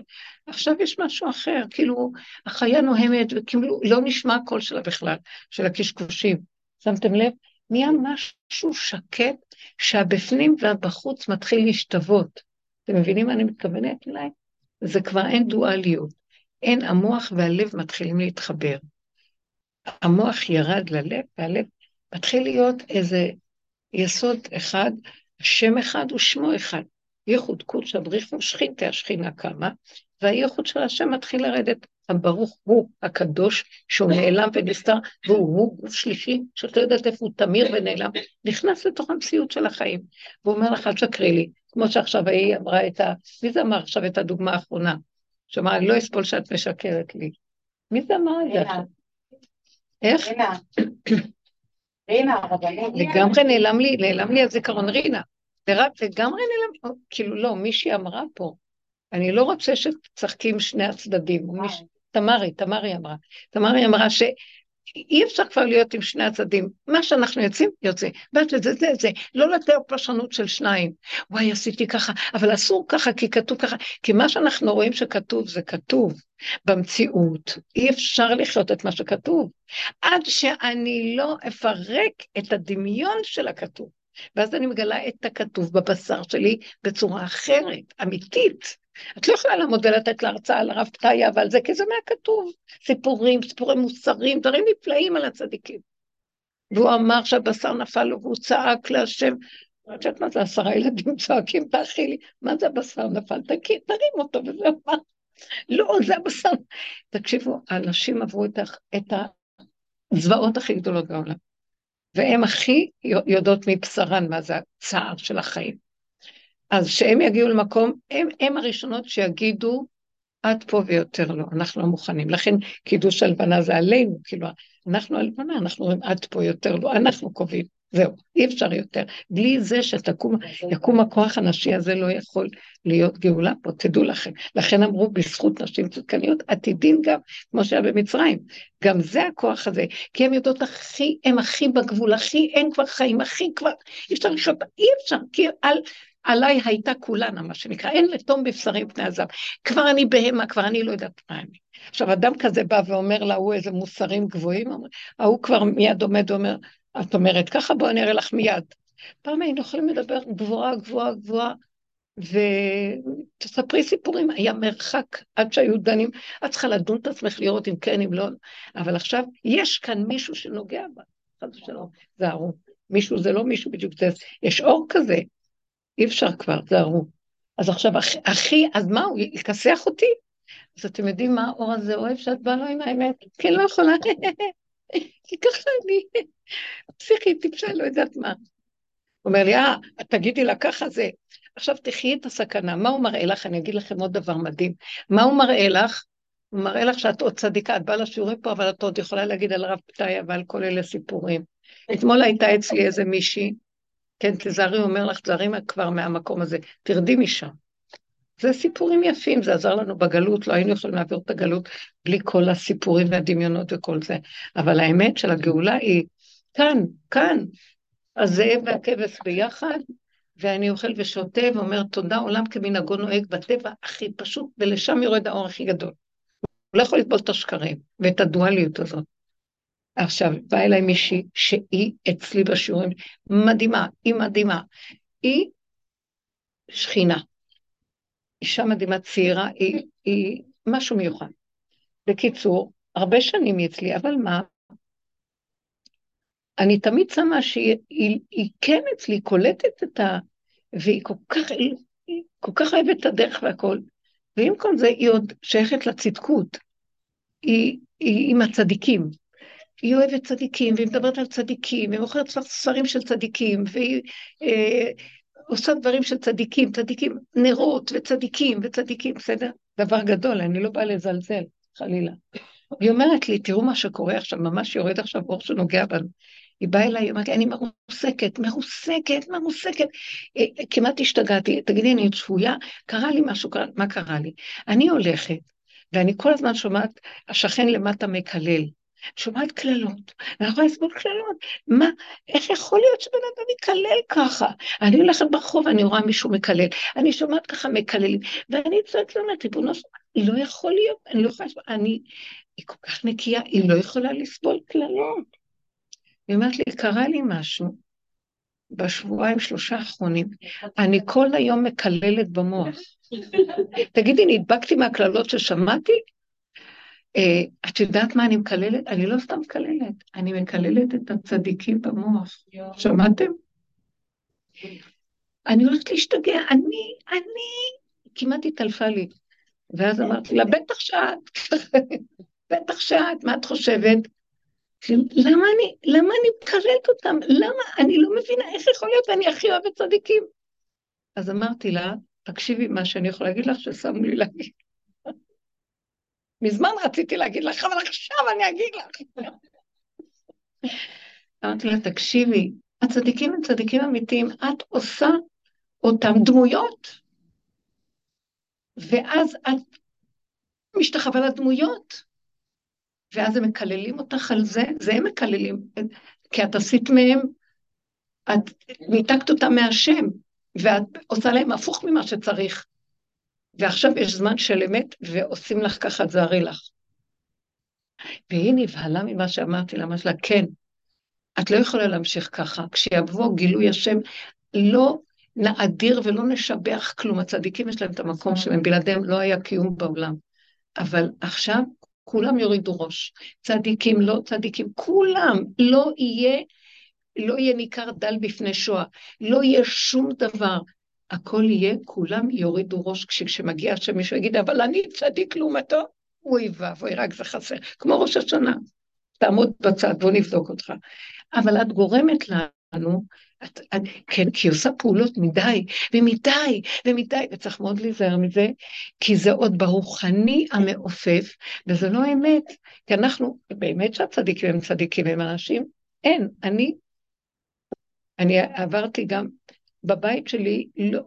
עכשיו יש משהו אחר, כאילו, החיה נוהמת, וכאילו לא נשמע הקול שלה בכלל, של הקשקושים. שמתם לב? נהיה משהו שקט שהבפנים והבחוץ מתחיל להשתוות. אתם מבינים מה אני מתכוונת אליי? זה כבר אין דואליות. אין, המוח והלב מתחילים להתחבר. המוח ירד ללב, והלב מתחיל להיות איזה יסוד אחד, שם אחד ושמו אחד. ייחוד קודש הבריך ושכינתי השכינה קמה, והייחוד של השם מתחיל לרדת. הברוך הוא הקדוש, שהוא נעלם ונסתר, והוא הוא גוף שלישי, שאת לא יודעת איפה הוא תמיר ונעלם, נכנס לתוך המציאות של החיים. והוא אומר לך, אל תשקרי לי, כמו שעכשיו היא אמרה את ה... מי זה אמר עכשיו את הדוגמה האחרונה? שאמרה, אני לא אסבול שאת משקרת לי. מי זה אמר את זה? איך? רינה, הרבנית. לגמרי נעלם לי, נעלם לי הזיכרון, רינה. לגמרי נעלם, כאילו לא, מישהי אמרה פה, אני לא רוצה שתשחקי עם שני הצדדים. תמרי, תמרי אמרה. תמרי אמרה שאי אפשר כבר להיות עם שני הצדדים. מה שאנחנו יוצאים, יוצא. ואת זה, זה, זה. לא לתאר פרשנות של שניים. וואי, עשיתי ככה, אבל אסור ככה, כי כתוב ככה. כי מה שאנחנו רואים שכתוב, זה כתוב. במציאות, אי אפשר לחיות את מה שכתוב. עד שאני לא אפרק את הדמיון של הכתוב. ואז אני מגלה את הכתוב בבשר שלי בצורה אחרת, אמיתית. את לא יכולה לעמוד ולתת לה הרצאה על הרב פתאיה ועל זה, כי זה מהכתוב. סיפורים, סיפורים מוסריים, דברים נפלאים על הצדיקים. והוא אמר שהבשר נפל לו והוא צעק להשם. את יודעת מה זה עשרה ילדים צועקים, תאכילי, מה זה הבשר נפל? תקים, תרים אותו וזהו, מה? לא, זה הבשר. תקשיבו, האנשים עברו את הזוועות הכי גדולות בעולם. והן הכי יודעות מבשרן מה זה הצער של החיים. אז שהם יגיעו למקום, הם, הם הראשונות שיגידו, עד פה ויותר לא, אנחנו לא מוכנים. לכן קידוש הלבנה זה עלינו, כאילו, אנחנו הלבנה, אנחנו אומרים עד פה יותר לא, אנחנו קובעים, זהו, אי אפשר יותר. בלי זה שתקום, יקום הכוח הנשי הזה לא יכול להיות גאולה פה, תדעו לכם. לכן אמרו, בזכות נשים צדקניות, עתידים גם, כמו שהיה במצרים. גם זה הכוח הזה, כי הן יודעות הכי, הן הכי בגבול, הכי, אין כבר חיים, הכי כבר, אי אפשר לחיות, אי אפשר, כי על... עליי הייתה כולנה, מה שנקרא, אין לתום בבשרים פני הזעם. כבר אני בהמה, כבר אני לא יודעת מה אני. עכשיו, אדם כזה בא ואומר לה, הוא איזה מוסרים גבוהים, ההוא כבר מיד עומד ואומר, את אומרת ככה, בואי אני אראה לך מיד. פעם היינו יכולים לדבר גבוהה, גבוהה, גבוהה, ותספרי סיפורים, היה מרחק עד שהיו דנים, את צריכה לדון את עצמך לראות אם כן, אם לא, אבל עכשיו יש כאן מישהו שנוגע בה, חס ושלום, זה ארוך. מישהו זה לא מישהו בדיוק, יש אור כזה, אי אפשר כבר, תזהרו. אז עכשיו, אחי, אז מה, הוא יכסח אותי? אז אתם יודעים מה האור הזה אוהב שאת באה לו עם האמת? כי לא יכולה, [LAUGHS] כי ככה אני פסיכית, טיפשה, לא יודעת מה. הוא אומר לי, אה, תגידי לה ככה זה. עכשיו תחי את הסכנה, מה הוא מראה לך? אני אגיד לכם עוד דבר מדהים. מה הוא מראה לך? הוא מראה לך שאת עוד צדיקה, את באה לשיעורים פה, אבל את עוד יכולה להגיד על הרב פתאיה ועל כל אלה סיפורים. אתמול הייתה אצלי איזה מישהי, כן, תזהרי, הוא אומר לך, תזהרי כבר מהמקום הזה, תרדי משם. זה סיפורים יפים, זה עזר לנו בגלות, לא היינו יכולים להעביר את הגלות בלי כל הסיפורים והדמיונות וכל זה. אבל האמת של הגאולה היא כאן, כאן. הזאב והכבש ביחד, ואני אוכל ושותה ואומר תודה עולם כמנהגו נוהג בטבע הכי פשוט, ולשם יורד האור הכי גדול. הוא לא יכול לסבול את השקרים ואת הדואליות הזאת. עכשיו, באה אליי מישהי שהיא אצלי בשיעורים, מדהימה, היא מדהימה. היא שכינה. אישה מדהימה צעירה, היא, היא משהו מיוחד. בקיצור, הרבה שנים היא אצלי, אבל מה? אני תמיד שמה שהיא היא, היא כן אצלי, קולטת את ה... והיא כל כך, היא, היא כל כך אוהבת את הדרך והכל. ועם כל זה היא עוד שייכת לצדקות. היא, היא עם הצדיקים. היא אוהבת צדיקים, והיא מדברת על צדיקים, והיא מוכרת ספרים של צדיקים, והיא אה, עושה דברים של צדיקים, צדיקים, נרות וצדיקים וצדיקים, בסדר? דבר גדול, אני לא באה לזלזל, חלילה. היא אומרת לי, תראו מה שקורה עכשיו, ממש יורד עכשיו אור שנוגע בנו. היא באה אליי, היא אומרת לי, אני מרוסקת, מרוסקת, מרוסקת. אה, כמעט השתגעתי, תגידי, אני עוד שפויה? קרה לי משהו, מה קרה לי? אני הולכת, ואני כל הזמן שומעת, השכן למטה מקלל. שומעת קללות, ואני יכולה לסבול קללות. מה, איך יכול להיות שבן אדם יקלל ככה? אני הולכת ברחוב, אני רואה מישהו מקלל, אני שומעת ככה מקללים, ואני צועקת ואומרת, ריבונו שלמה, לא יכול להיות, אני לא יכולה לסבול, אני, היא כל כך נקייה, היא לא יכולה לסבול קללות. היא אומרת לי, קרה לי משהו בשבועיים, שלושה האחרונים, אני כל היום מקללת במוח. [LAUGHS] תגידי, נדבקתי מהקללות ששמעתי? אה, את יודעת מה אני מקללת? אני לא סתם מקללת, אני מקללת את הצדיקים במוח. שמעתם? אני הולכת להשתגע, אני, אני, כמעט התעלפה לי. ואז אמרתי לה, בטח שאת, [LAUGHS] בטח שאת, מה את חושבת? למה אני, למה אני מקללת אותם? למה? אני לא מבינה איך יכול להיות, אני הכי אוהבת צדיקים. אז אמרתי לה, תקשיבי מה שאני יכולה להגיד לך ששמו לי להגיד. מזמן רציתי להגיד לך, אבל עכשיו אני אגיד לך. אמרתי לה, תקשיבי, הצדיקים הם צדיקים אמיתיים, את עושה אותם דמויות, ואז את משתחווה לדמויות, ואז הם מקללים אותך על זה, זה הם מקללים, כי את עשית מהם, את ניתקת אותם מהשם, ואת עושה להם הפוך ממה שצריך. ועכשיו יש זמן של אמת, ועושים לך ככה, תזהרי לך. והיא נבהלה ממה שאמרתי לה, אמרתי לה, כן, את לא יכולה להמשיך ככה. כשיבוא גילוי השם, לא נאדיר ולא נשבח כלום. הצדיקים יש להם את המקום שלהם, בלעדיהם לא היה קיום בעולם. אבל עכשיו כולם יורידו ראש. צדיקים, לא צדיקים, כולם. לא יהיה, לא יהיה ניכר דל בפני שואה. לא יהיה שום דבר. הכל יהיה, כולם יורידו ראש כשמגיע שמישהו יגיד, אבל אני צדיק לעומתו, אוי ואבוי, רק זה חסר. כמו ראש השנה, תעמוד בצד, בוא נבדוק אותך. אבל את גורמת לנו, את, את, כן, כי היא עושה פעולות מדי, ומדי, ומדי, וצריך מאוד להיזהר מזה, כי זה עוד ברוחני המעופף, וזה לא אמת, כי אנחנו, באמת שהצדיקים הם צדיקים, הם אנשים, אין, אני, אני עברתי גם בבית שלי, לא,